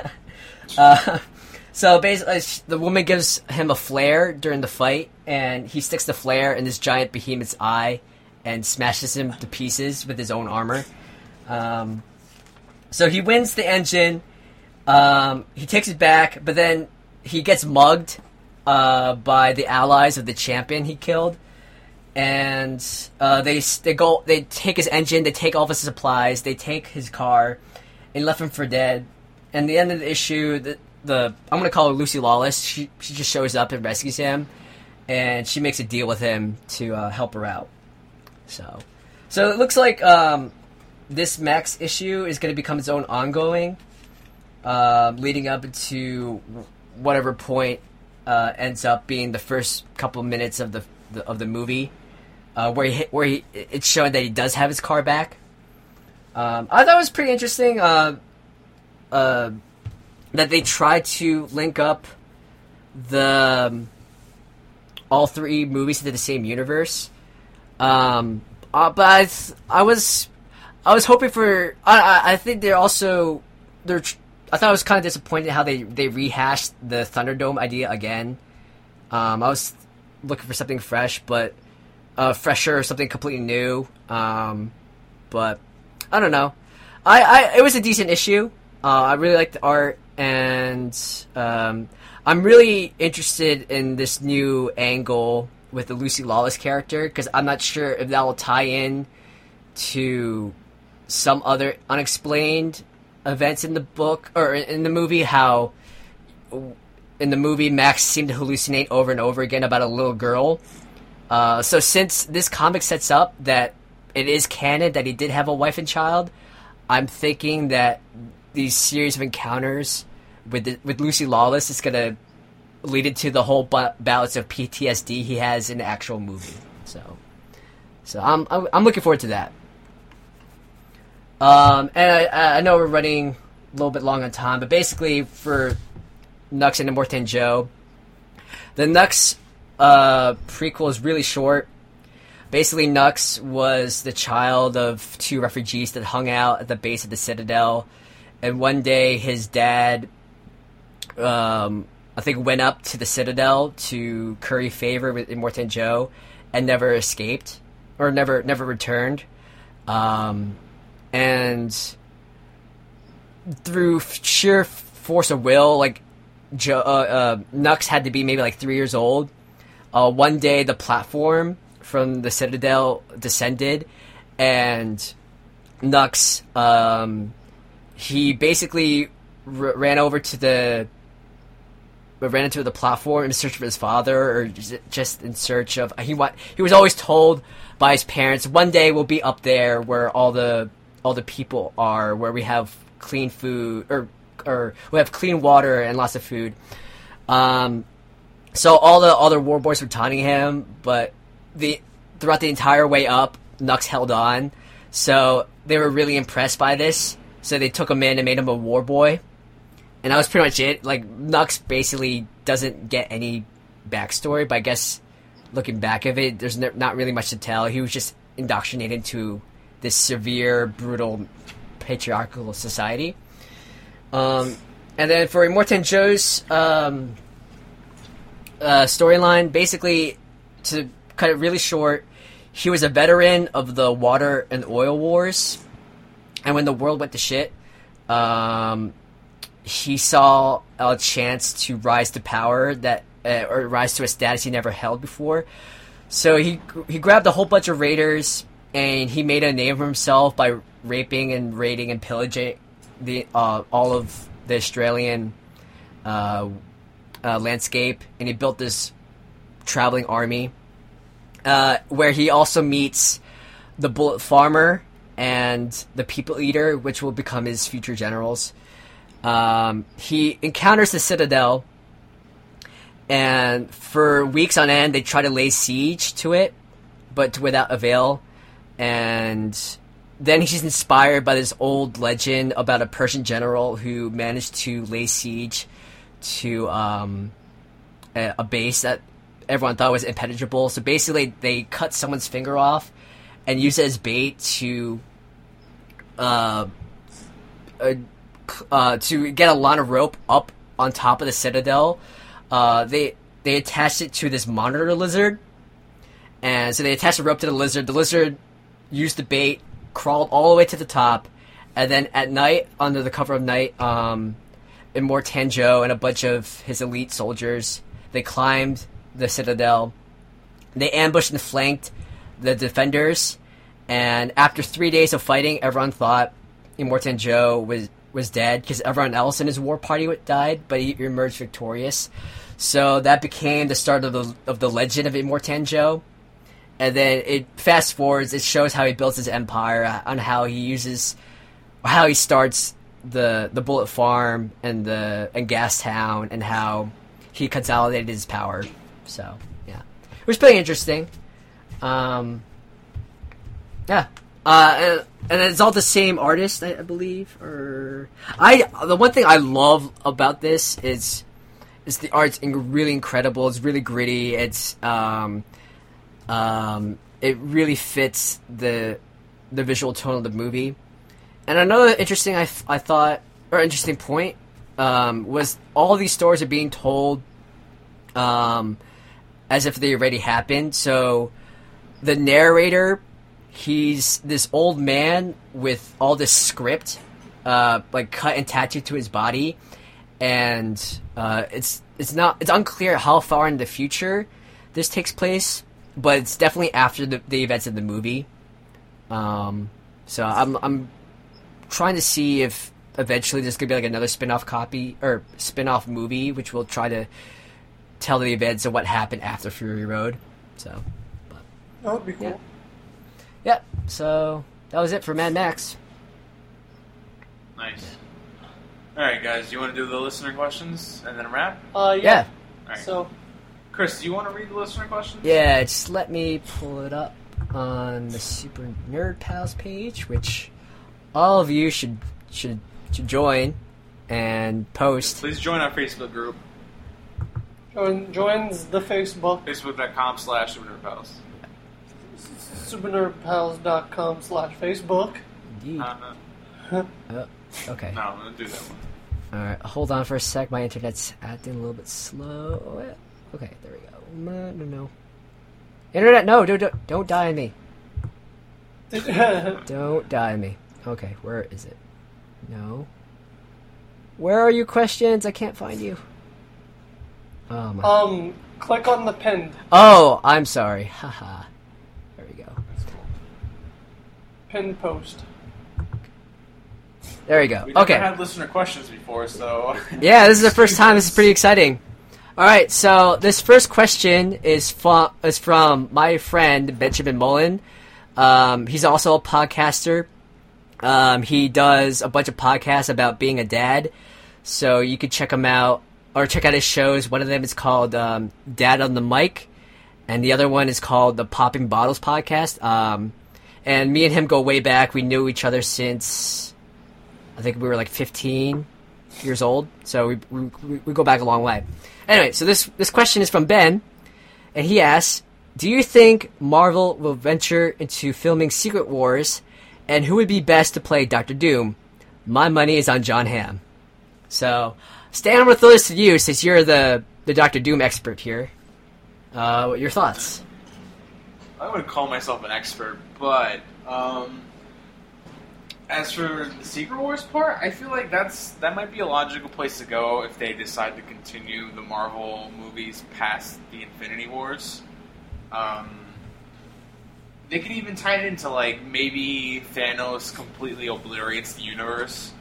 uh, so basically, the woman gives him a flare during the fight, and he sticks the flare in this giant behemoth's eye and smashes him to pieces with his own armor. Um, so he wins the engine. Um, he takes it back, but then he gets mugged uh, by the allies of the champion he killed, and uh, they they go they take his engine, they take all of his supplies, they take his car, and left him for dead. And the end of the issue, the, the I'm gonna call her Lucy Lawless. She she just shows up and rescues him, and she makes a deal with him to uh, help her out. So, so it looks like um, this Max issue is to become its own ongoing, um, leading up to whatever point uh, ends up being the first couple minutes of the, the of the movie, uh, where he where he it's showing that he does have his car back. Um, I thought it was pretty interesting. Uh, uh, that they tried to link up the um, all three movies into the same universe. Um, uh, but I, th- I was, I was hoping for. I, I, I think they're also they're. tr- I thought I was kind of disappointed how they they rehashed the Thunderdome idea again. Um, I was looking for something fresh, but uh, fresher, or something completely new. Um, but I don't know. I, I it was a decent issue. Uh, I really liked the art, and um, I'm really interested in this new angle with the Lucy Lawless character because I'm not sure if that will tie in to some other unexplained events in the book or in the movie. How in the movie, Max seemed to hallucinate over and over again about a little girl. Uh, so since this comic sets up that it is canon that he did have a wife and child, I'm thinking that these series of encounters with the, with Lucy Lawless is gonna lead into the whole ba- bouts of PTSD he has in the actual movie. So, so I'm, I'm looking forward to that. Um, and I, I know we're running a little bit long on time, but basically for Nux and Immortan Joe, the Nux uh, prequel is really short. Basically, Nux was the child of two refugees that hung out at the base of the Citadel, and one day his dad, um, I think, went up to the Citadel to curry favor with Immortan Joe, and never escaped or never never returned. Um, and through sheer force of will, like Joe, uh, uh, Nux had to be maybe like three years old. Uh, one day, the platform from the Citadel descended, and Nux, um, he basically r- ran over to the ran into the platform in search of his father, or just in search of he want. He was always told by his parents, "One day we'll be up there where all the all the people are, where we have clean food, or or we have clean water and lots of food." Um, so all the other war boys were taunting him, but the throughout the entire way up, Nux held on. So they were really impressed by this. So they took him in and made him a war boy and that was pretty much it. Like Nux basically doesn't get any backstory, but I guess looking back of it, there's not really much to tell. He was just indoctrinated into this severe, brutal, patriarchal society. Um, and then for Immortan Joe's um, uh, storyline, basically to cut it really short, he was a veteran of the water and oil wars, and when the world went to shit, um, he saw a chance to rise to power that uh, or rise to a status he never held before. So he he grabbed a whole bunch of raiders and he made a name for himself by raping and raiding and pillaging the uh, all of the Australian uh, uh landscape, and he built this traveling army uh, where he also meets the Bullet Farmer and the People Eater, which will become his future generals. Um, he encounters the Citadel, and for weeks on end, they try to lay siege to it, but without avail. And then he's inspired by this old legend about a Persian general who managed to lay siege to um, a, a base that everyone thought was impenetrable. So basically, they cut someone's finger off and use it as bait to uh, uh, uh, to get a line of rope up on top of the citadel. Uh, they they attached it to this monitor lizard, and so they attached a rope to the lizard. The lizard used the bait, crawled all the way to the top, and then at night, under the cover of night, um, Immortan Joe and a bunch of his elite soldiers they climbed the citadel. They ambushed and flanked the defenders, and after three days of fighting, everyone thought Immortan Joe was was dead because everyone else in his war party died, but he emerged victorious. So that became the start of the of the legend of Immortan Joe. And then it fast forwards. It shows how he builds his empire, on how he uses, how he starts the the Bullet Farm and the and Gas Town, and how he consolidated his power. So yeah, it was pretty interesting. Um, yeah, uh, and, and it's all the same artist, I, I believe. Or I, the one thing I love about this is, is the art's really incredible. It's really gritty. It's, um, um, it really fits the, the visual tone of the movie. And another interesting, I, I thought, or interesting point, um, was all these stories are being told, um, as if they already happened. So, the narrator he's this old man with all this script, uh, like cut and tattooed to his body, and uh, it's it's not it's unclear how far in the future this takes place, but it's definitely after the, the events of the movie. Um, so I'm I'm trying to see if eventually there's gonna be like another spin-off copy or spin-off movie, which will try to tell the events of what happened after Fury Road. So, but, That would be cool. Yeah. yeah. So that was it for Mad Max. Nice. All right, guys. Do You want to do the listener questions and then wrap? Uh, Yeah. yeah. All right. So, Chris, do you want to read the listener questions? Yeah, just let me pull it up on the Super Nerd Pals page, which all of you should should should join and post. Please join our Facebook group, join, joins the Facebook, facebook.com slash supernerdpals. supernerdpals.com slash Facebook. Indeed. Uh, Oh, okay. no, I'm going to do that one. All right, hold on for a sec. My internet's acting a little bit slow. Okay, there we go. No, no, no. Internet, no, don't, don't, don't die on me. Don't die on me. Okay, where is it? No. Where are you? Questions? I can't find you. Oh my. um, click on the pinned. Oh, I'm sorry. Haha. There we go. Pinned post. There we go. We never Okay. had listener questions before, so. Yeah, this is the first time. This is pretty exciting. All right, so this first question is from is from my friend Benjamin Mullen. Um, he's also a podcaster. Um, he does a bunch of podcasts about being a dad, so you could check him out or check out his shows. One of them is called um, Dad on the Mic, and the other one is called the Popping Bottles Podcast. Um, and me and him go way back. We knew each other since I think we were like 15 years old, so we, we, we go back a long way. Anyway, so this this question is from Ben, and he asks, "Do you think Marvel will venture into filming Secret Wars, and who would be best to play Doctor Doom?" My money is on John Hamm. So, Stan, I'm gonna throw this to you since you're the the Doctor Doom expert here. Uh, what your thoughts? I wouldn't call myself an expert, but um, as for the Secret Wars part, I feel like that's that might be a logical place to go if they decide to continue the Marvel movies past the Infinity Wars. Um, they could even tie it into like maybe Thanos completely obliterates the universe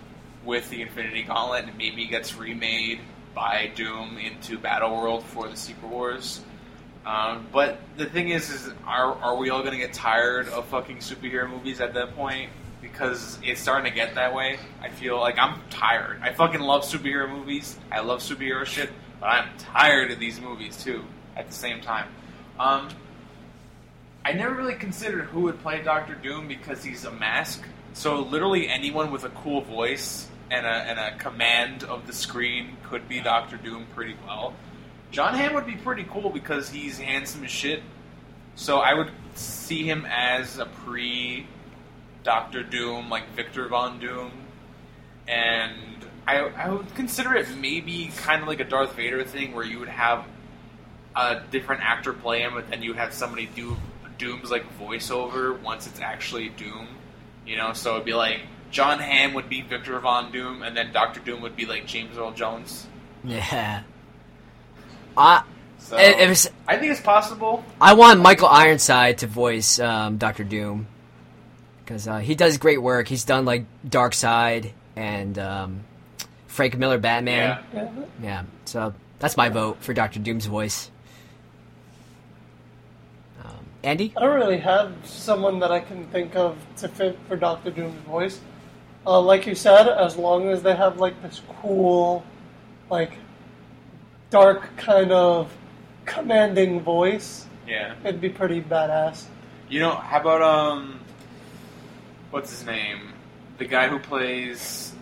with the Infinity Gauntlet and maybe gets remade by Doom into Battle World for the Secret Wars. Um, but the thing is, is are are we all gonna get tired of fucking superhero movies at that point? Because it's starting to get that way. I feel like I'm tired. I fucking love superhero movies. I love superhero shit, but I'm tired of these movies too. At the same time, um, I never really considered who would play Doctor Doom because he's a mask. So literally anyone with a cool voice and a and a command of the screen could be Doctor Doom pretty well. John Hamm would be pretty cool because he's handsome as shit. So I would see him as a pre Doctor Doom, like Victor Von Doom. And I, I would consider it maybe kind of like a Darth Vader thing where you would have a different actor play him, but then you would have somebody do Doom's like voiceover once it's actually Doom. You know, so it'd be like John Hamm would be Victor Von Doom, and then Doctor Doom would be like James Earl Jones. Yeah. I So it, it was I think it's possible. I want Michael Ironside to voice um, Doctor Doom because uh, he does great work. He's done like Darkseid and um, Frank Miller Batman. Yeah. Yeah. Yeah, so that's my vote for Doctor Doom's voice. Um, Andy? I don't really have someone that I can think of to fit for Doctor Doom's voice. Uh, like you said, as long as they have like this cool, like dark kind of commanding voice, Yeah. it'd be pretty badass. You know, how about um, what's his name? The guy who plays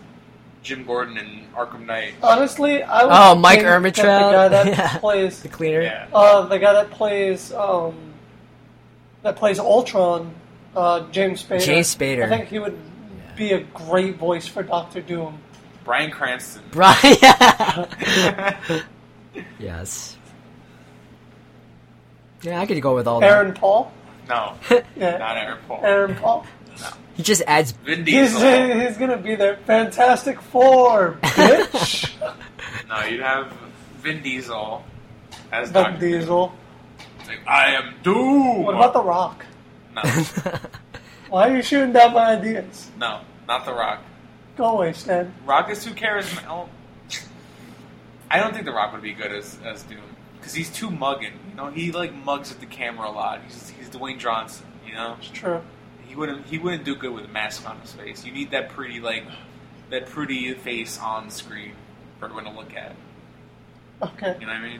Jim Gordon in Arkham Knight. Honestly, I would Oh, Mike think that Ehrmantraut? the guy that Yeah. plays The cleaner? Yeah. uh, the guy that plays um, that plays Ultron, uh, James Spader. James Spader. I think he would be a great voice for Doctor Doom. Bryan Cranston. Bryan. yes. Yeah, I could go with all that. Aaron Paul. no, Yeah. not Aaron Paul. Aaron Paul. He just adds. Vin He's, Diesel. he's gonna be there. Fantastic Four, bitch. no, you'd have Vin Diesel as Vin Doctor Diesel. Like, I am Doom. What about The Rock? No, Why are you shooting down my ideas? no, not The Rock. Go away, Stan. Rock is too charismatic. Oh, I don't think The Rock would be good as as Doom because he's too mugging. You know, he like mugs at the camera a lot. He's he's Dwayne Johnson. You know, It's true. He wouldn't he wouldn't do good with a mask on his face. You need that pretty like that pretty face on screen for everyone to look at. Okay. You know what I mean?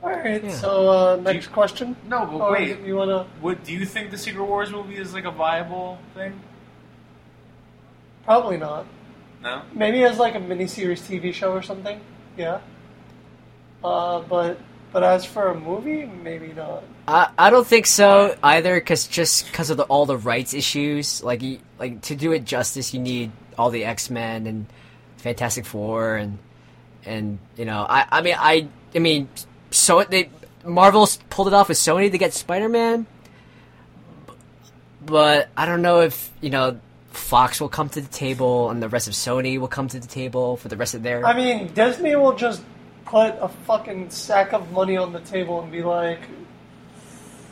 Mhm. All right. Yeah. So uh, next you- question. No, but Or wait. you wanna? What do you think the Secret Wars movie is like a viable thing? Probably not. No. Maybe as like a miniseries TV show or something. Yeah. Uh, but but as for a movie, maybe not. I, I don't think so either, because just because of the, all the rights issues, like you, like to do it justice, you need all the X Men and Fantastic Four and and you know I I mean I I mean so they Marvel pulled it off with Sony to get Spider Man, but I don't know if you know Fox will come to the table and the rest of Sony will come to the table for the rest of their. I mean, Disney will just put a fucking sack of money on the table and be like,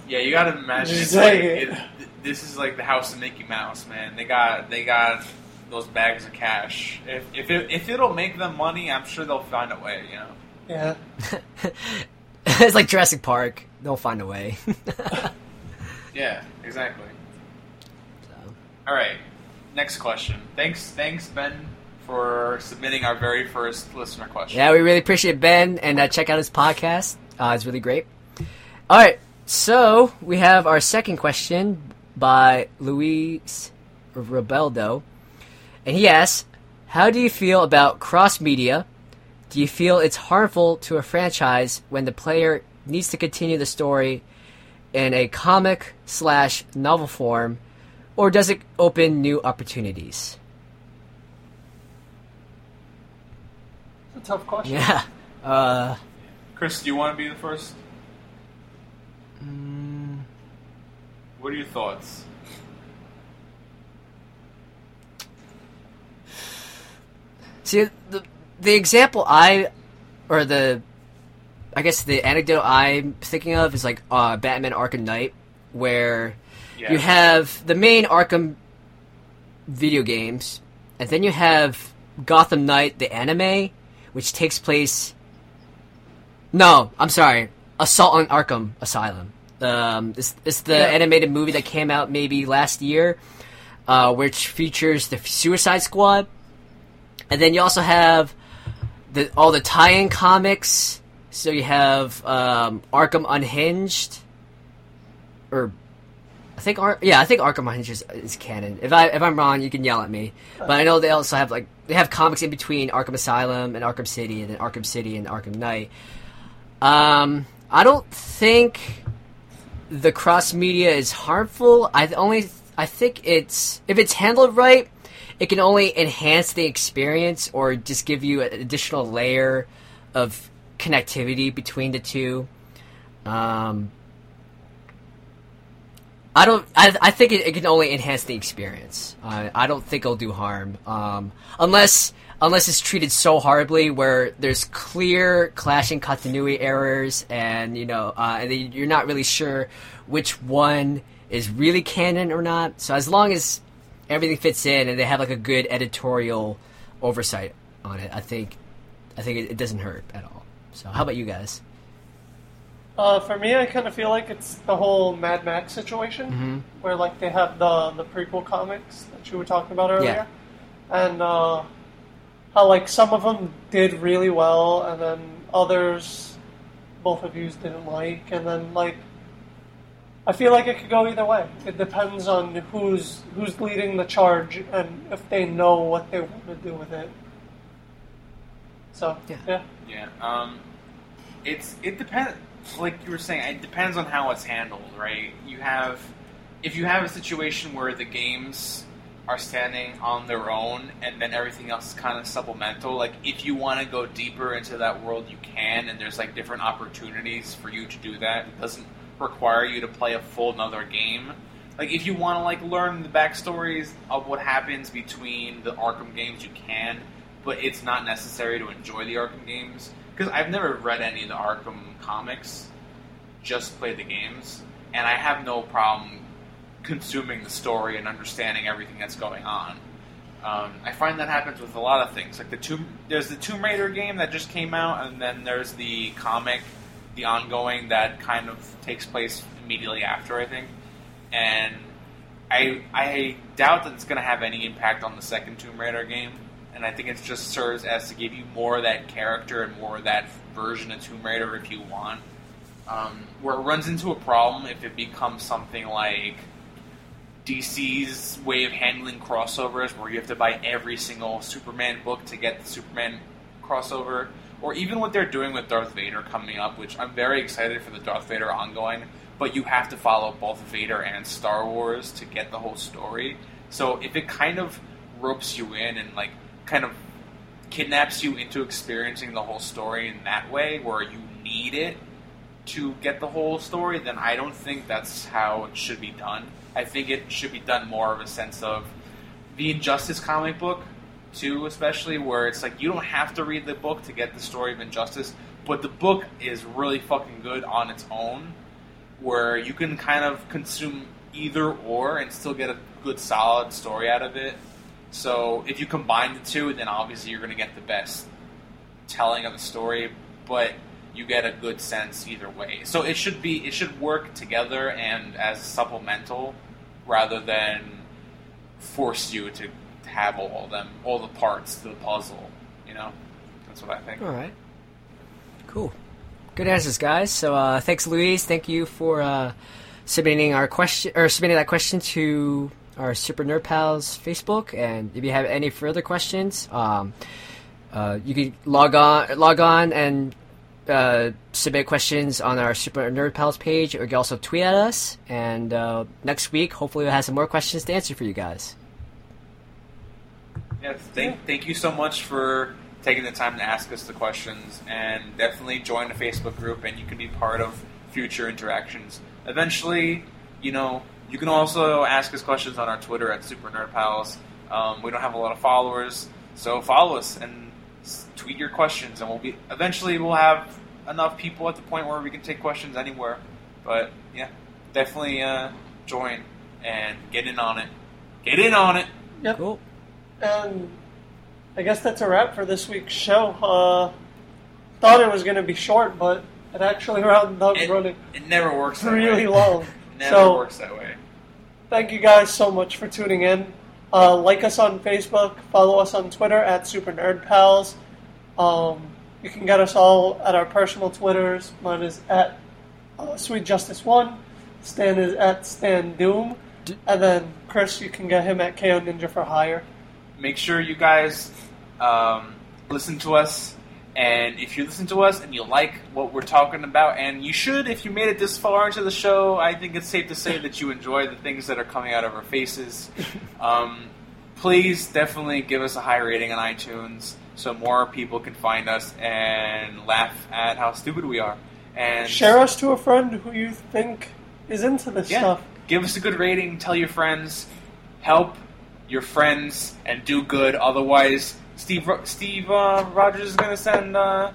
Yeah, you gotta imagine. It's like, it. it, this is like the House of Mickey Mouse, man. They got they got those bags of cash. If if it, if it'll make them money, I'm sure they'll find a way. You know. yeah. it's like Jurassic Park. They'll find a way. Yeah, exactly. So. All right, next question. Thanks, thanks Ben for submitting our very first listener question. Yeah, we really appreciate Ben, and uh, check out his podcast. Uh, it's really great. All right, so we have our second question by Luis Rebeldo, and he asks, "How do you feel about cross media? Do you feel it's harmful to a franchise when the player needs to continue the story in a comic slash novel form, or does it open new opportunities?" It's a tough question. Yeah. Uh, Chris, do you want to be the first? mm, What are your thoughts? See, the the example I, or the, I guess the anecdote I'm thinking of is like uh, Batman Arkham Knight, where Yeah. you have the main Arkham video games, and then you have Gotham Knight, the anime, which takes place. No, I'm sorry, Assault on Arkham Asylum. Um, it's, it's the Yeah. animated movie that came out maybe last year, uh, which features the Suicide Squad. And then you also have the all the tie-in comics. So you have um, Arkham Unhinged, or I think Ar- yeah, I think Arkham Unhinged is, is canon. If I if I'm wrong, you can yell at me. But I know they also have like they have comics in between Arkham Asylum and Arkham City, and then Arkham City and Arkham Knight. Um, I don't think the cross media is harmful. I only I think it's if it's handled right, it can only enhance the experience or just give you an additional layer of connectivity between the two. Um, I don't. I, I think it, it can only enhance the experience. Uh, I don't think it'll do harm, um, unless unless it's treated so horribly where there's clear clashing continuity errors, and you know, uh, and you're not really sure which one is really canon or not. So as long as everything fits in and they have like a good editorial oversight on it, I think I think it, it doesn't hurt at all. So how about you guys? Uh, for me, I kind of feel like it's the whole Mad Max situation, Mhm. where like they have the the prequel comics that you were talking about earlier, and uh, how like some of them did really well, and then others, both of you didn't like, and then like I feel like it could go either way. It depends on who's who's leading the charge and if they know what they want to do with it. So Yeah. yeah. Yeah. Um, it's it depends. Like you were saying, it depends on how it's handled, right? You have if you have a situation where the games are standing on their own and then everything else is kind of supplemental. Like if you want to go deeper into that world, you can, and there's like different opportunities for you to do that. It doesn't require you to play a full another game. Like if you want to like learn the backstories of what happens between the Arkham games, you can, but it's not necessary to enjoy the Arkham games because I've never read any of the Arkham comics, just played the games, and I have no problem consuming the story and understanding everything that's going on. Um, I find that happens with a lot of things. Like the Tomb, there's the Tomb Raider game that just came out, and then there's the comic, the ongoing that kind of takes place immediately after, I think. And I I doubt that it's going to have any impact on the second Tomb Raider game, and I think it just serves as to give you more of that character and more of that version of Tomb Raider if you want. Um, where it runs into a problem if it becomes something like DC's way of handling crossovers, where you have to buy every single Superman book to get the Superman crossover, or even what they're doing with Darth Vader coming up, which I'm very excited for the Darth Vader ongoing. But you have to follow both Vader and Star Wars to get the whole story. So if it kind of ropes you in and like kind of kidnaps you into experiencing the whole story in that way, where you need it to get the whole story, then I don't think that's how it should be done. I think it should be done more of a sense of the Injustice comic book, too, especially where it's like you don't have to read the book to get the story of Injustice, but the book is really fucking good on its own, where you can kind of consume either or and still get a good solid story out of it. So if you combine the two, then obviously you're going to get the best telling of the story, but you get a good sense either way. So it should be it should work together and as supplemental rather than force you to have all of them, all the parts to the puzzle. You know, that's what I think. All right. Cool. Good answers, guys. So uh, thanks, Louise. Thank you for uh, submitting our question or submitting that question to our Super Nerd Pals Facebook. And if you have any further questions, um, uh, you can log on, log on, and uh, submit questions on our Super Nerd Pals page, or you can also tweet at us. And uh, next week, hopefully, we'll have some more questions to answer for you guys. Yes, thank, thank you so much for taking the time to ask us the questions, and definitely join the Facebook group, and you can be part of future interactions. Eventually, you know, you can also ask us questions on our Twitter at Super Nerd Pals. Um, we don't have a lot of followers, so follow us and tweet your questions, and we'll be eventually we'll have enough people at the point where we can take questions anywhere. But yeah, definitely uh, join and get in on it. Get in on it. Yep. Cool. And I guess that's a wrap for this week's show. Uh, thought it was going to be short, but it actually wound up It, running it never works that really way. long. It never so works that way. Thank you guys so much for tuning in. Uh, like us on Facebook, follow us on Twitter at Super Nerd Pals. Um, you can get us all at our personal Twitters. Mine is at uh, Sweet Justice One. Stan is at Stan Doom, and then Chris, you can get him at KO Ninja for Hire. Make sure you guys um, listen to us. And if you listen to us and you like what we're talking about, and you should, if you made it this far into the show, I think it's safe to say that you enjoy the things that are coming out of our faces. Um, please definitely give us a high rating on iTunes so more people can find us and laugh at how stupid we are. And Share us to a friend who you think is into this Yeah. stuff. Give us a good rating. Tell your friends. Help your friends and do good. Otherwise, Steve Steve uh, Rogers is gonna send uh,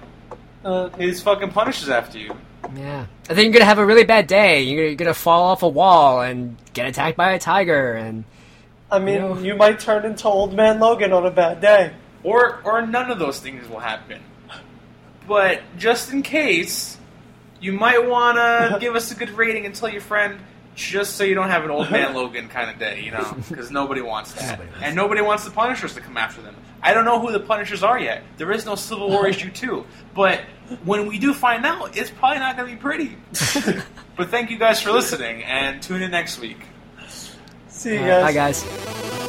Uh, his fucking punishers after you. Yeah. I think you're gonna have a really bad day. You're you're gonna fall off a wall and get attacked by a tiger, and I mean, No. you might turn into Old Man Logan on a bad day. Or or none of those things will happen. But just in case, you might want to give us a good rating and tell your friend. Just so you don't have an old man Logan kind of day, you know, because nobody wants that, and nobody wants the Punishers to come after them. I don't know who the Punishers are yet. There is no Civil War issue two, but when we do find out, it's probably not going to be pretty. but thank you guys for listening, and tune in next week. See you uh, guys. bye guys.